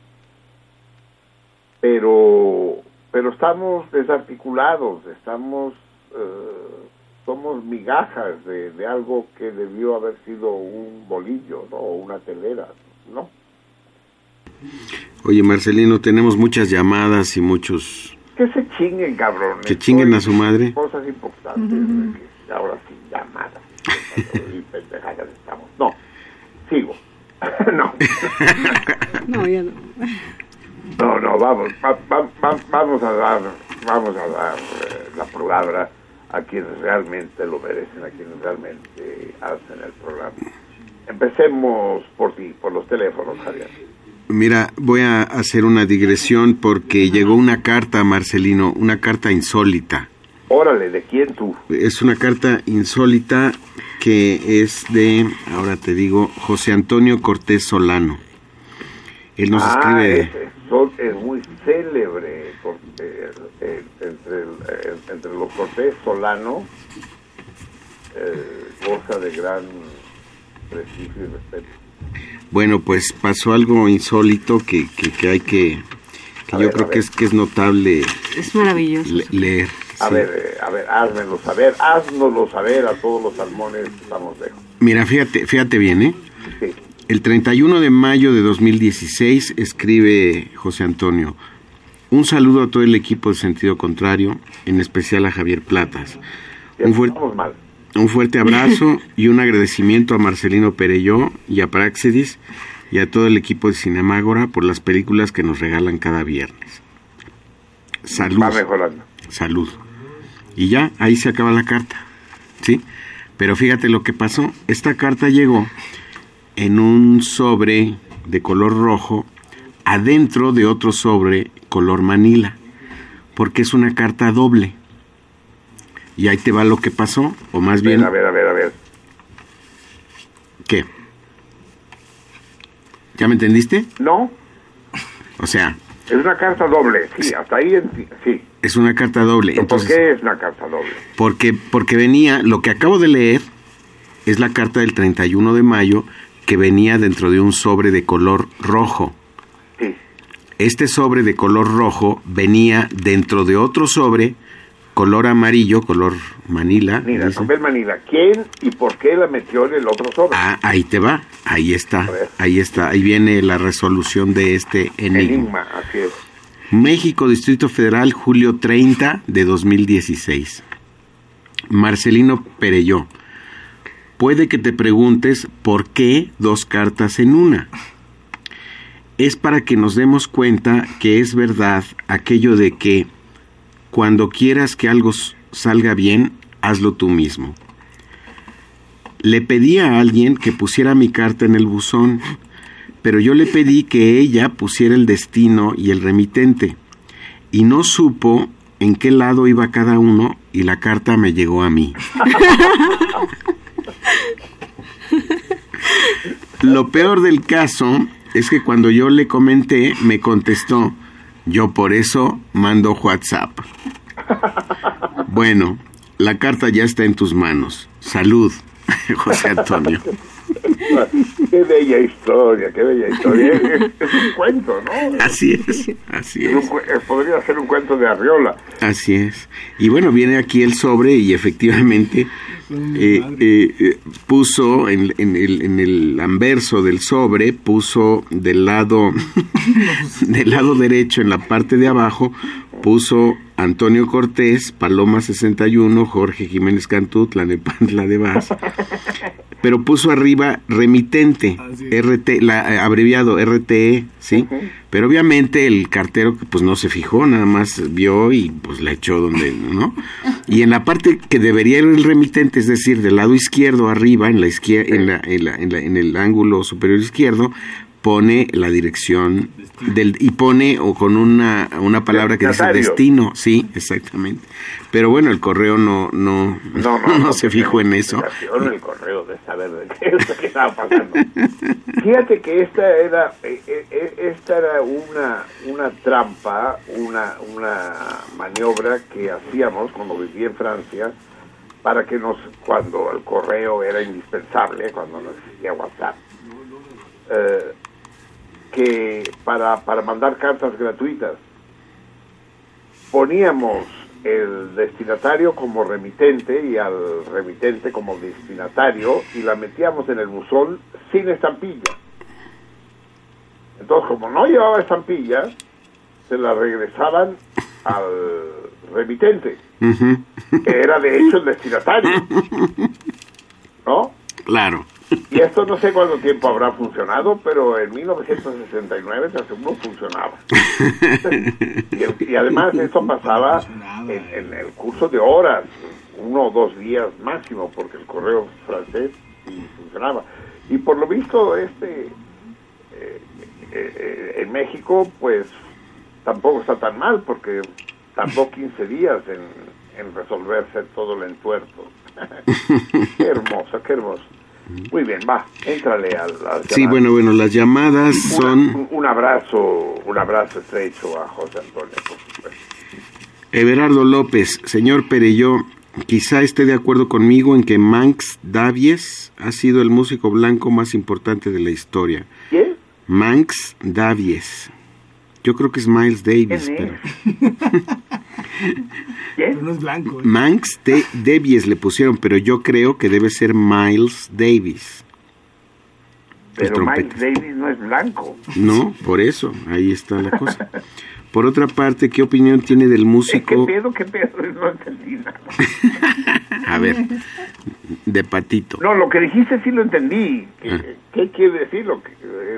S3: Pero, pero estamos desarticulados, estamos, eh, somos migajas de, de algo que debió haber sido un bolillo, ¿no? O una telera, ¿no?
S4: Oye Marcelino, tenemos muchas llamadas y muchos...
S3: Que se chinguen, cabrón.
S4: Que chinguen a su madre.
S3: Cosas importantes, de que ahora sí, llamadas. <laughs> y pendejadas estamos. No, sigo. <laughs> no. <laughs>
S7: No, ya no.
S3: No, no, vamos, va- va- va- vamos a dar, vamos a dar eh, la palabra a quienes realmente lo merecen, a quienes realmente hacen el programa. Empecemos por ti, por los teléfonos, Javier.
S4: Mira, voy a hacer una digresión porque llegó una carta, Marcelino, una carta insólita.
S3: Órale, ¿de quién tú?
S4: Es una carta insólita que es de, ahora te digo, José Antonio Cortés Solano. Él nos
S3: ah,
S4: escribe...
S3: ese sol es muy célebre Cortés, eh, entre, el- eh, entre los Cortés Solano, eh, goza de gran prestigio y respeto.
S4: Bueno, pues pasó algo insólito que, que, que hay que... que
S3: A
S4: yo
S3: ver,
S4: creo que es, que es notable
S7: Es maravilloso.
S4: le- leer.
S3: A
S4: sí.
S3: ver, eh, a ver, házmelo saber, háznoslo saber a todos los salmones que estamos lejos.
S4: Mira, fíjate, fíjate bien, ¿eh?
S3: Sí.
S4: El 31 de mayo de 2016 escribe José Antonio, un saludo a todo el equipo de sentido contrario, en especial a Javier Platas. Un, fuer-
S3: Estamos mal.
S4: un fuerte abrazo y un agradecimiento a Marcelino Perelló y a Praxedis y a todo el equipo de Cinemágora por las películas que nos regalan cada viernes. Salud.
S3: Va mejorando.
S4: Salud. Y ya, ahí se acaba la carta. ¿Sí? Pero fíjate lo que pasó. Esta carta llegó en un sobre de color rojo adentro de otro sobre color manila. Porque es una carta doble. Y ahí te va lo que pasó. O más bien,
S3: A ver, a ver, a ver.
S4: ¿qué? ¿Ya me entendiste?
S3: No,
S4: O sea,
S3: es una carta doble, sí, hasta ahí sí.
S4: es una carta doble.
S3: ¿Pero
S4: Entonces,
S3: ¿Por qué es una carta doble?
S4: Porque, porque venía, lo que acabo de leer es la carta del 31 de mayo que venía dentro de un sobre de color rojo.
S3: Sí.
S4: Este sobre de color rojo venía dentro de otro sobre color amarillo, color manila.
S3: Mira, papel manila, ¿quién y por qué la metió en el otro sobre?
S4: Ah, ahí te va, ahí está, ahí está, ahí viene la resolución de este enigma.
S3: Enigma, así es.
S4: México, Distrito Federal, julio 30 de 2016. Marcelino Perelló. Puede que te preguntes por qué dos cartas en una. Es para que nos demos cuenta que es verdad aquello de que cuando quieras que algo salga bien, hazlo tú mismo. Le pedí a alguien que pusiera mi carta en el buzón, pero yo le pedí que ella pusiera el destino y el remitente, y no supo en qué lado iba cada uno y la carta me llegó a mí. <laughs> Lo peor del caso es que cuando yo le comenté, me contestó, yo por eso mando WhatsApp. Bueno, la carta ya está en tus manos. Salud, <laughs> José Antonio. <laughs>
S3: Qué bella historia, qué bella historia. Es, es- es un cuento, ¿no?
S4: Así es, así
S3: Es un
S4: es.
S3: cu- podría ser un cuento de Arriola.
S4: Así es. Y bueno, viene aquí el sobre y efectivamente eh, eh, eh, puso en, en el, en el anverso del sobre, puso del lado, <laughs> del lado derecho, en la parte de abajo, puso Antonio Cortés, Paloma 61, Jorge Jiménez Cantú, Tlanepantla de Vaz. Pero puso arriba remitente, RT, la, eh, abreviado RTE, ¿sí? Pero obviamente el cartero pues no se fijó, nada más vio y pues le echó donde, ¿no? Y en la parte que debería ir el remitente, es decir, del lado izquierdo arriba, en la izquierda, en, la, en, la- en la- en el ángulo superior izquierdo, pone la dirección del y pone o con una, una palabra que dice destino, sí, exactamente. Pero bueno, el correo no no
S3: No, no, <laughs> no,
S4: se fijó en eso.
S3: El correo de saber de qué, <laughs> estaba pasando. Fíjate que esta era eh, eh, eh, esta era una una trampa, una una maniobra que hacíamos cuando vivía en Francia para que nos cuando el correo era indispensable, cuando no existía WhatsApp. eh, que para, para mandar cartas gratuitas poníamos el destinatario como remitente y al remitente como destinatario y la metíamos en el buzón sin estampilla. Entonces, como no llevaba estampilla, se la regresaban al remitente, que era de hecho el destinatario. ¿No?
S4: Claro.
S3: Y esto no sé cuánto tiempo habrá funcionado, pero en 1969 te aseguro funcionaba. y, además eso pasaba en, en el curso de horas, uno o dos días máximo, porque el correo francés funcionaba. Y por lo visto, este eh, eh, eh, en México, pues tampoco está tan mal, porque tardó 15 días en, en resolverse todo el entuerto. <laughs> qué hermoso, qué hermoso. Muy bien, va, éntrale al, al
S4: Sí, bueno, bueno, las llamadas
S3: Una-
S4: son
S3: un, un abrazo, un abrazo estrecho a José Antonio, por supuesto.
S4: Everardo López, señor Pereyó, quizá esté de acuerdo conmigo en que Manx Davies ha sido el músico blanco más importante de la historia.
S3: ¿Quién?
S4: Manx Davies. Yo creo que es Miles Davis,
S3: ¿Quién
S4: pero <laughs>
S8: Pero no es blanco. ¿eh?
S4: Manx de Davies le pusieron, pero yo creo que debe ser Miles Davis.
S3: Pero
S4: trompetista.
S3: Davis no es blanco.
S4: No, por eso, ahí está la cosa. <laughs> Por otra parte, ¿qué opinión tiene del
S3: ¿Qué
S4: músico?
S3: pedo, qué pedo? <laughs> No entendí nada.
S4: A ver, de patito.
S3: No, lo que dijiste sí lo entendí. ¿Qué,
S4: Ah.
S3: qué quiere decir lo que,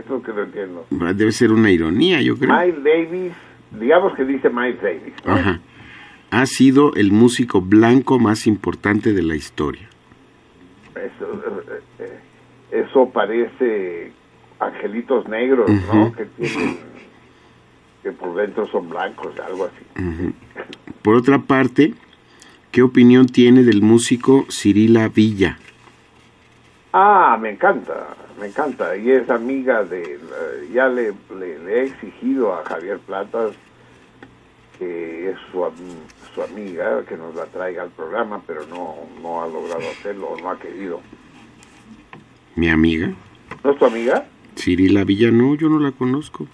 S3: eso que lo entiendo?
S4: Debe ser una ironía, yo creo.
S3: Miles Davis, digamos que dice Miles Davis. ¿no?
S4: Ajá. Ha sido el músico blanco más importante de la historia.
S3: Eso, eh, eh, eso parece angelitos negros, ¿no? Que tienen, que por dentro son blancos, algo así.
S4: Por otra parte, ¿qué opinión tiene del músico Cirila Villa?
S3: Ah, me encanta, me encanta. Y es amiga de, ya le, le, le he exigido a Javier Platas que es su, su amiga, que nos la traiga al programa, pero no, no ha logrado hacerlo, no ha querido.
S4: Mi amiga.
S3: ¿No es tu amiga?
S4: Cirila Villa, no, yo no la conozco.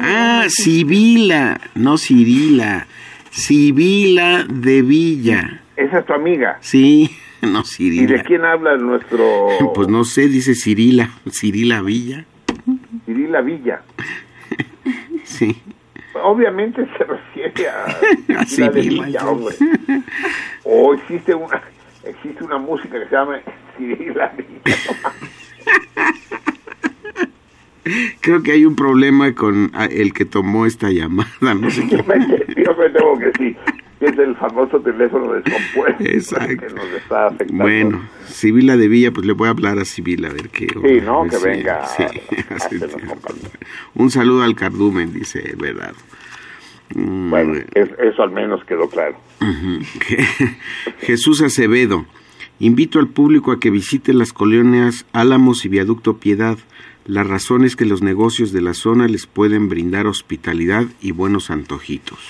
S4: Ah, Sibila, no Cirila. Sibila de Villa.
S3: Esa es tu amiga.
S4: Sí, <laughs> no
S3: ¿Y de
S4: Cirila.
S3: quién habla nuestro <laughs>
S4: Pues no sé, dice Cirila. Cirila Villa.
S3: Cirila Villa? <laughs>
S4: Sí.
S3: Obviamente se refiere a
S4: A
S3: Cirila de
S4: Cirila.
S3: Villa, hombre. O existe una, existe una música que se llama Cirila Villa.
S4: Creo que hay un problema con ah, el que tomó esta llamada, no sé <laughs> qué.
S3: Yo me, temo que sí. Es el famoso teléfono descompuesto
S4: Exacto.
S3: que nos está afectando.
S4: Bueno, Sibila de Villa, pues le voy a hablar a Sibila a ver qué.
S3: Sí, ¿no? Que venga.
S4: sí. <laughs> <laughs> Un saludo al cardumen, dice verdad. Mm,
S3: Bueno, es- eso al menos quedó claro.
S4: Jesús Acevedo. Invito al público a que visite las colonias Álamos y Viaducto Piedad. La razón es que los negocios de la zona les pueden brindar hospitalidad y buenos antojitos.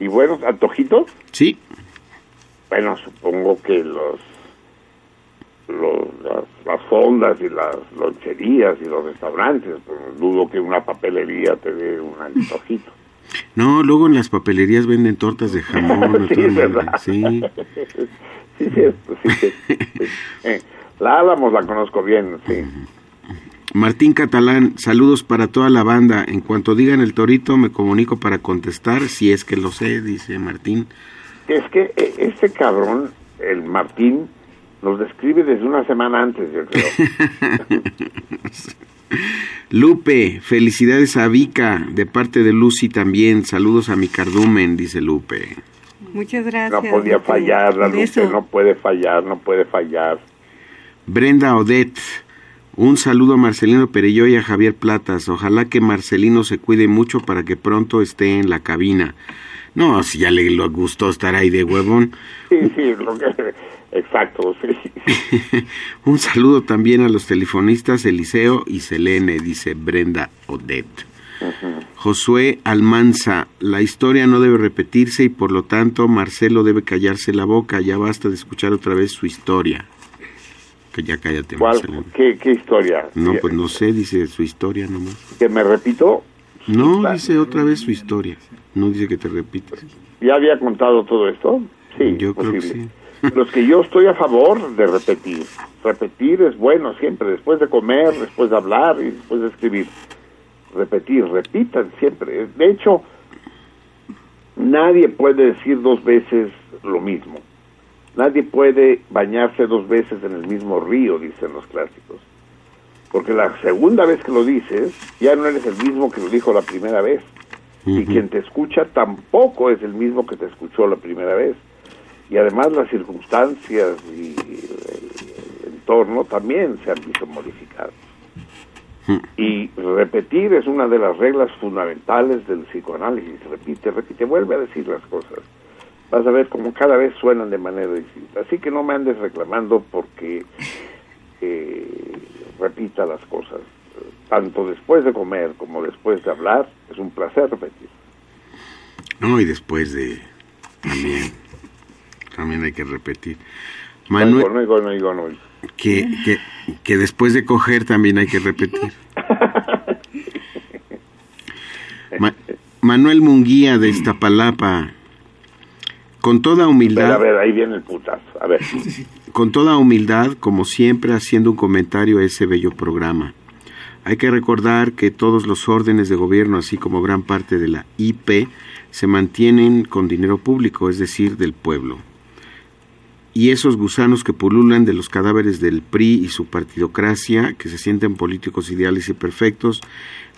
S3: ¿Y buenos antojitos?
S4: Sí,
S3: Bueno, supongo que los, los las, las fondas y las loncherías y los restaurantes, pues, dudo que una papelería te dé un antojito.
S4: no, luego en las papelerías venden tortas de jamón. <laughs>
S3: Sí, ¿verdad?
S4: sí. <laughs>
S3: Sí, cierto, sí, sí. Sí. <laughs> Eh, la Álamos la conozco bien, sí.
S4: Martín Catalán, saludos para toda la banda. En cuanto digan el torito, me comunico para contestar, si es que lo sé, dice Martín.
S3: Es que eh, este cabrón, el Martín, Nos describe desde una semana antes, yo creo. <laughs>
S4: Lupe, felicidades a Vika, de parte de Lucy también. Saludos a mi cardumen, dice Lupe.
S7: Muchas
S3: No
S7: gracias.
S3: podía
S7: Lupe.
S3: fallar, la Lupe, no puede fallar, no puede fallar.
S4: Brenda Odette, un saludo a Marcelino Perello y a Javier Platas. Ojalá que Marcelino se cuide mucho para que pronto esté en la cabina. No, si ya le gustó estar ahí de huevón.
S3: Sí, sí, lo que- exacto, sí. <laughs>
S4: un saludo también a los telefonistas Eliseo y Selene, dice Brenda Odette. Josué Almanza, la historia no debe repetirse y por lo tanto Marcelo debe callarse la boca, ya basta de escuchar otra vez su historia. Que ya cállate,
S3: ¿Cuál? ¿Qué, qué historia?
S4: No, pues no sé, dice su historia nomás.
S3: ¿Que me repito?
S4: No, dice otra vez su historia. No dice que te repites.
S3: ¿Ya había contado todo esto? Sí,
S4: Yo creo que
S3: posible. <laughs> Los que yo estoy a favor de repetir. Repetir es bueno siempre, después de comer, después de hablar y después de escribir. Repetir, repitan siempre. De hecho, nadie puede decir dos veces lo mismo. Nadie puede bañarse dos veces en el mismo río, dicen los clásicos. Porque la segunda vez que lo dices, ya no eres el mismo que lo dijo la primera vez. Y quien te escucha tampoco es el mismo que te escuchó la primera vez. Y además las circunstancias y el, entorno también se han visto modificados. Y repetir es una de las reglas fundamentales del psicoanálisis. Repite, repite, vuelve a decir las cosas. Vas a ver como cada vez suenan de manera distinta. Así que no me andes reclamando porque eh, repita las cosas. Tanto después de comer como después de hablar, es un placer repetir.
S4: No, y después de... También. También hay que repetir. Manuel,
S3: oigo, oigo, oigo.
S4: que, que, que después de coger también hay que repetir. <laughs> Ma- Manuel Munguía de Iztapalapa, con toda humildad,
S3: a ver, ahí viene el putazo. A ver. <laughs>
S4: con toda humildad, como siempre, haciendo un comentario a ese bello programa. Hay que recordar que todos los órdenes de gobierno, así como gran parte de la IP, se mantienen con dinero público, es decir, del pueblo. Y esos gusanos que pululan de los cadáveres del PRI y su partidocracia, que se sienten políticos ideales y perfectos,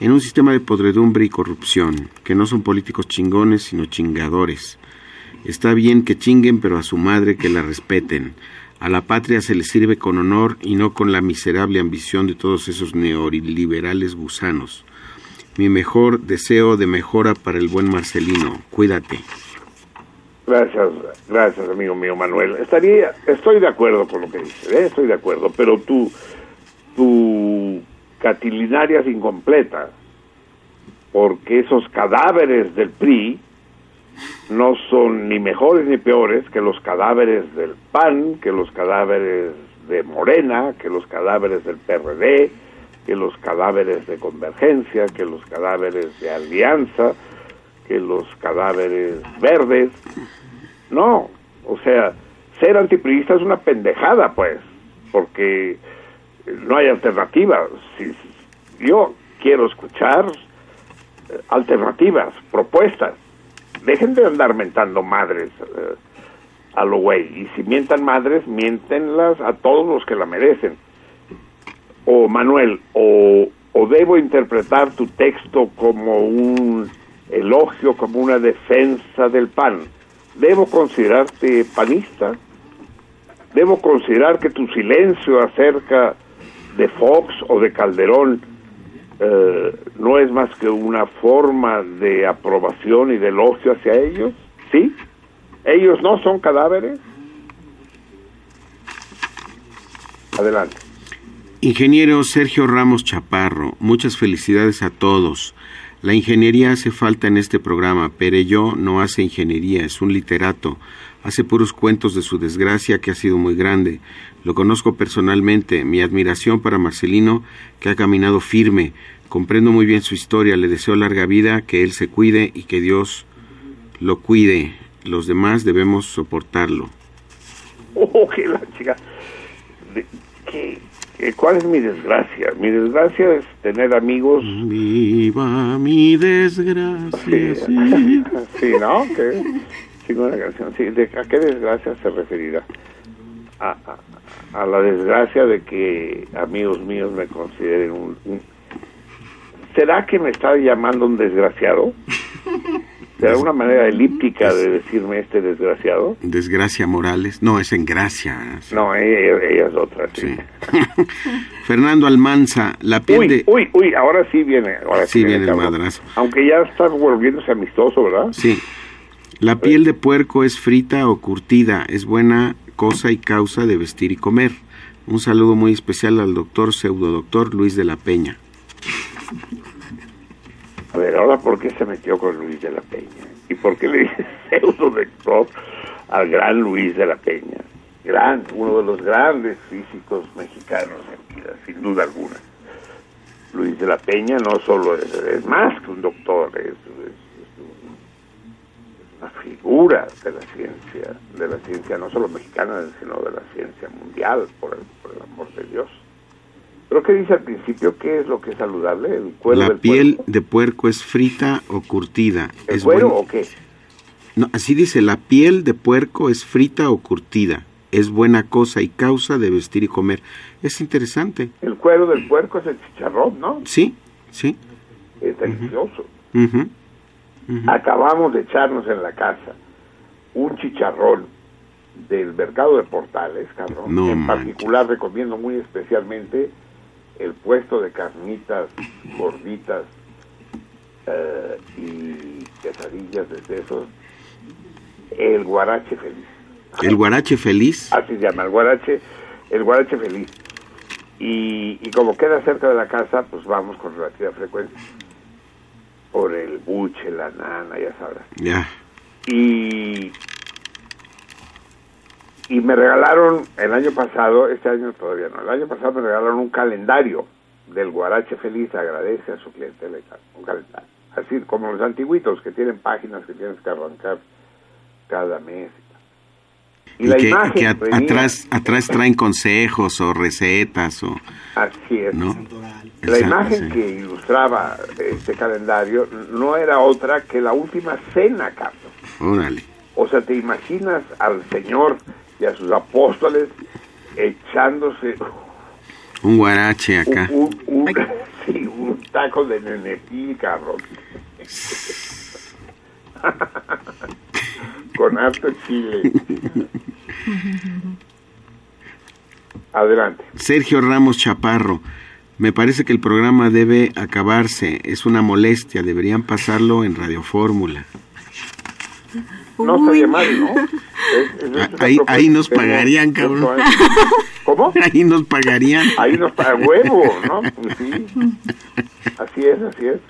S4: en un sistema de podredumbre y corrupción, que no son políticos chingones, sino chingadores. Está bien que chinguen, pero a su madre que la respeten. A la patria se le sirve con honor y no con la miserable ambición de todos esos neoliberales gusanos. Mi mejor deseo de mejora para el buen Marcelino. Cuídate.
S3: Gracias, gracias, amigo mío Manuel. Estaría, estoy de acuerdo con lo que dices, ¿eh? estoy de acuerdo, pero tu, tu catilinaria es incompleta, porque esos cadáveres del PRI no son ni mejores ni peores que los cadáveres del PAN, que los cadáveres de Morena, que los cadáveres del PRD, que los cadáveres de Convergencia, que los cadáveres de Alianza, que los cadáveres verdes. No, o sea, ser antipriista es una pendejada, pues, porque no hay alternativa. Si, yo quiero escuchar eh, alternativas, propuestas. Dejen de andar mentando madres eh, a lo güey. Y si mientan madres, miéntenlas a todos los que la merecen. O Manuel, o, o debo interpretar tu texto como un elogio, como una defensa del PAN. ¿Debo considerarte panista? ¿Debo considerar que tu silencio acerca de Fox o de Calderón eh, no es más que una forma de aprobación y de elogio hacia ellos? ¿Sí? ¿Ellos no son cadáveres? Adelante.
S4: Ingeniero Sergio Ramos Chaparro, muchas felicidades a todos. La ingeniería hace falta en este programa. Perello no hace ingeniería, es un literato. Hace puros cuentos de su desgracia que ha sido muy grande. Lo conozco personalmente. Mi admiración para Marcelino, que ha caminado firme. Comprendo muy bien su historia. Le deseo larga vida, que él se cuide y que Dios lo cuide. Los demás debemos soportarlo. <laughs>
S3: Oh, que la chica. ¿qué- qué- ¿Cuál es mi desgracia? Mi desgracia es tener amigos.
S4: Viva mi desgracia. sí.
S3: Sí, <laughs> ¿no? ¿Qué? Sí, una canción. Sí, ¿de a qué desgracia se referirá? A, a- a la desgracia de que amigos míos me consideren un, un- ¿Será que me está llamando un desgraciado? ¿Será una manera elíptica de decirme este desgraciado?
S4: Desgracia Morales. No, es en Gracia.
S3: No, ella, ella es otra, sí. <laughs>
S4: Fernando Almanza, la piel
S3: Uy,
S4: de...
S3: uy, uy, ahora sí viene. Ahora
S4: Sí viene el madrazo.
S3: Aunque ya está volviéndose amistoso, ¿verdad?
S4: Sí. La piel de puerco es frita o curtida. Es buena cosa y causa de vestir y comer. Un saludo muy especial al doctor pseudodoctor Luis de la Peña.
S3: A ver, ahora, ¿por qué se metió con Luis de la Peña? ¿Y por qué le dice <laughs> pseudo al gran Luis de la Peña? Gran, uno de los grandes físicos mexicanos en vida, sin duda alguna. Luis de la Peña no solo es, más que un doctor, es, es- una figura de la ciencia, de la ciencia no solo mexicana, sino de la ciencia mundial, por el, por el amor de Dios. Pero ¿qué dice al principio? ¿Qué es lo que es saludable? ¿El cuero
S4: La
S3: del
S4: piel de puerco es frita o curtida.
S3: ¿El
S4: es
S3: cuero
S4: buen-
S3: o qué?
S4: No, así dice, la piel de puerco es frita o curtida. Es buena cosa y causa de vestir y comer. Es interesante.
S3: El cuero del puerco es el chicharrón, ¿no?
S4: Sí, sí.
S3: Es delicioso. Acabamos de echarnos en la casa un chicharrón del mercado de Portales, cabrón.
S4: No
S3: en
S4: manches.
S3: particular recomiendo muy especialmente el puesto de carnitas gorditas eh, y quesadillas de sesos, el guarache feliz.
S4: El guarache feliz.
S3: Así se llama, el guarache, el guarache feliz. Y, y como queda cerca de la casa, pues vamos con relativa frecuencia. Por el buche, la nana, ya sabrás.
S4: Ya.
S3: Y, y me regalaron el año pasado, este año todavía no, el año pasado me regalaron un calendario del Guarache Feliz, agradece a su clientela y tal, un calendario. Así como los antiguitos que tienen páginas que tienes que arrancar cada mes. Y,
S4: Y,
S3: la
S4: que,
S3: imagen
S4: que a-
S3: venía-
S4: atrás, atrás traen consejos o recetas o...
S3: Así es.
S4: ¿No?
S3: La imagen
S4: sí.
S3: que ilustraba este calendario no era otra que la última cena, Carlos.
S4: Órale.
S3: O sea, te imaginas al Señor y a sus apóstoles echándose
S4: Un guarache acá.
S3: un, un, <laughs> sí, un taco de nenepil, cabrón. <laughs> Con harto chile. <laughs> <laughs> Adelante.
S4: Sergio Ramos Chaparro. Me parece que el programa debe acabarse. Es una molestia. Deberían pasarlo en Radio Fórmula.
S3: No estaría mal, ¿no? Es- <laughs> es- es
S4: Ah, Ahí, ahí nos pagarían, cabrón.
S3: ¿Cómo? <laughs>
S4: Ahí nos pagarían.
S3: Ahí nos paga huevo, ¿no? Sí. Así es, así es.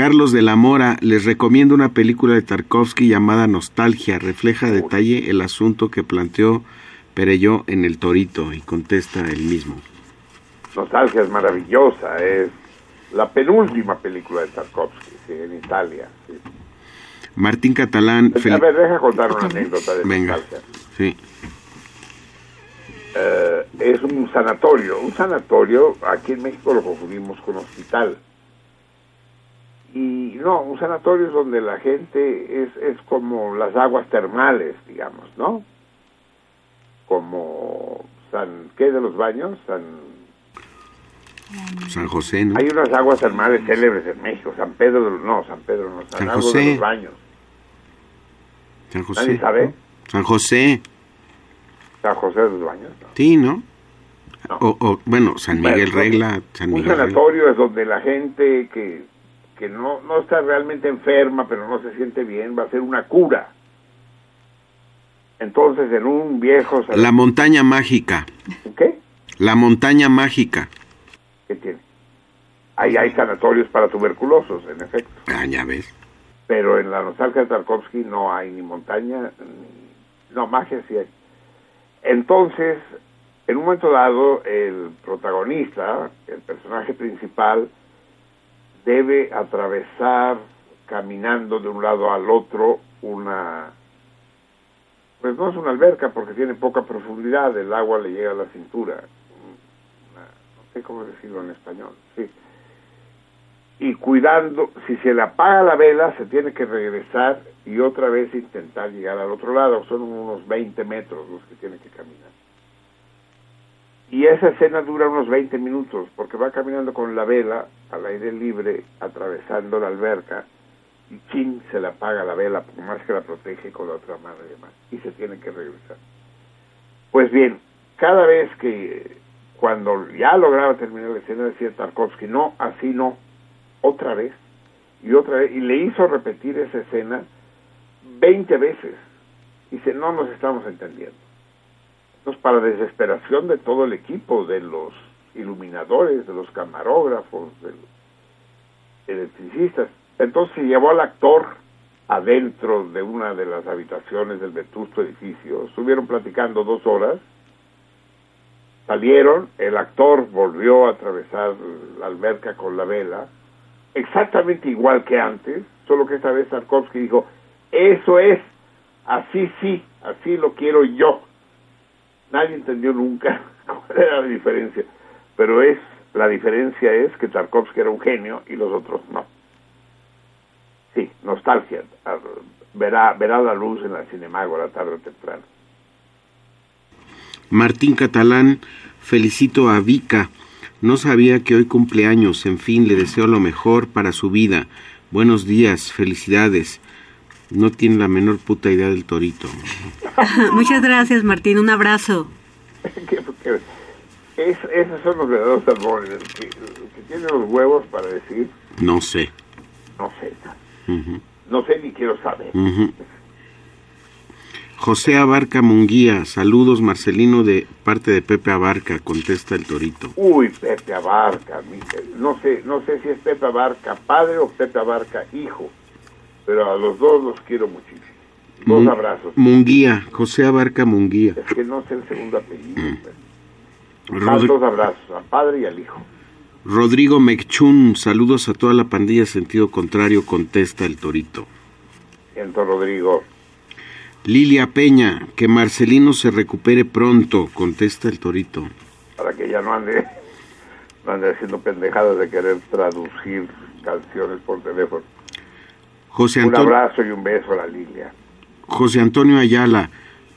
S4: Carlos de la Mora, les recomiendo una película de Tarkovsky llamada Nostalgia. Refleja a detalle el asunto que planteó Perelló en El Torito y contesta el mismo.
S3: Nostalgia es maravillosa, es la penúltima película de Tarkovsky, sí, en Italia. sí.
S4: Martín Catalán.
S3: A
S4: fel-
S3: ver, deja contar una anécdota de
S4: Venga.
S3: Nostalgia.
S4: Sí.
S3: Eh, es un sanatorio. Un sanatorio, aquí en México lo confundimos con hospital. Y no, un sanatorio es donde la gente es, es como las aguas termales, digamos, ¿no? Como San, ¿qué de los baños? San,
S4: San José, ¿no?
S3: hay unas aguas termales célebres en México, San Pedro, de los- no, San Pedro no, San,
S4: San José.
S3: de los baños.
S4: San José.
S3: ¿Nadie sabe?
S4: ¿no? San José.
S3: San José de los baños. ¿no?
S4: Sí, ¿no? O, o, bueno, San Miguel Regla. San
S3: Un
S4: Miguel Regla.
S3: sanatorio es donde la gente que, que no, no está realmente enferma, pero no se siente bien, va a ser una cura. Entonces, en un viejo...
S4: La montaña mágica.
S3: ¿Qué?
S4: La montaña mágica.
S3: ¿Qué tiene? Ahí hay sanatorios para tuberculosos, en efecto.
S4: Ah, ya ves.
S3: Pero en la nostalgia de Tarkovsky no hay ni montaña, ni... No, magia sí hay. Entonces, en un momento dado, el protagonista, el personaje principal, debe atravesar caminando de un lado al otro una... Pues no es una alberca porque tiene poca profundidad, el agua le llega a la cintura. No sé cómo decirlo en español. Y cuidando, si se le apaga la vela, se tiene que regresar y otra vez intentar llegar al otro lado. Son unos 20 metros los que tiene que caminar. Y esa escena dura unos 20 minutos, porque va caminando con la vela al aire libre, atravesando la alberca, y chin, se le apaga la vela, por más que la protege con la otra mano y demás, y se tiene que regresar. Pues bien, cada vez que, cuando ya lograba terminar la escena, decía Tarkovsky, no, así no, otra vez, y otra vez, y le hizo repetir esa escena 20 veces. Dice, no nos estamos entendiendo. Entonces, para desesperación de todo el equipo, de los iluminadores, de los camarógrafos, de los electricistas, entonces se llevó al actor adentro de una de las habitaciones del vetusto edificio, estuvieron platicando dos horas, salieron, el actor volvió a atravesar la alberca con la vela, exactamente igual que antes, solo que esta vez Tarkovsky dijo, eso es, así sí, así lo quiero yo. Nadie entendió nunca <laughs> cuál era la diferencia, pero es la diferencia es que Tarkovsky era un genio y los otros no. Sí, nostalgia, verá, verá la luz en la Cinemágora tarde o temprano.
S4: Martín Catalán, felicito a Vika. No sabía que hoy cumpleaños. En fin, le deseo lo mejor para su vida. Buenos días, felicidades. No tiene la menor puta idea del torito. <laughs>
S7: Muchas gracias, Martín. Un abrazo. <laughs>
S3: Es- esos son los verdaderos salmones, que, que tiene los huevos para decir,
S4: No sé.
S3: no sé, no sé ni quiero saber.
S4: José Abarca Munguía, saludos Marcelino de parte de Pepe Abarca, contesta el torito.
S3: Uy, Pepe Abarca, no sé, no sé si es Pepe Abarca padre o Pepe Abarca hijo, pero a los dos los quiero muchísimo. Dos
S4: Mun-
S3: abrazos.
S4: Munguía, José Abarca Munguía.
S3: Es que no sé el segundo apellido. pero- Dos abrazos, al padre y al hijo.
S4: Rodrigo Mechun, saludos a toda la pandilla sentido contrario, contesta el torito.
S3: Siento, Rodrigo.
S4: Lilia Peña, que Marcelino se recupere pronto, contesta el torito.
S3: para que ya no ande, no ande haciendo pendejadas de querer traducir canciones por teléfono.
S4: José
S3: Un
S4: Antonio,
S3: abrazo y un beso a la Lilia.
S4: José Antonio Ayala,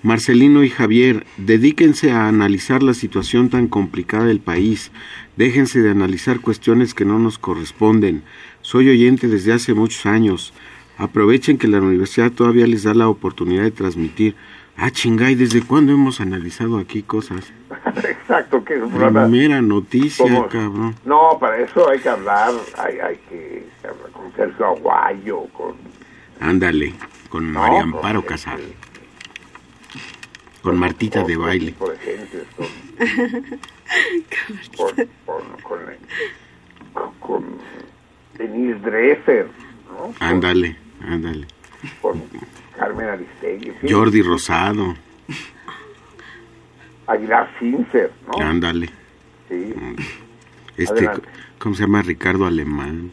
S4: Marcelino y Javier, dedíquense a analizar la situación tan complicada del país. Déjense de analizar cuestiones que no nos corresponden. Soy oyente desde hace muchos años. Aprovechen que la universidad todavía les da la oportunidad de transmitir. Ah, chingay, ¿desde cuándo hemos analizado aquí cosas? <laughs>
S3: Exacto, que es un programa.
S4: Primera noticia, cabrón.
S3: No, para eso hay que hablar, hay, hay que hablar con Sergio Aguayo, con...
S4: Ándale, con
S3: No,
S4: María Amparo
S3: gente-
S4: Casado. Con Martita de baile. <laughs>
S3: con, con, con, con, con- con Denise Dresser, ¿no?
S4: Ándale, ándale.
S3: Con Carmen Aristegui,
S4: Jordi Rosado.
S3: Aguilar Sincer, ¿no?
S4: Ándale.
S3: Sí.
S4: Este,
S3: Adelante.
S4: ¿cómo se llama? Ricardo Alemán.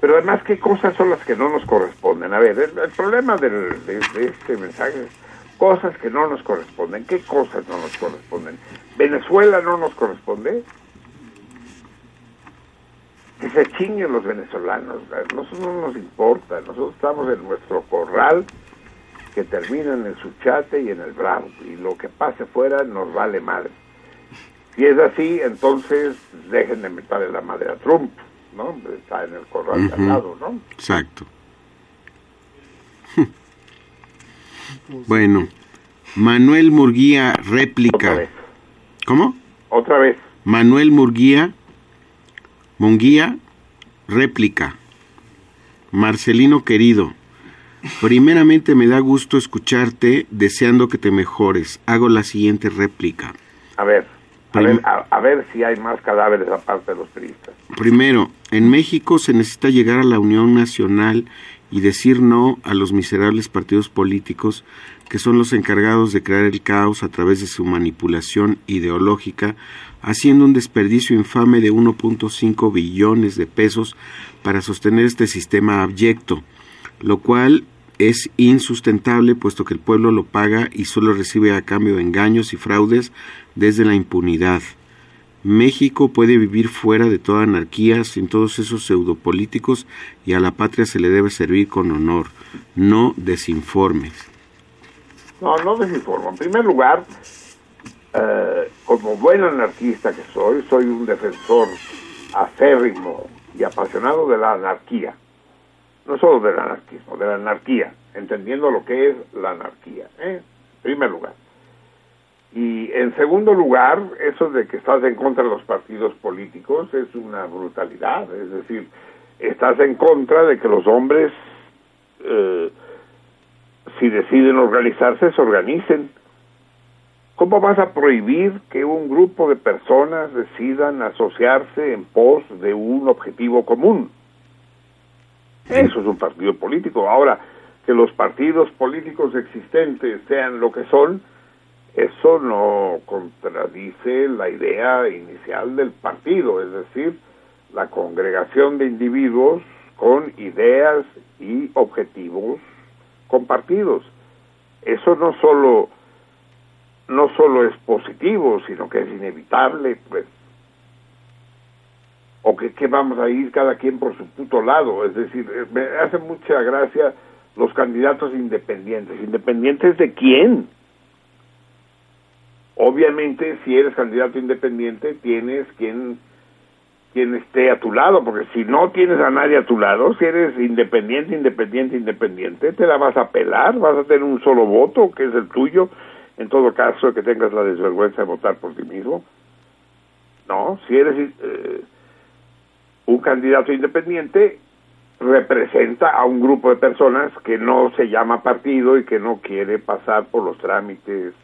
S3: Pero además, ¿qué cosas son las que no nos corresponden? A ver, el, el problema del- de, de este mensaje cosas que no nos corresponden. ¿Qué cosas no nos corresponden? ¿Venezuela no nos corresponde? Que se chinguen los venezolanos. A nosotros no nos importa. Nosotros estamos en nuestro corral que termina en el Suchate y en el Bravo. Y lo que pase fuera nos vale madre. Si es así, entonces dejen de meterle la madre a Trump, ¿no? Está en el corral de al lado, ¿no?
S4: Exacto. Bueno, Manuel Murguía, réplica.
S3: Otra vez.
S4: ¿Cómo?
S3: Otra vez.
S4: Manuel Murguía, Munguía, réplica. Marcelino querido, primeramente me da gusto escucharte deseando que te mejores. Hago la siguiente réplica.
S3: A ver, a ver, a, a ver si hay más cadáveres aparte de los periodistas.
S4: Primero, en México se necesita llegar a la unión nacional y decir no a los miserables partidos políticos que son los encargados de crear el caos a través de su manipulación ideológica, haciendo un desperdicio infame de 1.5 billones de pesos para sostener este sistema abyecto, lo cual es insustentable puesto que el pueblo lo paga y solo recibe a cambio engaños y fraudes desde la impunidad. México puede vivir fuera de toda anarquía sin todos esos pseudopolíticos y a la patria se le debe servir con honor, no desinformes.
S3: No, no desinformo. En primer lugar, eh, como buen anarquista que soy, soy un defensor acérrimo y apasionado de la anarquía. No solo del anarquismo, de la anarquía, entendiendo lo que es la anarquía, ¿eh? en primer lugar. Y en segundo lugar, eso de que estás en contra de los partidos políticos es una brutalidad, es decir, estás en contra de que los hombres, eh, si deciden organizarse, se organicen. ¿Cómo vas a prohibir que un grupo de personas decidan asociarse en pos de un objetivo común? Eso es un partido político. Ahora, que los partidos políticos existentes sean lo que son, eso no contradice la idea inicial del partido, es decir, la congregación de individuos con ideas y objetivos compartidos. Eso no solo no solo es positivo, sino que es inevitable, pues. O que, que vamos a ir cada quien por su puto lado. Es decir, me hace mucha gracia los candidatos independientes. ¿Independientes de quién? Obviamente, si eres candidato independiente, tienes quien, quien esté a tu lado, porque si no tienes a nadie a tu lado, si eres independiente, independiente, independiente, te la vas a pelar, vas a tener un solo voto, que es el tuyo, en todo caso que tengas la desvergüenza de votar por ti mismo. No, si eres eh, un candidato independiente, representa a un grupo de personas que no se llama partido y que no quiere pasar por los trámites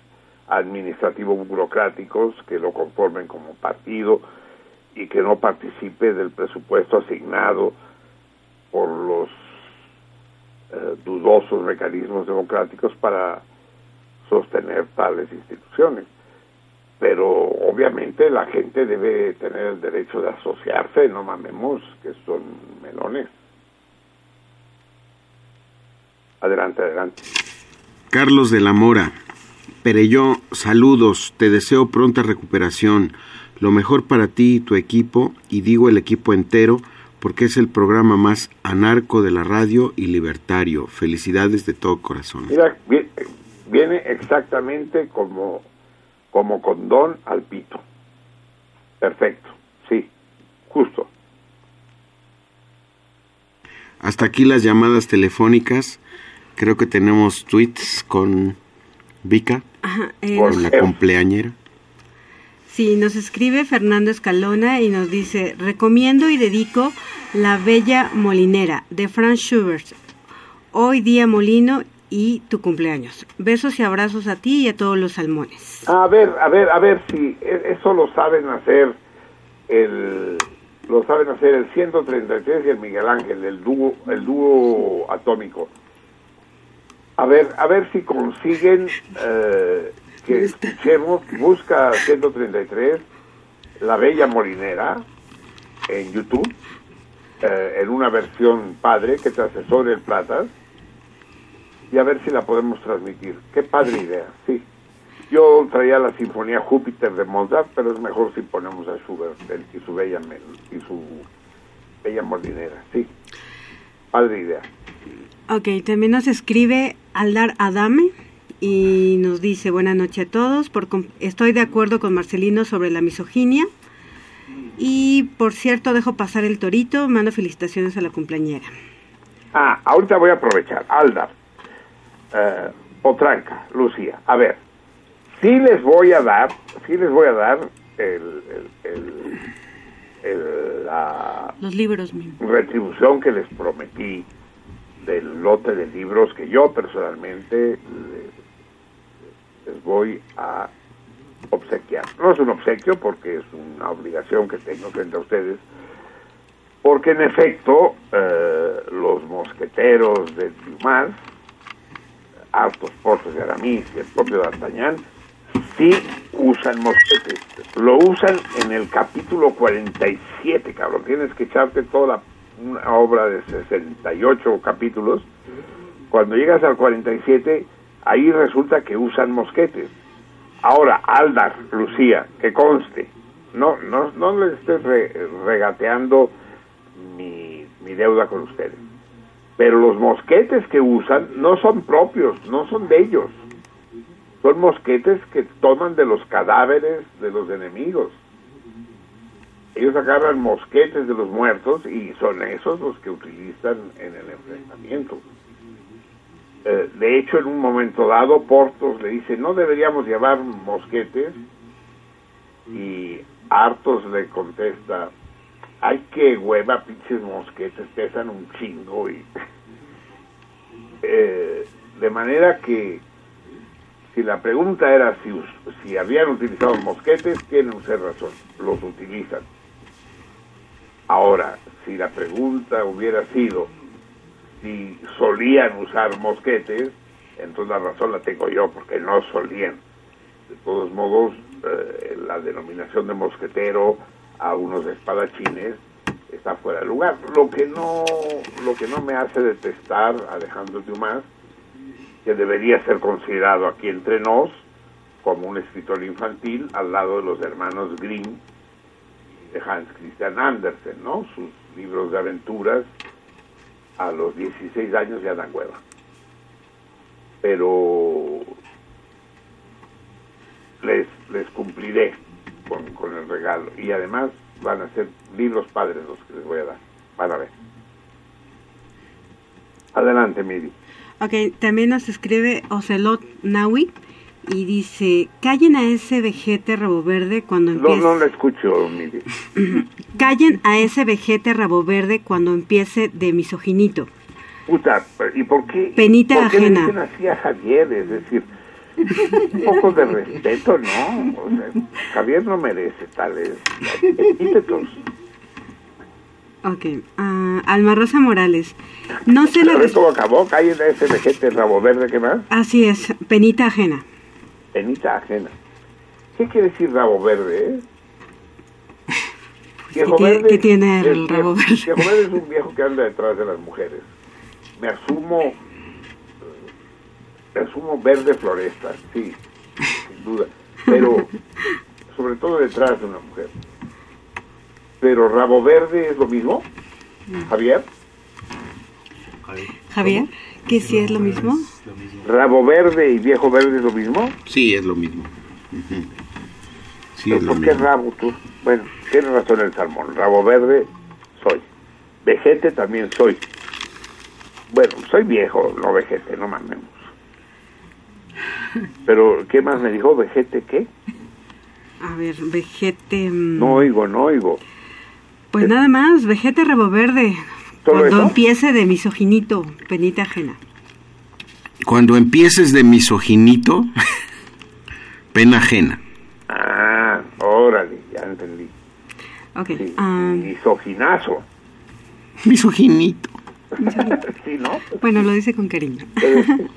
S3: administrativos burocráticos que lo conformen como partido y que no participe del presupuesto asignado por los eh, dudosos mecanismos democráticos para sostener tales instituciones. Pero obviamente la gente debe tener el derecho de asociarse, no mamemos que son melones. Adelante, adelante.
S4: Carlos de la Mora, Pereyó, saludos, te deseo pronta recuperación, lo mejor para ti y tu equipo, y digo el equipo entero, porque es el programa más anarco de la radio y libertario. Felicidades de todo corazón.
S3: Mira, vi- viene exactamente como, como condón al pito. Perfecto, sí, justo.
S4: Hasta aquí las llamadas telefónicas. Creo que tenemos tweets con Vika,
S7: Ajá, eh,
S3: Por-
S4: la
S3: Eh.
S4: cumpleañera.
S7: Sí, nos escribe Fernando Escalona y nos dice, recomiendo y dedico La Bella Molinera de Franz Schubert. Hoy día Molino y tu cumpleaños. Besos y abrazos a ti y a todos los salmones.
S3: A ver, a ver, a ver si e- eso lo saben hacer el lo saben hacer el 133 y el Miguel Ángel, el dúo el dúo atómico. A ver, a ver si consiguen eh, que escuchemos, busca 133 La Bella Molinera en YouTube eh, en una versión padre que te asesore el Platas y a ver si la podemos transmitir. Qué padre idea, sí. Yo traía la Sinfonía Júpiter de Mozart, pero es mejor si ponemos a Schubert el- y su bella y su bella molinera, sí. Padre idea.
S7: Ok, también nos escribe Aldar Adame y nos dice buenas noches a todos. Por com- estoy de acuerdo con Marcelino sobre la misoginia. Y por cierto, dejo pasar el torito. Mando felicitaciones a la cumpleañera.
S3: Ah, ahorita voy a aprovechar. Aldar, eh, Potranca, Lucía. A ver, sí les voy a dar, sí les voy a dar el, el- el- el- la
S7: Los libros mismos.
S3: retribución que les prometí del lote de libros que yo personalmente les, voy a obsequiar. No es un obsequio porque es una obligación que tengo frente a ustedes, porque en efecto eh, los mosqueteros de Dumas, Artos, Portos y Aramis y el propio D'Artagnan sí usan mosquetes. Lo usan en el capítulo 47, cabrón. Tienes que echarte toda la, una obra de 68 capítulos. Cuando llegas al 47, ahí resulta que usan mosquetes. Ahora, Aldar, Lucía, que conste, no, no, no les estoy re- regateando mi, mi deuda con ustedes. Pero los mosquetes que usan no son propios, no son de ellos. son mosquetes que toman de los cadáveres de los enemigos. Ellos agarran mosquetes de los muertos y son esos los que utilizan en el enfrentamiento. Eh, de hecho, en un momento dado, Portos le dice, no deberíamos llevar mosquetes. Y Hartos le contesta, hay que hueva, pinches mosquetes, pesan un chingo. Y, <laughs> Eh, de manera que, si la pregunta era si, si habían utilizado mosquetes, tienen usted razón, los utilizan. Ahora, si la pregunta hubiera sido si solían usar mosquetes, entonces la razón la tengo yo, porque no solían. De todos modos, eh, la denominación de mosquetero a unos espadachines está fuera de lugar. Lo que no, lo que no me hace detestar Alejandro Dumas, que debería ser considerado aquí entre nos como un escritor infantil al lado de los hermanos Grimm de Hans Christian Andersen, ¿no? Sus libros de aventuras a los 16 años ya dan hueva. Pero les, les cumpliré con, con el regalo. Y además van a ser libros padres los que les voy a dar. Van a ver. Adelante, Miri.
S7: Ok, también nos escribe Ocelot Nawi y dice, callen a ese vejete rabo verde cuando
S3: No,
S7: empiece...
S3: no la escucho, Miri. <laughs>
S7: Callen a ese vejete rabo verde cuando empiece de misoginito.
S3: Puta, ¿y por qué?
S7: Penita
S3: ¿por qué le
S7: ajena.
S3: dicen así a Javier? Es decir, un poco de respeto, ¿no? O sea, Javier no merece tales epítetos.
S7: Ok, ah, Alma Rosa Morales. No sé la...
S3: ¿Sabes
S7: res-
S3: cómo acabó? Calle de ese vejete rabo verde, ¿qué más?
S7: Así es, penita ajena.
S3: Penita ajena. ¿Qué quiere decir rabo verde, eh? <laughs> Viejo
S7: ¿qué-
S3: verde
S7: qué tiene el rabo verde?
S3: Viejo verde es un viejo que anda detrás de las mujeres. Me asumo, me asumo verde floresta, sí, sin duda. Pero sobre todo detrás de una mujer. Pero rabo verde es lo mismo, Javier.
S7: Javier, que sí es lo mismo.
S3: Rabo verde y viejo verde es lo mismo.
S4: Sí, es lo mismo. Sí,
S3: ¿Pero
S4: es lo
S3: ¿Por qué
S4: mismo.
S3: rabo tú? Bueno, tienes razón el salmón. Rabo verde soy. Vejete también soy. Bueno, soy viejo, no vejete, no mamemos. <laughs> Pero, ¿qué más me dijo? ¿Vejete qué?
S7: A ver, vejete... mm,
S3: No oigo, no oigo.
S7: Pues nada más, vejete rabo verde.
S3: ¿Solo
S7: Cuando
S3: eso?
S7: empiece de misoginito, penita ajena.
S4: Cuando empieces de misoginito, <laughs> pena ajena.
S3: Ah, órale, ya entendí.
S7: Ok,
S3: Sí,
S7: ah,
S3: misoginazo. <laughs>
S4: Misoginito. <laughs>
S3: sí, ¿no?
S7: bueno, lo dice con cariño.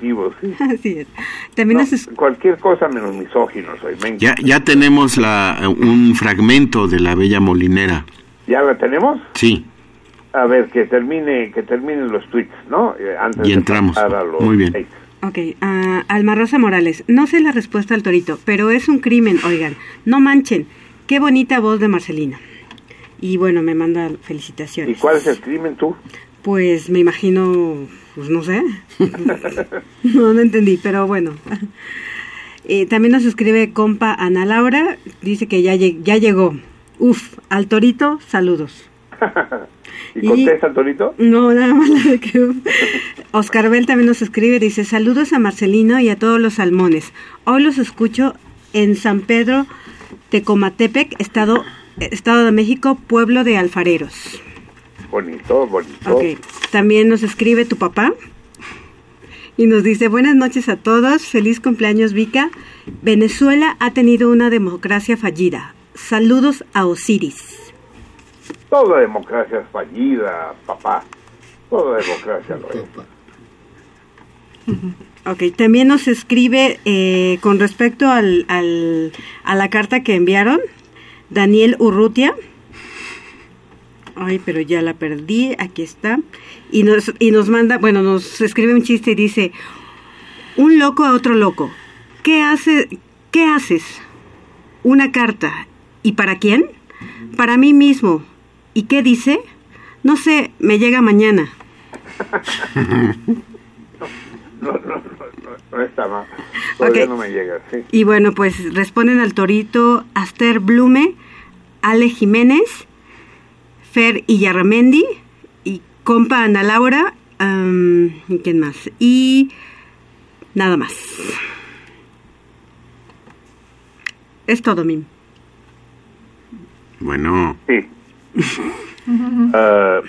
S3: Sí.
S7: Así es. También
S3: No,
S7: es-
S3: Cualquier cosa menos misógino soy. Me
S4: Ya, ya tenemos la, un fragmento de la Bella Molinera.
S3: ¿Ya la tenemos?
S4: Sí,
S3: A ver, que termine, que terminen los tweets, ¿no? Eh, antes
S4: Y
S3: de
S4: entramos.
S3: pasar a los
S4: Muy bien.
S7: Ok, ah, Alma Rosa Morales. No sé la respuesta al torito, pero es un crimen, oigan. No manchen. Qué bonita voz de Marcelina. Y bueno, me manda
S3: ¿Y
S7: felicitaciones.
S3: cuál es el crimen tú?
S7: Pues me imagino, pues no sé. <laughs> no, no entendí, pero bueno. Eh, también nos escribe compa Ana Laura, dice que ya, lleg- ya llegó. Uf, al torito, saludos. <laughs>
S3: ¿Y contesta Torito?
S7: No, nada más que... Oscar Bell también nos escribe, dice, saludos a Marcelino y a todos los salmones. Hoy los escucho en San Pedro, Tecomatepec, Estado, Estado de México, pueblo de alfareros.
S3: Bonito, bonito.
S7: Ok, también nos escribe tu papá y nos dice, buenas noches a todos, feliz cumpleaños Vika. Venezuela ha tenido una democracia fallida. Saludos a Osiris.
S3: Toda democracia es fallida, papá. Toda democracia lo es. <laughs>
S7: Ok, también nos escribe eh, con respecto al, al- a la carta que enviaron, Daniel Urrutia. Ay, pero ya la perdí, aquí está. Y nos, y nos manda, bueno, nos escribe un chiste y dice, un loco a otro loco, ¿qué, hace, ¿qué haces? Una carta. ¿Y para quién? Para mí mismo. ¿Y qué dice? No sé, me llega mañana.
S3: no, no, no, no está mal. Todavía no me llega, sí.
S7: Y bueno, pues responden al torito Aster Blume, Ale Jiménez, Fer Illarramendi y compa Ana Laura. ¿y ¿Quién más? Y nada más. Es todo, Mim.
S4: Bueno,
S3: Sí. <laughs> Eh,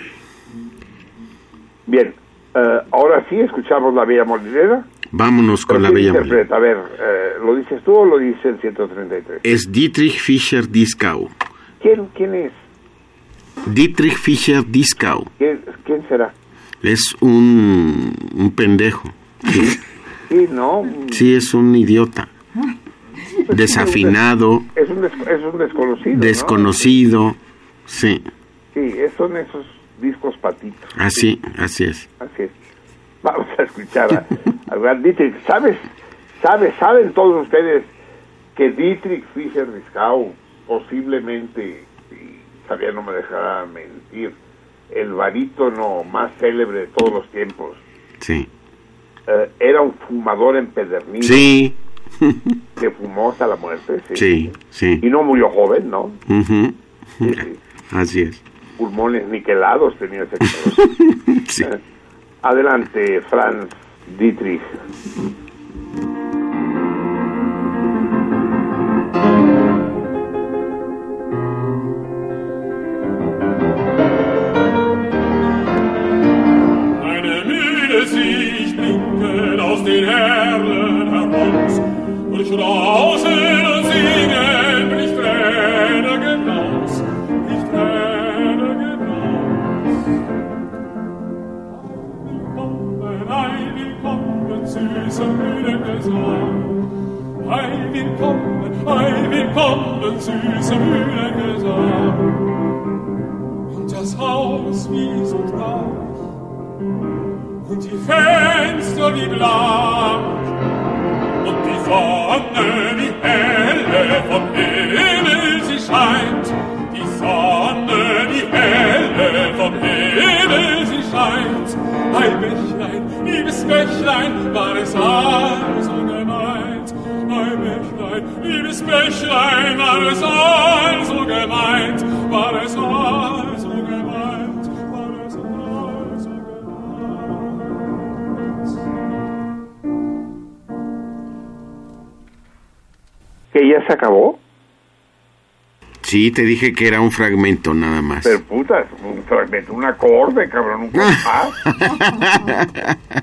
S3: bien, eh, ahora sí escuchamos la Bella Molinera.
S4: vámonos con
S3: ¿Pero
S4: la bella
S3: interpreta? A ver, eh, ¿lo dices tú o lo dice el 133?
S4: Es Dietrich Fischer Dieskau.
S3: ¿Quién, quién es?
S4: Dietrich Fischer Dieskau.
S3: ¿Quién, quién será?
S4: Es un, un pendejo. Sí,
S3: Sí, no.
S4: sí, es un idiota. Desafinado,
S3: Es un, des- es un desconocido. ¿no?
S4: Sí,
S3: Sí, son esos discos patitos.
S4: así, así es.
S3: Así es. Vamos a escuchar a, <laughs> gran Dietrich. ¿Sabes, sabes, saben todos ustedes que Dietrich Fischer Dieskau posiblemente, y Javier no me dejará mentir, el barítono más célebre de todos los tiempos,
S4: Sí,
S3: eh, era un fumador empedernido
S4: sí,
S3: que fumó hasta la muerte, sí.
S4: sí, sí.
S3: Y no murió joven, ¿no? Sí, sí.
S4: Así es.
S3: Pulmones niquelados tenía ese. <laughs>
S4: Sí.
S3: Adelante, Franz Dietrich.
S11: Liebes Bächlein, war es also gemeint. War es also gemeint. War es also
S3: ¿Que ya se acabó?
S4: Sí, te dije que era un fragmento nada más.
S3: Pero puta, un fragmento, un acorde, cabrón, un compás.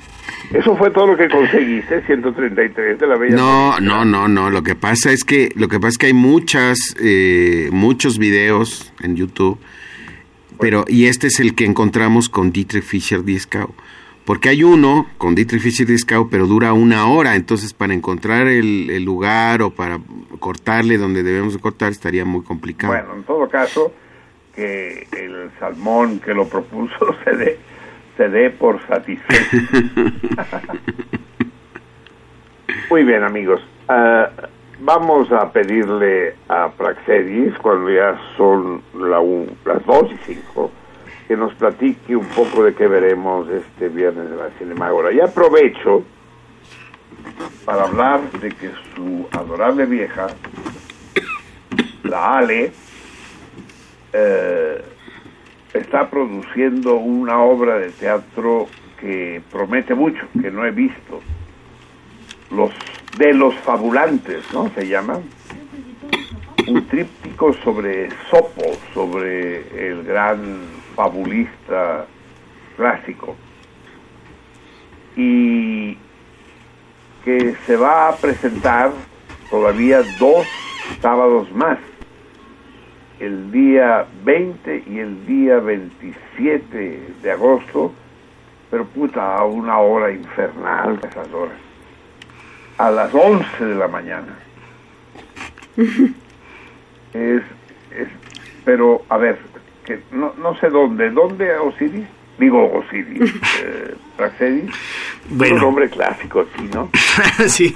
S3: <laughs> Eso fue todo lo que conseguiste, 133 de la Bella
S4: No, no, no, no. Lo que pasa es que lo que pasa es que hay muchas, eh, muchos videos en YouTube, pero y este es el que encontramos con Dietrich Fischer Dieskau, porque hay uno con Dietrich Fischer Dieskau, pero dura una hora, entonces para encontrar el, el lugar o para cortarle donde debemos de cortar estaría muy complicado.
S3: Bueno, en todo caso, que el salmón que lo propuso <laughs> se dé, se dé por satisfecho. <laughs> Muy bien, amigos. Ah, vamos a pedirle a Praxedis, cuando ya son la un- las 2 y 5, que nos platique un poco de qué veremos este viernes de la Cinemágora. Y aprovecho para hablar de que su adorable vieja, la Ale, eh, está produciendo una obra de teatro que promete mucho, que no he visto. Los de los fabulantes, ¿no? Se llama. Un tríptico sobre Sopo, sobre el gran fabulista clásico. Y que se va a presentar todavía dos sábados más el día 20 y el día 27 de agosto, pero puta, a una hora infernal esas horas. A las 11 de la mañana. <laughs> Es, es, pero, a ver, que no, no sé dónde. ¿Dónde, Osiris? Digo Osiris, eh, <laughs> Praxedis,
S8: Bueno.
S3: un nombre clásico aquí, ¿no? <laughs>
S8: sí.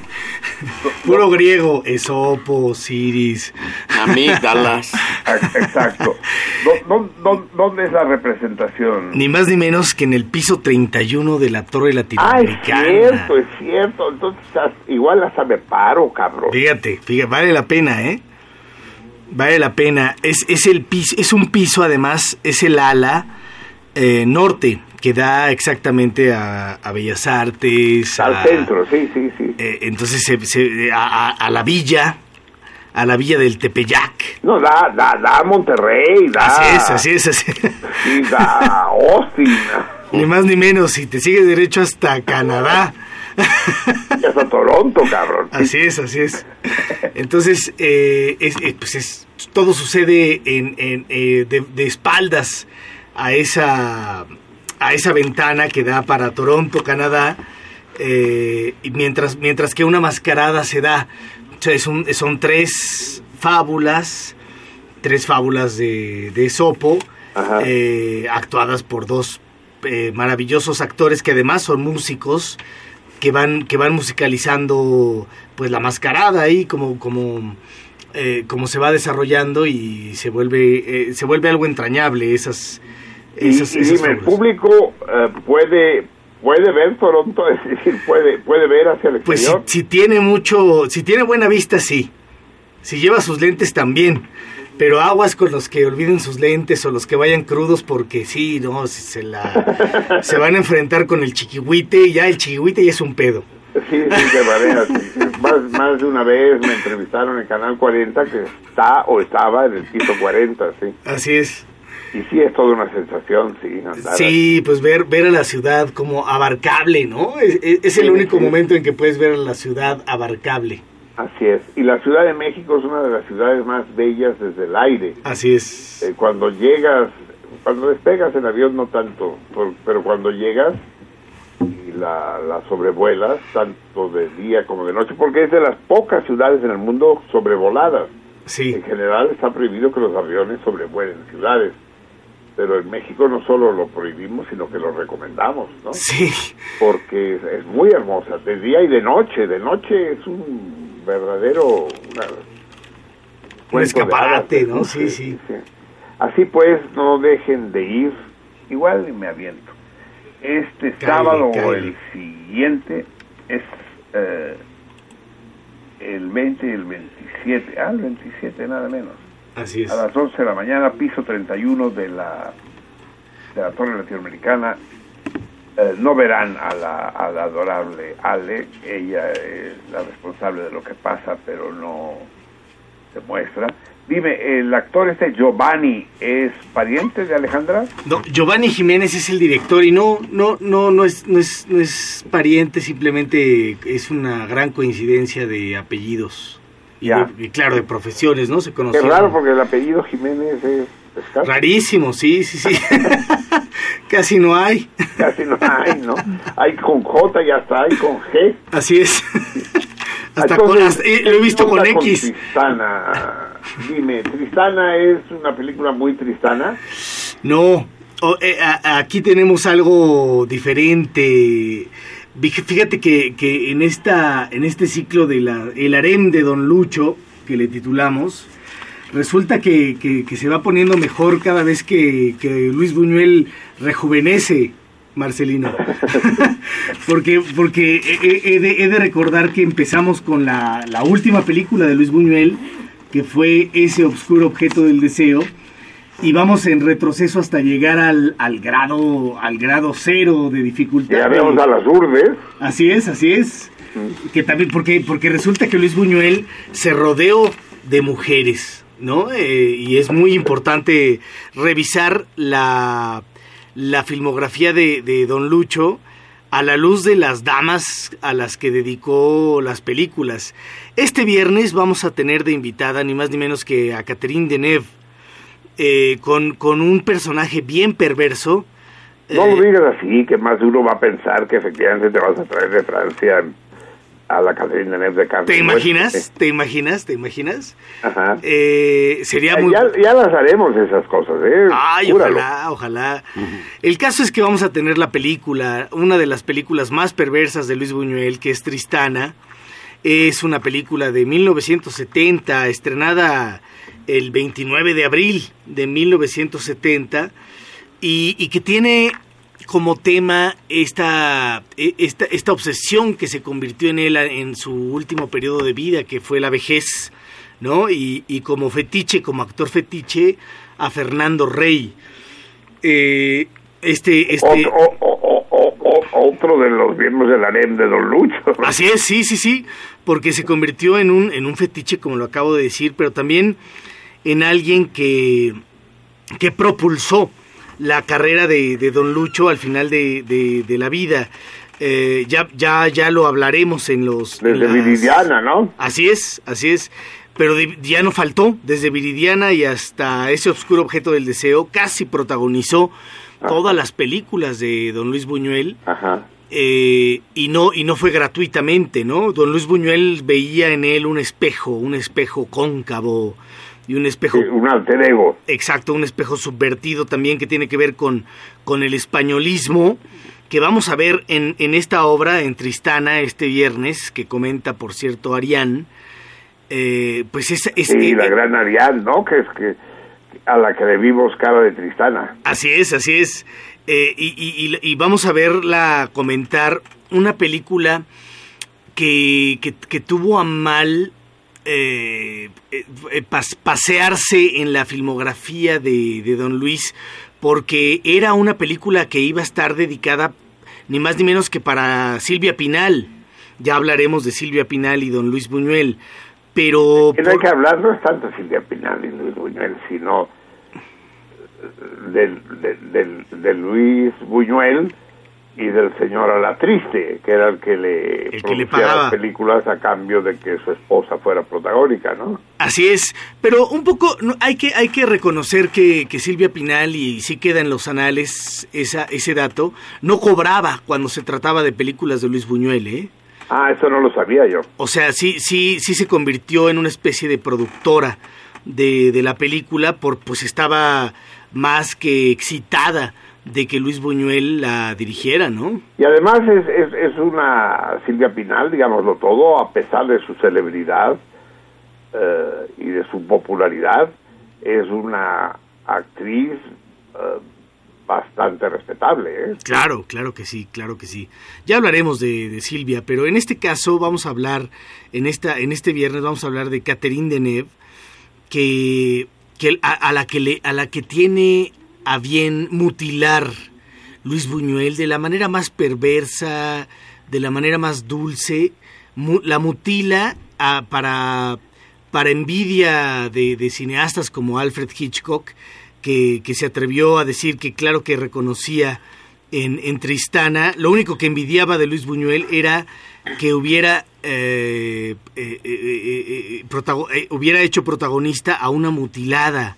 S8: Puro griego, Esopo, Siris.
S4: Amígdalas. <laughs>
S3: Exacto. ¿Dó- dó- dó- ¿Dónde es la representación?
S8: Ni más ni menos que en el piso 31 de la Torre
S3: Ah, es
S8: Latinoamericana.
S3: cierto, es cierto. Entonces, igual hasta me paro, cabrón.
S8: Fíjate, fíjate, vale la pena, ¿eh? Vale la pena. Es, es el piso, es un piso, además, es el ala eh, norte que da exactamente a, a Bellas Artes.
S3: Al
S8: a-
S3: centro, sí, sí, sí.
S8: eh, entonces se- se- a, a- la villa, a la villa del Tepeyac.
S3: No, da, da, da a Monterrey, da.
S8: Así es, así es, así.
S3: Sí, da Austin,
S8: Ni más ni menos, si te sigues derecho hasta Canadá.
S3: y hasta Toronto, cabrón.
S8: Así es, así es. Entonces, eh, es, eh, pues es- todo sucede en, en, eh, de, de espaldas a esa, a esa ventana que da para Toronto, Canadá, eh, y mientras, mientras que una mascarada se da. O sea, es un- son tres fábulas, tres fábulas de, de Esopo,
S3: Ajá.
S8: eh, actuadas por dos eh, maravillosos actores que además son músicos que van que van musicalizando pues la mascarada ahí como como eh, como se va desarrollando y se vuelve eh, se vuelve algo entrañable esas
S3: Y,
S8: esas,
S3: y
S8: esas
S3: dime, ¿el público eh, puede puede ver Toronto? <laughs> Es decir, puede, puede ver hacia el
S8: pues si,
S3: exterior.
S8: si tiene mucho si tiene buena vista sí si lleva sus lentes también pero aguas con los que olviden sus lentes o los que vayan crudos porque sí no se, la se van a enfrentar con el chiquihuite y ya el chiquihuite ya es un pedo
S3: Sí, sí, de manera. Más, más de una vez me entrevistaron en Canal 40 que está o estaba en el piso 40, sí.
S8: así es
S3: Y sí, es toda una sensación, sí. andar
S8: Sí, pues ver, ver a la ciudad como abarcable, ¿no? Es, es- es el
S3: Sí,
S8: único
S3: sí.
S8: momento en que puedes ver a la ciudad abarcable.
S3: Así es. Y la Ciudad de México es una de las ciudades más bellas desde el aire.
S8: Así es.
S3: Eh, cuando llegas, cuando despegas en avión no tanto, por- pero cuando llegas y la, la sobrevuelas, tanto de día como de noche, porque es de las pocas ciudades en el mundo sobrevoladas.
S8: Sí,
S3: En general está prohibido que los aviones sobrevuelen ciudades, pero en México no solo lo prohibimos, sino que lo recomendamos, ¿no?
S8: sí,
S3: Porque es, es muy hermosa, de día y de noche. De noche es un verdadero... una-
S8: un escaparate, ¿no? Sí, sí.
S3: Así pues, no dejen de ir. Igual me aviento. Este sábado o el siguiente es eh, el 20 y el 27. Ah, el 27, nada menos.
S8: Así es.
S3: A las 11 de la mañana, piso 31 de la, de la Torre Latinoamericana. Eh, no verán a la, a la adorable Ale, ella es la responsable de lo que pasa, pero no se muestra. Dime, ¿el actor este Giovanni es pariente de Alejandra?
S8: No, Giovanni Jiménez es el director y no, no, no, no es, no es, no es pariente, simplemente es una gran coincidencia de apellidos. Y,
S3: Ya.
S8: de- y claro, de profesiones, ¿no? Se
S3: Qué
S8: conocieron.
S3: raro porque el apellido Jiménez es escaso.
S8: Rarísimo, sí, sí, sí. <laughs> Casi no hay.
S3: Casi no hay, ¿no? Hay con J y hasta hay con G.
S8: Así es. <laughs> Hasta
S3: Entonces,
S8: con, hasta- eh, lo he visto
S3: ¿qué
S8: con X.
S3: Tristana? Dime, ¿Tristana es una película muy tristana?
S8: No, o- eh, a- aquí tenemos algo diferente. Fí- Fíjate que, que en esta en este ciclo de el harem de Don Lucho que le titulamos resulta que, que- se va poniendo mejor cada vez que, Luis Buñuel rejuvenece. Marcelino, <laughs> porque porque he, he de, he de recordar que empezamos con la, la última película de Luis Buñuel, que fue ese obscuro objeto del deseo, y vamos en retroceso hasta llegar al, al grado al grado cero de dificultad.
S3: Ya vemos a las urdes.
S8: Así es, así es. Que también porque porque resulta que Luis Buñuel se rodeó de mujeres, ¿no? Eh, y es muy importante revisar la la filmografía de, de Don Lucho a la luz de las damas a las que dedicó las películas. Este viernes vamos a tener de invitada ni más ni menos que a Catherine Deneuve, eh, con, con un personaje bien perverso.
S3: No
S8: Eh,
S3: lo digas así, que más uno va a pensar que efectivamente te vas a traer de Francia a la Catherine Deneuve de carne.
S8: ¿Te imaginas? ¿Te imaginas? ¿Te imaginas?
S3: Ajá.
S8: Eh, sería muy...
S3: ya, ya las haremos esas cosas, ¿eh?
S8: Ay,
S3: Júralo.
S8: ojalá, ojalá. El caso es que vamos a tener la película, una de las películas más perversas de Luis Buñuel, que es Tristana. Es una película de 1970, estrenada el 29 de abril de 1970, y, y que tiene como tema esta, e- esta, esta obsesión que se convirtió en él en su último periodo de vida, que fue la vejez, ¿no? Y, y como fetiche, como actor fetiche, a Fernando Rey. Eh, este, este...
S3: O- o- o- otro de los miembros del harem de Don Lucho.
S8: Así es, sí, sí, sí, porque se convirtió en un, en un fetiche, como lo acabo de decir, pero también en alguien que, que propulsó la carrera de, de Don Lucho al final de, de- de la vida. Eh, ya, ya, ya lo hablaremos en los...
S3: Desde
S8: las-
S3: Viridiana, ¿no?
S8: Así es, así es. Pero ya no faltó, desde Viridiana y hasta ese oscuro objeto del deseo, casi protagonizó todas las películas de Don Luis Buñuel.
S3: Ajá.
S8: Eh, y no y no fue gratuitamente, ¿no? Don Luis Buñuel veía en él un espejo, un espejo cóncavo y un espejo
S3: Sí, un alter ego.
S8: Exacto, un espejo subvertido también que tiene que ver con, con el españolismo, que vamos a ver en, en esta obra, en Tristana, este viernes, que comenta, por cierto, Arián. Eh, pues es, es-
S3: Sí,
S8: eh,
S3: la gran Arián, ¿no? Que es que a la que debimos cara de Tristana.
S8: Así es, así es. Eh, y, y- y- y vamos a verla comentar una película que, que- que tuvo a mal eh, eh, eh, pas- pasearse en la filmografía de, de Don Luis porque era una película que iba a estar dedicada ni más ni menos que para Silvia Pinal. Ya hablaremos de Silvia Pinal y Don Luis Buñuel. Pero...
S3: Que no hay que hablar, no es tanto Silvia Pinal y Luis Buñuel, sino del- de Luis Buñuel y del señor Alatriste, que era el que le
S8: El que le pagaba.
S3: las películas a cambio de que su esposa fuera protagónica, ¿no?
S8: Así es, pero un poco no, hay que hay que reconocer que, que Silvia Pinal y sí queda en los anales esa, ese dato no cobraba cuando se trataba de películas de Luis Buñuel, ¿eh?
S3: Ah, eso no lo sabía yo.
S8: O sea, sí sí sí se convirtió en una especie de productora de, de la película por pues estaba más que excitada de que Luis Buñuel la dirigiera, ¿no?
S3: Y además es, es, es una Silvia Pinal, digámoslo todo, a pesar de su celebridad eh, y de su popularidad, es una actriz eh, bastante respetable. ¿eh?
S8: Claro, claro que sí, claro que sí. Ya hablaremos de, de Silvia, pero en este caso vamos a hablar, en esta, en este viernes vamos a hablar de Catherine Deneuve, que, que a, a la que le, a la que tiene a bien mutilar Luis Buñuel de la manera más perversa, de la manera más dulce, mu- la mutila ah, para, para envidia de, cineastas como Alfred Hitchcock, que, que se atrevió a decir que claro que reconocía en, en Tristana, lo único que envidiaba de Luis Buñuel era que hubiera, eh, eh, eh, hubiera hecho protagonista a una mutilada.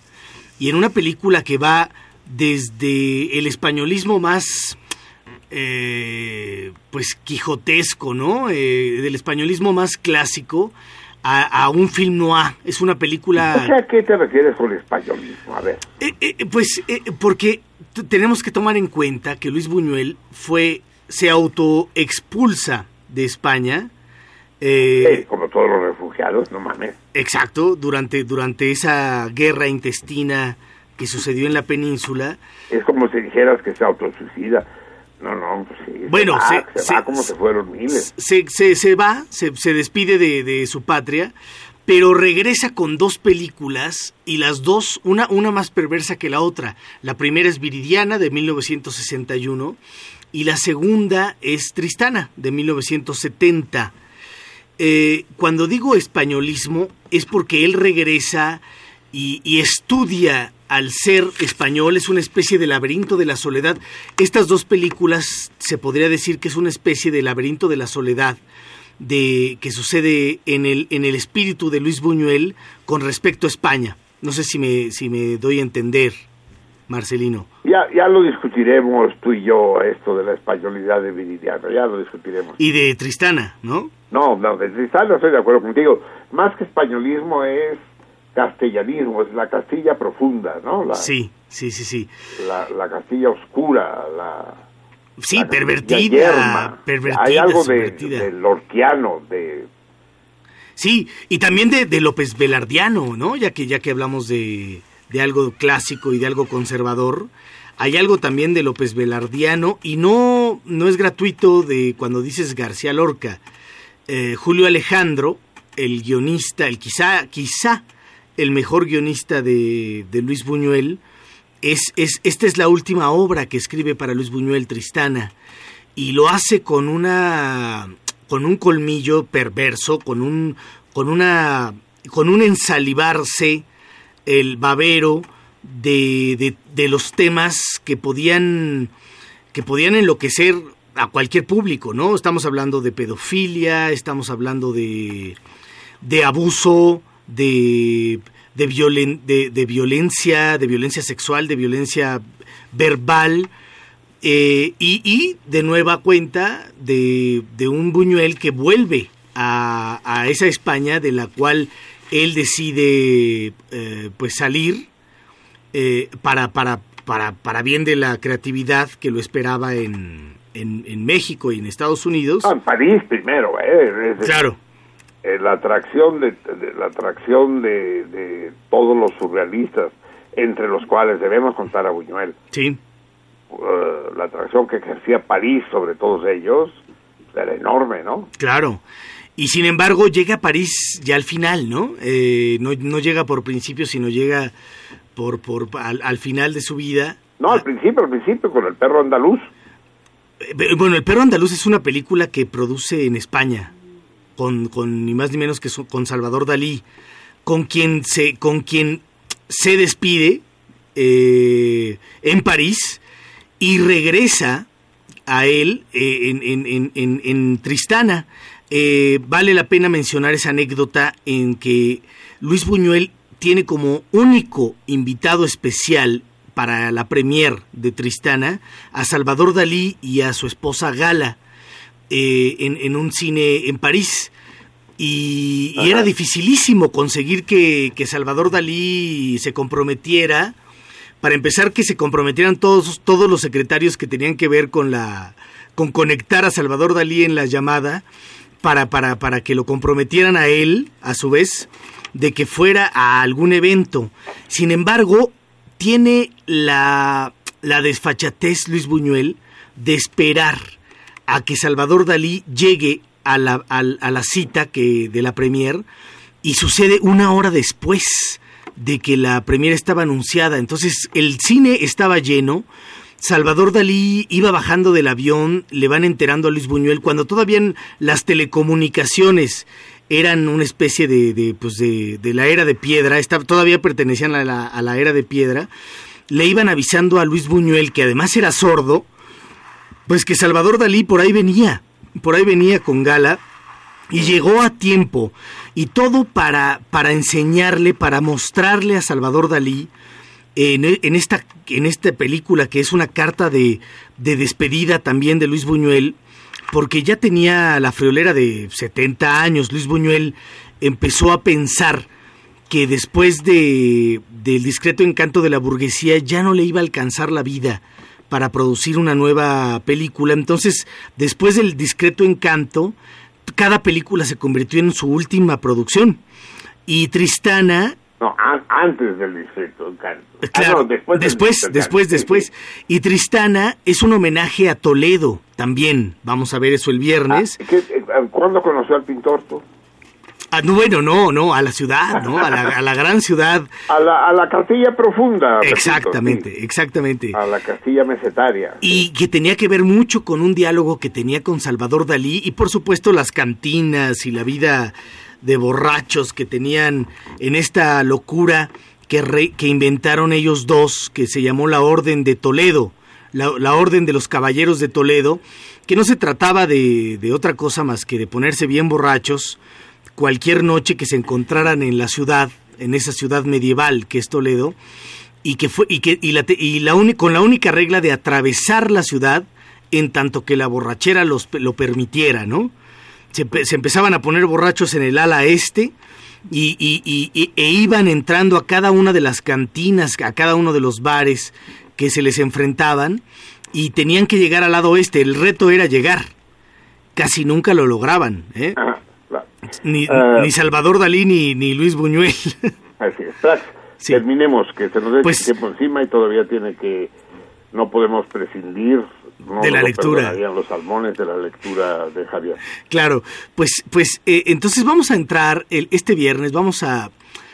S8: Y en una película que va desde el españolismo más eh, pues quijotesco, ¿no? Eh, del españolismo más clásico a, a un film noir. Es una película...
S3: ¿A qué te refieres con el españolismo? A ver.
S8: Eh, eh, pues eh, porque tenemos que tomar en cuenta que Luis Buñuel fue se autoexpulsa de España. eh,
S3: Sí, como todos los refugiados, no mames.
S8: Exacto, durante, durante esa guerra intestina que sucedió en la península.
S3: Es como si dijeras que se autosuicida. No, no, pues sí.
S8: Bueno,
S3: se, va,
S8: se-
S3: se va
S8: se-
S3: como se fueron miles.
S8: Se, se, se va, se, se despide de, de su patria, pero regresa con dos películas y las dos, una, una más perversa que la otra. La primera es Viridiana de 1961 y la segunda es Tristana de 1970. Eh, cuando digo españolismo es porque él regresa y, y estudia al ser español, es una especie de laberinto de la soledad. Estas dos películas se podría decir que es una especie de laberinto de la soledad de que sucede en el, en el espíritu de Luis Buñuel con respecto a España. No sé si me, si me doy a entender. Marcelino.
S3: Ya, ya lo discutiremos tú y yo, esto de la españolidad de Viridiano, ya lo discutiremos.
S8: Y de Tristana, ¿no?
S3: No, no, de Tristán no estoy de acuerdo contigo. Más que españolismo es castellanismo, es la Castilla profunda, ¿no? La,
S8: Sí, sí, sí, sí.
S3: la, la Castilla oscura, la...
S8: Sí,
S3: la
S8: pervertida,
S3: yerma.
S8: pervertida,
S3: Hay algo de lorquiano, de...
S8: Sí, y también de, de López Velardiano, ¿no? Ya que, ya que hablamos de, de algo clásico y de algo conservador, hay algo también de López Velardiano y no, no es gratuito de cuando dices García Lorca. Eh, Julio Alejandro, el guionista, el quizá, quizá el mejor guionista de, de Luis Buñuel, es, es, esta es la última obra que escribe para Luis Buñuel, Tristana, y lo hace con una con un colmillo perverso, con un con una con un ensalivarse el babero de, de, de los temas que podían que podían enloquecer a cualquier público, ¿no? Estamos hablando de pedofilia, estamos hablando de de abuso, de de, violen- de, de violencia, de violencia sexual, de violencia verbal, eh, y, y de nueva cuenta de, de un Buñuel que vuelve a, a esa España de la cual él decide eh, pues salir eh, para, para, para, para bien de la creatividad que lo esperaba en, en, en México y en Estados Unidos.
S3: Ah, en París primero, ¿eh?
S8: Claro.
S3: Eh, la atracción de, de- la atracción de, de todos los surrealistas entre los cuales debemos contar a Buñuel
S8: Sí.
S3: Eh, la atracción que ejercía París sobre todos ellos era enorme no
S8: Claro. Y sin embargo llega a París ya al final, ¿no? Eh, no, no llega por principio, sino llega por, por al, al final de su vida.
S3: no al principio al principio con el perro andaluz
S8: Eh, Bueno, El perro andaluz es una película que produce en España, con, con ni más ni menos que con Salvador Dalí, con quien se, con quien se despide eh, en París y regresa a él eh, en, en- en- en- en Tristana. Eh, vale la pena mencionar esa anécdota en que Luis Buñuel tiene como único invitado especial para la premier de Tristana a Salvador Dalí y a su esposa Gala eh, en, en un cine en París. Y, y era dificilísimo conseguir que, que Salvador Dalí se comprometiera. Para empezar, que se comprometieran todos, todos los secretarios que tenían que ver con la con conectar a Salvador Dalí en la llamada para, para, para que lo comprometieran a él, a su vez, de que fuera a algún evento. Sin embargo, tiene la, la desfachatez Luis Buñuel de esperar a que Salvador Dalí llegue a la, a la cita que, de la premier y sucede una hora después de que la premier estaba anunciada. Entonces el cine estaba lleno. Salvador Dalí iba bajando del avión, le van enterando a Luis Buñuel cuando todavía las telecomunicaciones eran una especie de, de, pues de, de la era de piedra, esta- todavía pertenecían a la, a la era de piedra, le iban avisando a Luis Buñuel, que además era sordo, pues que Salvador Dalí por ahí venía, por ahí venía con Gala y llegó a tiempo. Y todo para, para enseñarle, para mostrarle a Salvador Dalí en, en esta, en esta película que es una carta de, de despedida también de Luis Buñuel, porque ya tenía la friolera de 70 años, Luis Buñuel empezó a pensar que después de, del discreto encanto de la burguesía ya no le iba a alcanzar la vida para producir una nueva película. Entonces, después del discreto encanto, cada película se convirtió en su última producción. Y Tristana
S3: no an- antes del distrito encanto Ah,
S8: Claro,
S3: no, después
S8: después, después, después. Y Tristana es un homenaje a Toledo también. Vamos a ver eso el viernes.
S3: ¿Qué- eh, ¿Cuándo conoció al pintor tú?
S8: Ah, no, bueno, no, no, a la ciudad, ¿no? A la, a la gran ciudad. <laughs>
S3: A la, a la Castilla profunda.
S8: Exactamente,
S3: sí.
S8: exactamente.
S3: A la Castilla mesetaria.
S8: Y que tenía que ver mucho con un diálogo que tenía con Salvador Dalí y por supuesto las cantinas y la vida de borrachos que tenían en esta locura que, re- que inventaron ellos dos, que se llamó la Orden de Toledo, la, la Orden de los Caballeros de Toledo, que no se trataba de, de otra cosa más que de ponerse bien borrachos cualquier noche que se encontraran en la ciudad, en esa ciudad medieval que es Toledo, y que fue y que y la y la con la única regla de atravesar la ciudad en tanto que la borrachera los, lo permitiera, ¿no? Se, empe- se empezaban a poner borrachos en el ala este y- y- e iban entrando a cada una de las cantinas, a cada uno de los bares que se les enfrentaban y tenían que llegar al lado oeste. El reto era llegar. Casi nunca lo lograban, ¿eh? Ni,
S3: Ah.
S8: ni Salvador Dalí ni, ni Luis Buñuel. <laughs>
S3: Así es. Prax, terminemos, que se nos dé
S8: Pues-
S3: tiempo encima y todavía tiene que... No podemos prescindir no
S8: De la
S3: lo
S8: lectura.
S3: los salmones de la lectura de Javier.
S8: Claro, pues, pues eh, entonces vamos a entrar el, este viernes, vamos a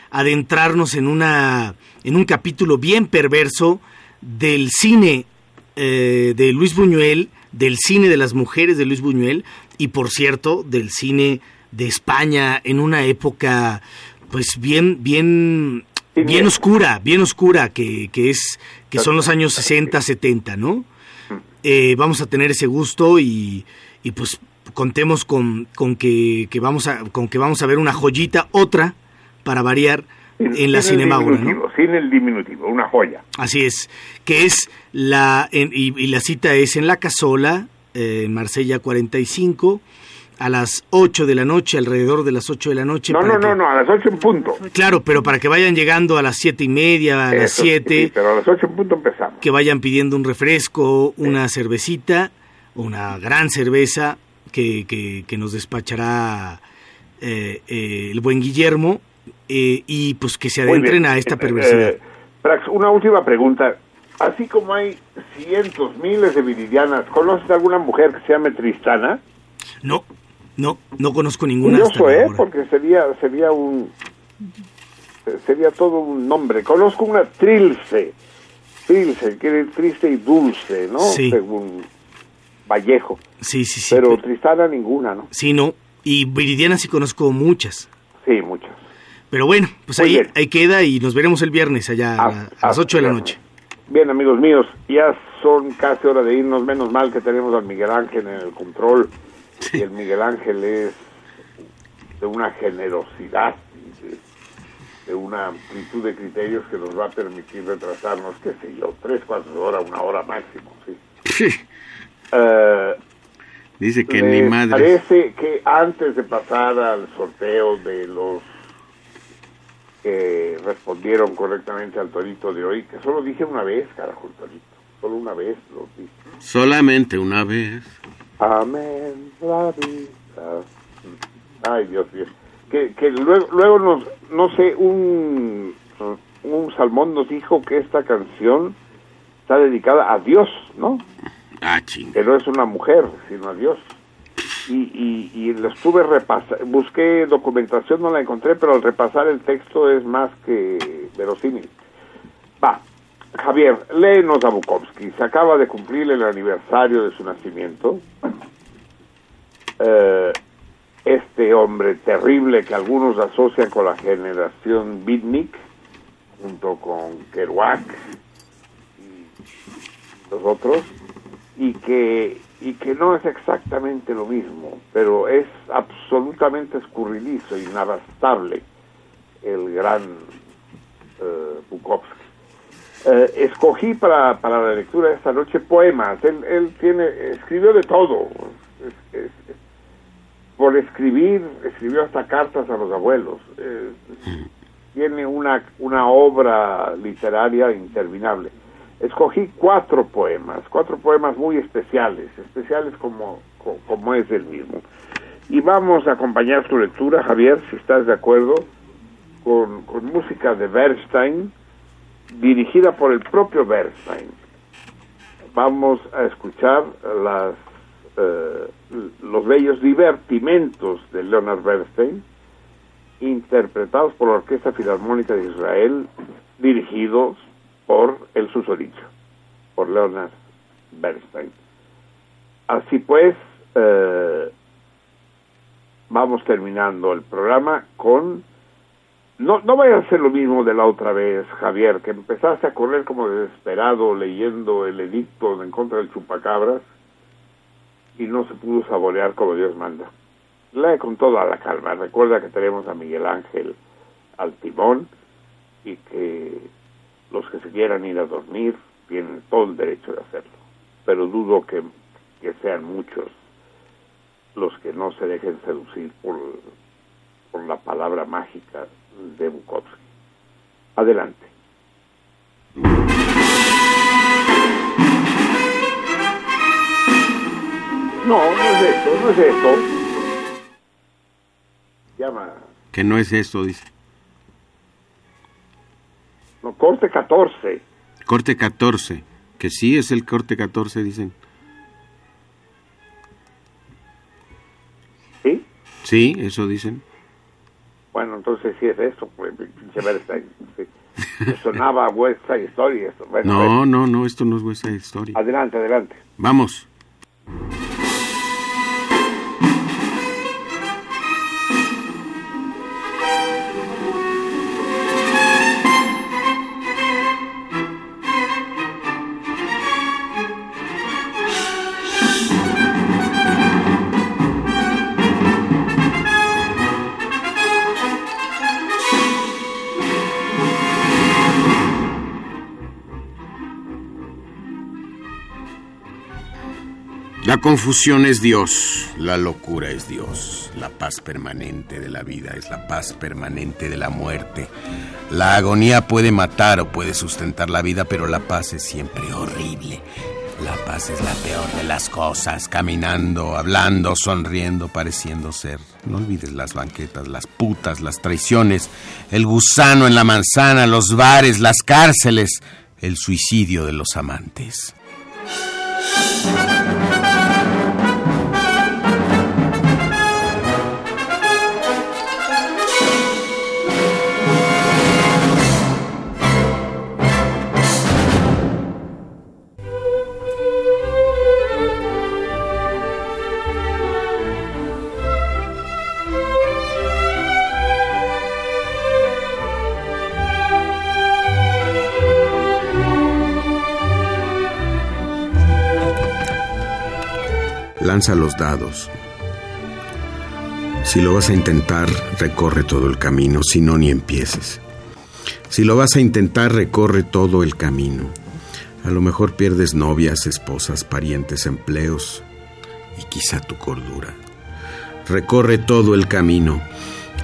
S8: adentrarnos en una en un capítulo bien perverso del cine eh, de Luis Buñuel, del cine de las mujeres de Luis Buñuel y por cierto del cine de España en una época pues bien bien bien oscura, bien oscura que, que es que son los años 60, 70, ¿no? Eh, vamos a tener ese gusto y, y pues contemos con, con que, que vamos a con que vamos a ver una joyita otra para variar en la
S3: Sin Sin el diminutivo, una joya.
S8: Así es, que es la en- y, y la cita es en la Casola, eh, en Marsella 45 a las 8 de la noche, alrededor de las 8 de la noche.
S3: No, no,
S8: que-
S3: no, a las ocho en punto.
S8: Claro, pero para que vayan llegando a las siete y media, a las
S3: Eso sí,
S8: 7,
S3: sí, pero a las ocho en punto empezamos.
S8: que vayan pidiendo un refresco, una cervecita, una gran cerveza que, que, que nos despachará eh, eh, el buen Guillermo eh, y pues que se adentren a esta
S3: Eh,
S8: perversidad.
S3: eh, Prax, una última pregunta. Así como hay cientos, miles de viridianas, ¿conoces alguna mujer que se llame Tristana?
S8: No, no, no conozco ninguna.
S3: Curioso, ¿eh?
S8: ahora.
S3: Porque sería, sería un... Sería todo un nombre. Conozco una Trilce. Trilce, que quiere triste y dulce, ¿no?
S8: Sí.
S3: Según Vallejo.
S8: Sí, sí, sí.
S3: Pero
S8: pero-
S3: Tristana ninguna, ¿no?
S8: sí, no. Y Viridiana sí conozco muchas.
S3: Sí, muchas.
S8: Pero bueno, pues ahí, ahí queda y nos veremos el viernes allá a las 8 de la noche.
S3: Bien, amigos míos, ya son casi hora de irnos. Menos mal que tenemos al Miguel Ángel en el control. <laughs> Y el Miguel Ángel es de una generosidad, y de, de una amplitud de criterios que nos va a permitir retrasarnos, qué sé yo, tres cuartos de hora, una hora máximo. ¿sí? Eh,
S4: Dice que
S3: ¿les
S4: ni madre.
S3: parece que antes de pasar al sorteo de los que respondieron correctamente al torito de hoy, que solo dije una vez, carajo, el torito, solo una vez lo dije.
S4: Solamente una vez.
S3: Amén, la vida. Ay, Dios mío. Que, que luego, luego nos, no sé, un, un salmón nos dijo que esta canción está dedicada a Dios, ¿no?
S4: Ah, ching.
S3: Que no es una mujer, sino a Dios. Y, y, y lo estuve repasando, busqué documentación, no la encontré, pero al repasar el texto es más que verosímil. Javier, léenos a Bukowski. Se acaba de cumplir el aniversario de su nacimiento. Eh, este hombre terrible que algunos asocian con la generación Beatnik, junto con Kerouac y los otros, y que, y que no es exactamente lo mismo, pero es absolutamente escurridizo, inabastable el gran eh, Bukowski. Eh, escogí para, para la lectura de esta noche poemas. Él, él tiene, escribió de todo. Por escribir, escribió hasta cartas a los abuelos. Tiene una, una obra literaria interminable. Escogí cuatro poemas, cuatro poemas muy especiales, especiales como, co- como es el mismo. Y vamos a acompañar su lectura, Javier, si estás de acuerdo, con, con música de Bernstein, dirigida por el propio Bernstein. Vamos a escuchar las, eh, los bellos divertimentos de Leonard Bernstein, interpretados por la Orquesta Filarmónica de Israel, dirigidos por el susodicho, por Leonard Bernstein. Así pues, eh, vamos terminando el programa con no, no vaya a ser lo mismo de la otra vez, Javier, que empezaste a correr como desesperado leyendo el edicto en contra del chupacabras y no se pudo saborear como Dios manda. Lee con toda la calma. Recuerda que tenemos a Miguel Ángel al timón y que Los que se quieran ir a dormir tienen todo el derecho de hacerlo, pero dudo que, que sean muchos los que no se dejen seducir por, por la palabra mágica de Bukowski. Adelante. No, no es esto, no es esto. Llama,
S4: Que no es esto, dice.
S3: no, corte 14.
S4: Corte 14. Que sí es el corte 14, dicen.
S3: ¿Sí?
S4: Sí, eso dicen.
S3: Bueno, entonces sí es esto, pues, pinche. Me sonaba West Side Story esto. Bueno,
S4: No,
S3: bueno.
S4: no, no, esto no es West Side Story.
S3: Adelante, adelante.
S4: Vamos. Confusión es Dios, la locura es Dios, la paz permanente de la vida es la paz permanente de la muerte. La agonía puede matar o puede sustentar la vida, pero la paz es siempre horrible. La paz es la peor de las cosas, caminando, hablando, sonriendo, pareciendo ser. No olvides las banquetas, las putas, las traiciones, el gusano en la manzana, los bares, las cárceles, el suicidio de los amantes. Lanza los dados. Si lo vas a intentar, recorre todo el camino, si no, ni empieces. Si lo vas a intentar, recorre todo el camino. A lo mejor pierdes novias, esposas, parientes, empleos y quizá tu cordura. Recorre todo el camino.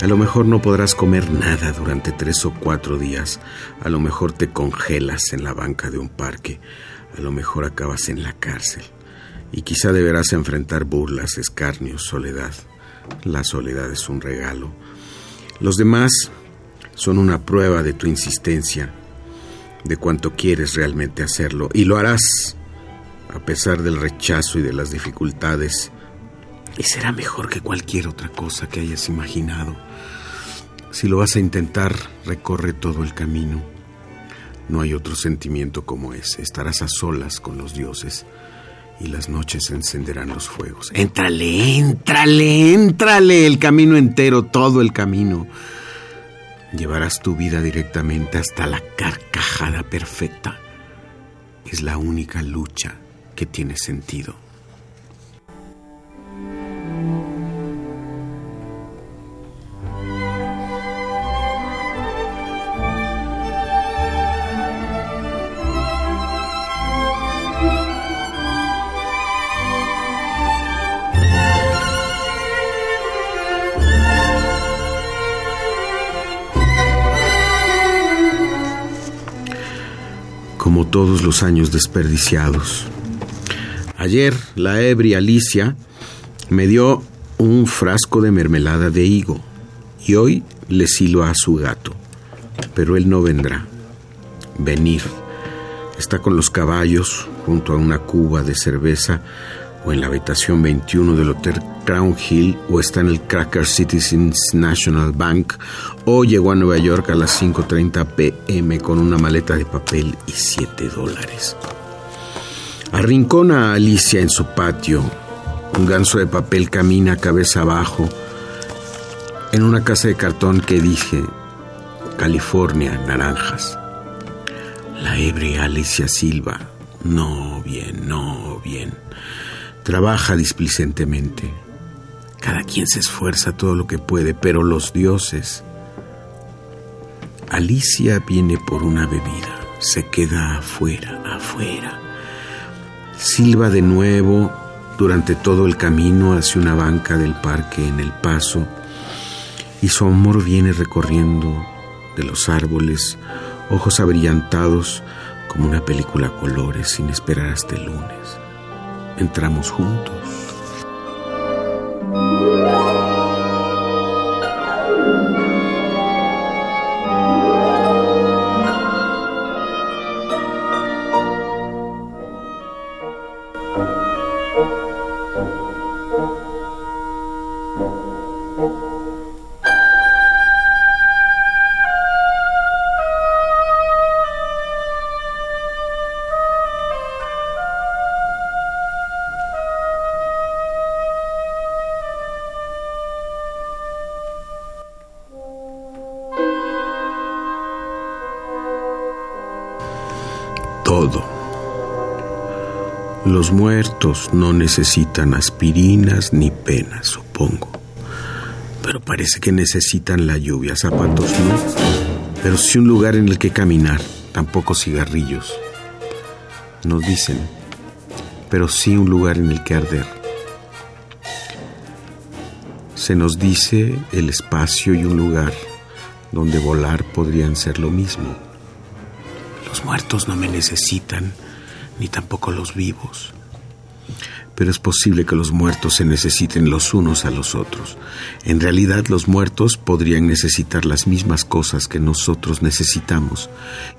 S4: A lo mejor no podrás comer nada durante tres o cuatro días. A lo mejor te congelas en la banca de un parque. A lo mejor acabas en la cárcel. Y quizá deberás enfrentar burlas, escarnios, soledad. La soledad es un regalo. Los demás son una prueba de tu insistencia, de cuánto quieres realmente hacerlo. Y lo harás a pesar del rechazo y de las dificultades. Y será mejor que cualquier otra cosa que hayas imaginado. Si lo vas a intentar, recorre todo el camino. No hay otro sentimiento como ese. Estarás a solas con los dioses y las noches encenderán los fuegos. Éntrale, éntrale, éntrale el camino entero, todo el camino. Llevarás tu vida directamente hasta la carcajada perfecta. Es la única lucha que tiene sentido. Todos los años desperdiciados. Ayer la ebria Alicia me dio un frasco de mermelada de higo y hoy le silo a su gato, pero él no vendrá. Venir. Está con los caballos junto a una cuba de cerveza o en la habitación 21 del Hotel Crown Hill o está en el Cracker Citizens National Bank o llegó a Nueva York a las 5.30 pm con una maleta de papel y 7 dólares. Arrincona a Alicia en su patio. Un ganso de papel camina cabeza abajo en una casa de cartón que dice California, naranjas. La ebria Alicia Silva. No bien, no bien. Trabaja displicentemente. Cada quien se esfuerza todo lo que puede, pero los dioses. Alicia viene por una bebida. se queda afuera, afuera. Silba de nuevo durante todo el camino hacia una banca del parque en el paso y su amor viene recorriendo de los árboles, ojos abrillantados como una película a colores sin esperar hasta el lunes. Entramos juntos. Todo. Los muertos no necesitan aspirinas ni penas, supongo. Pero parece que necesitan la lluvia. Zapatos no. Pero sí un lugar en el que caminar. Tampoco cigarrillos. Nos dicen. Pero sí un lugar en el que arder. Se nos dice el espacio y un lugar donde volar podrían ser lo mismo. Muertos no me necesitan, ni tampoco los vivos. Pero es posible que los muertos se necesiten los unos a los otros. En realidad los muertos podrían necesitar las mismas cosas que nosotros necesitamos.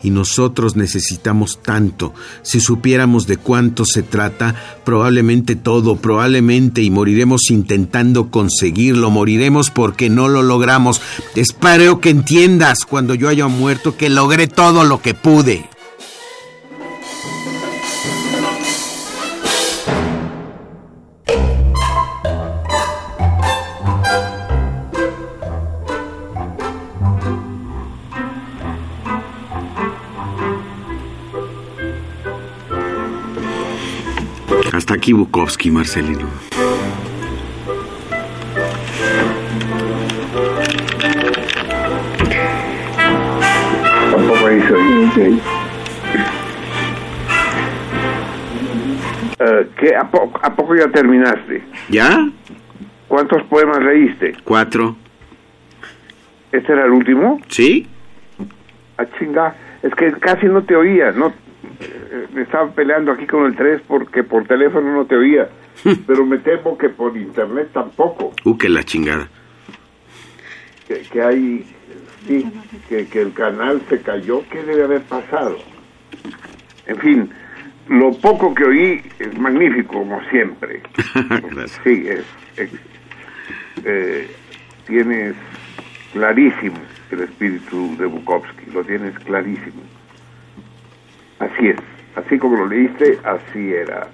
S4: Y nosotros necesitamos tanto. Si supiéramos de cuánto se trata, probablemente todo, probablemente, y moriremos intentando conseguirlo, moriremos porque no lo logramos. Espero que entiendas cuando yo haya muerto que logré todo lo que pude. Aquí Bukowski, Marcelino.
S3: Tampoco hizo. Eh, ¿qué, a, poco, ¿A poco ya terminaste?
S4: ¿Ya?
S3: ¿Cuántos poemas leíste?
S4: Cuatro.
S3: ¿Este era el último?
S4: ¿Sí?
S3: A chinga. Es que casi no te oía, no me estaba peleando aquí con el 3 porque por teléfono no te oía, <laughs> pero me temo que por internet tampoco,
S4: Uh, que la chingada.
S3: que, que hay, sí, que, que el canal se cayó, ¿qué debe haber pasado? En fin, lo poco que oí es magnífico, como siempre. <laughs>
S4: Gracias.
S3: Sí, es, es- eh, tienes clarísimo el espíritu de Bukowski, lo tienes clarísimo. Así es, así como lo leíste, así era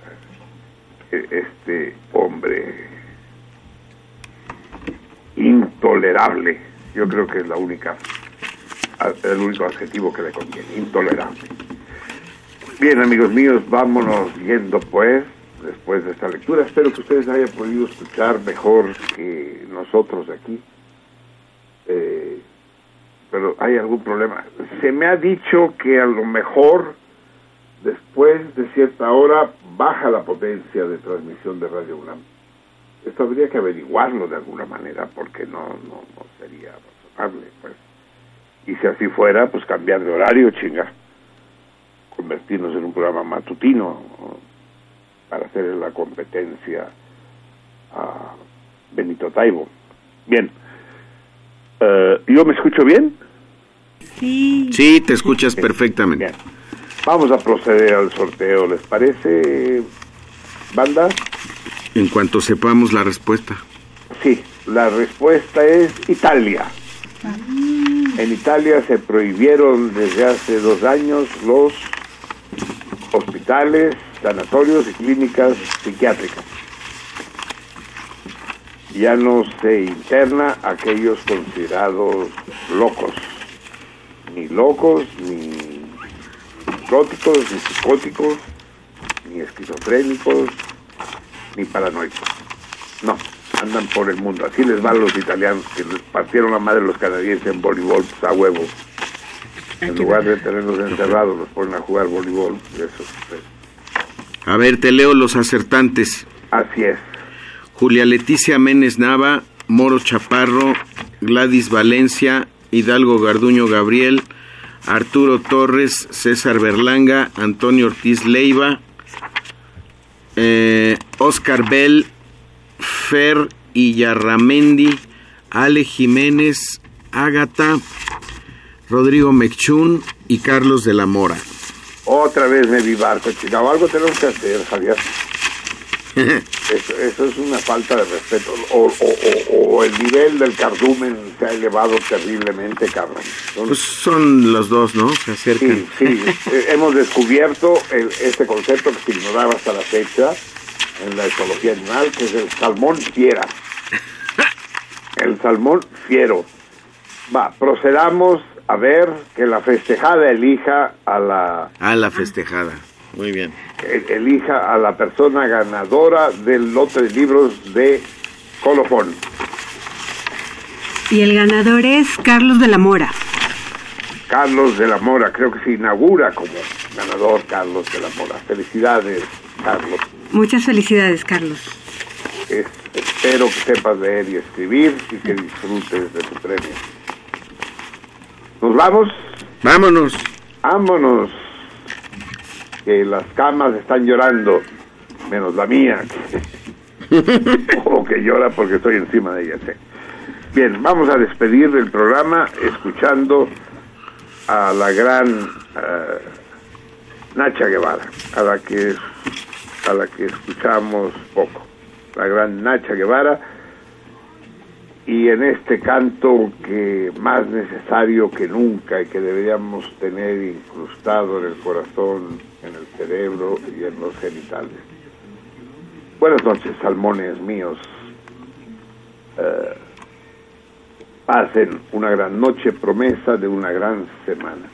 S3: eh, este hombre intolerable. Yo creo que es la única, el único adjetivo que le conviene, intolerable. Bien, amigos míos, vámonos yendo pues, después de esta lectura. Espero que ustedes hayan podido escuchar mejor que nosotros aquí. Eh, pero hay algún problema. Se me ha dicho que a lo mejor después de cierta hora baja la potencia de transmisión de Radio UNAM. Esto habría que averiguarlo de alguna manera porque no, no, no sería razonable. Pues. Y si así fuera, pues cambiar de horario, chinga. Convertirnos en un programa matutino ¿no? para hacer la competencia a Benito Taibo. Bien. Eh, ¿Yo me escucho bien?
S7: Sí.
S4: Sí, te escuchas perfectamente.
S3: Bien. Vamos a proceder al sorteo, ¿les parece, banda?
S4: En cuanto sepamos la respuesta.
S3: Sí, la respuesta es Italia. En Italia se prohibieron desde hace dos años los hospitales, sanatorios y clínicas psiquiátricas. Ya no se interna a aquellos considerados locos, ni locos, ni psicóticos, ni psicóticos, ni esquizofrénicos, ni paranoicos. No, andan por el mundo. Así les va a los italianos que les partieron la madre los canadienses en voleibol pues, a huevo. En lugar de tenerlos encerrados, los ponen a jugar voleibol. Eso, pues,
S4: A ver, te leo los acertantes.
S3: así es.
S4: Julia Leticia Menes Nava, Moro Chaparro, Gladys Valencia, Hidalgo Garduño Gabriel, Arturo Torres, César Berlanga, Antonio Ortiz Leiva, eh, Oscar Bell, Fer Illarramendi, Ale Jiménez, Ágata, Rodrigo Mechún y Carlos de la Mora.
S3: Otra vez me vi barco, chingado. Algo tenemos que hacer, Javier. Eso, eso es una falta de respeto. O, o- o- o el nivel del cardumen se ha elevado terriblemente. Son-
S4: Pues son los dos, ¿no? Se acercan.
S3: sí, sí. <laughs> Eh, hemos descubierto el- este concepto que se ignoraba hasta la fecha en la ecología animal, que es el salmón fiera. El salmón fiero. Va, procedamos a ver que la festejada elija a la
S4: A la festejada. Muy bien.
S3: el- elija a la persona ganadora del lote de libros de colofón.
S7: Y el ganador es Carlos de la Mora.
S3: Carlos de la Mora, creo que se inaugura como ganador Carlos de la Mora. Felicidades, Carlos.
S7: Muchas felicidades, Carlos.
S3: Es- espero que sepas leer y escribir y que disfrutes de tu premio. ¿Nos vamos?
S4: Vámonos.
S3: Vámonos. Que las camas están llorando, menos la mía, <laughs> o que llora porque estoy encima de ella. sí. Bien, vamos a despedir el programa escuchando a la gran eh, Nacha Guevara, a la que a la que escuchamos poco, la gran Nacha Guevara, y en este canto que más necesario que nunca y que deberíamos tener incrustado en el corazón, en el cerebro y en los genitales. Buenas noches, salmones míos. Eh, pasen una gran noche, promesa de una gran semana.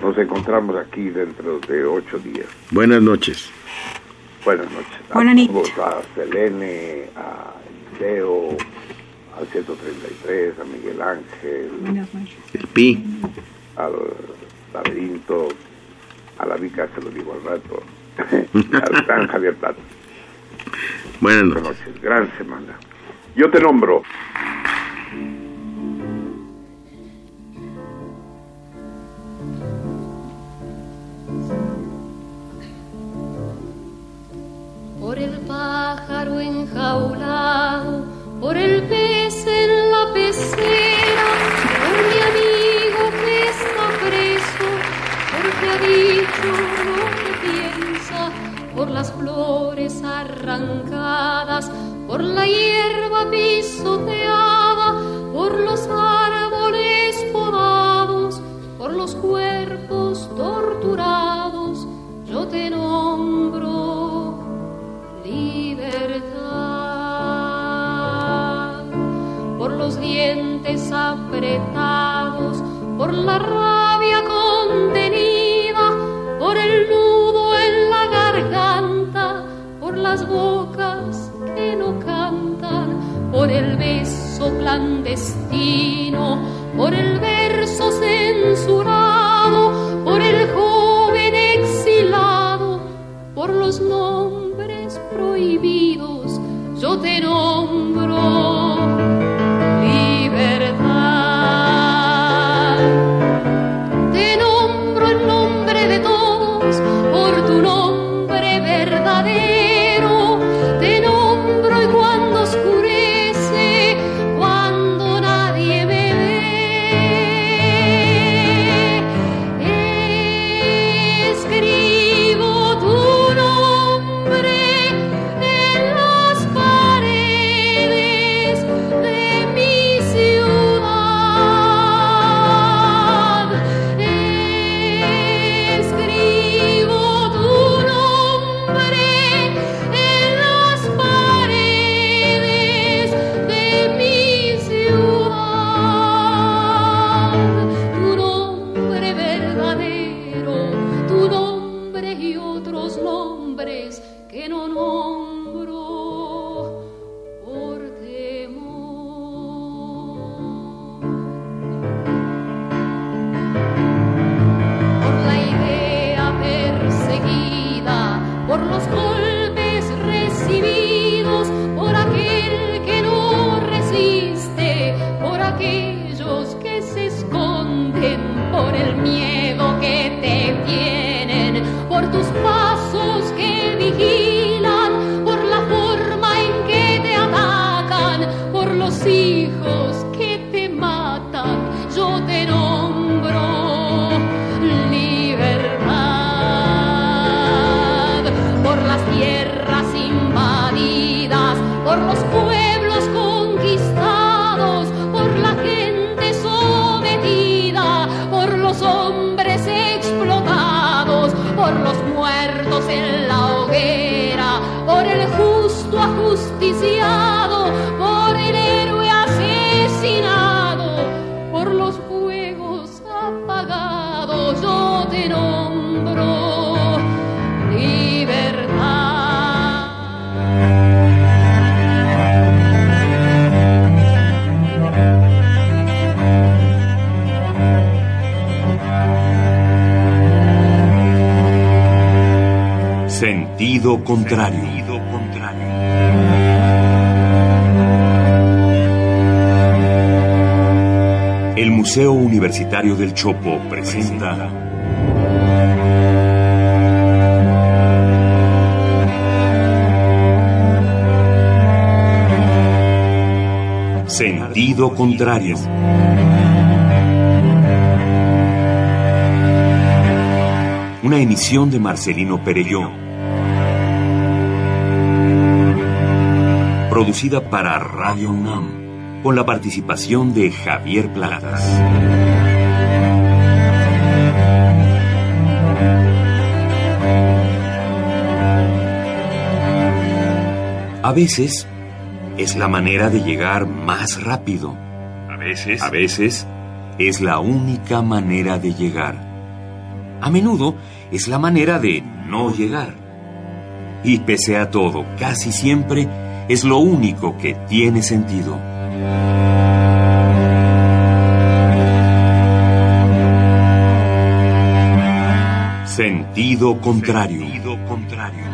S3: Nos encontramos aquí dentro de ocho días.
S4: Buenas noches.
S3: Buenas noches.
S7: Buenas
S3: a
S7: noches.
S3: todos, a Selene, a Leo, al 133, a Miguel Ángel,
S4: El pi.
S3: al laberinto, a la Vica, se lo digo al rato, <laughs> al gran Javier Plata.
S4: Buenas
S3: Buenas
S4: noches.
S3: noches, gran semana. Yo te nombro.
S13: por el pájaro enjaulado, por el pez torturados, yo te nombro libertad. Los dientes apretados, por la rabia contenida, por el nudo en la garganta, por las bocas que no cantan, por el beso clandestino, por el verso censurado, por el joven exilado, por los nombres prohibidos, yo te nombro
S1: Sentido contrario. El Museo Universitario del Chopo presenta Sentido contrario. Una emisión de Marcelino Perelló. Producida para Radio UNAM, con la participación de Javier Platas. A veces es la manera de llegar más rápido.
S2: A veces.
S1: A veces es la única manera de llegar. A menudo es la manera de no llegar. Y pese a todo, casi siempre es lo único que tiene sentido. Sentido contrario.
S2: Sentido contrario.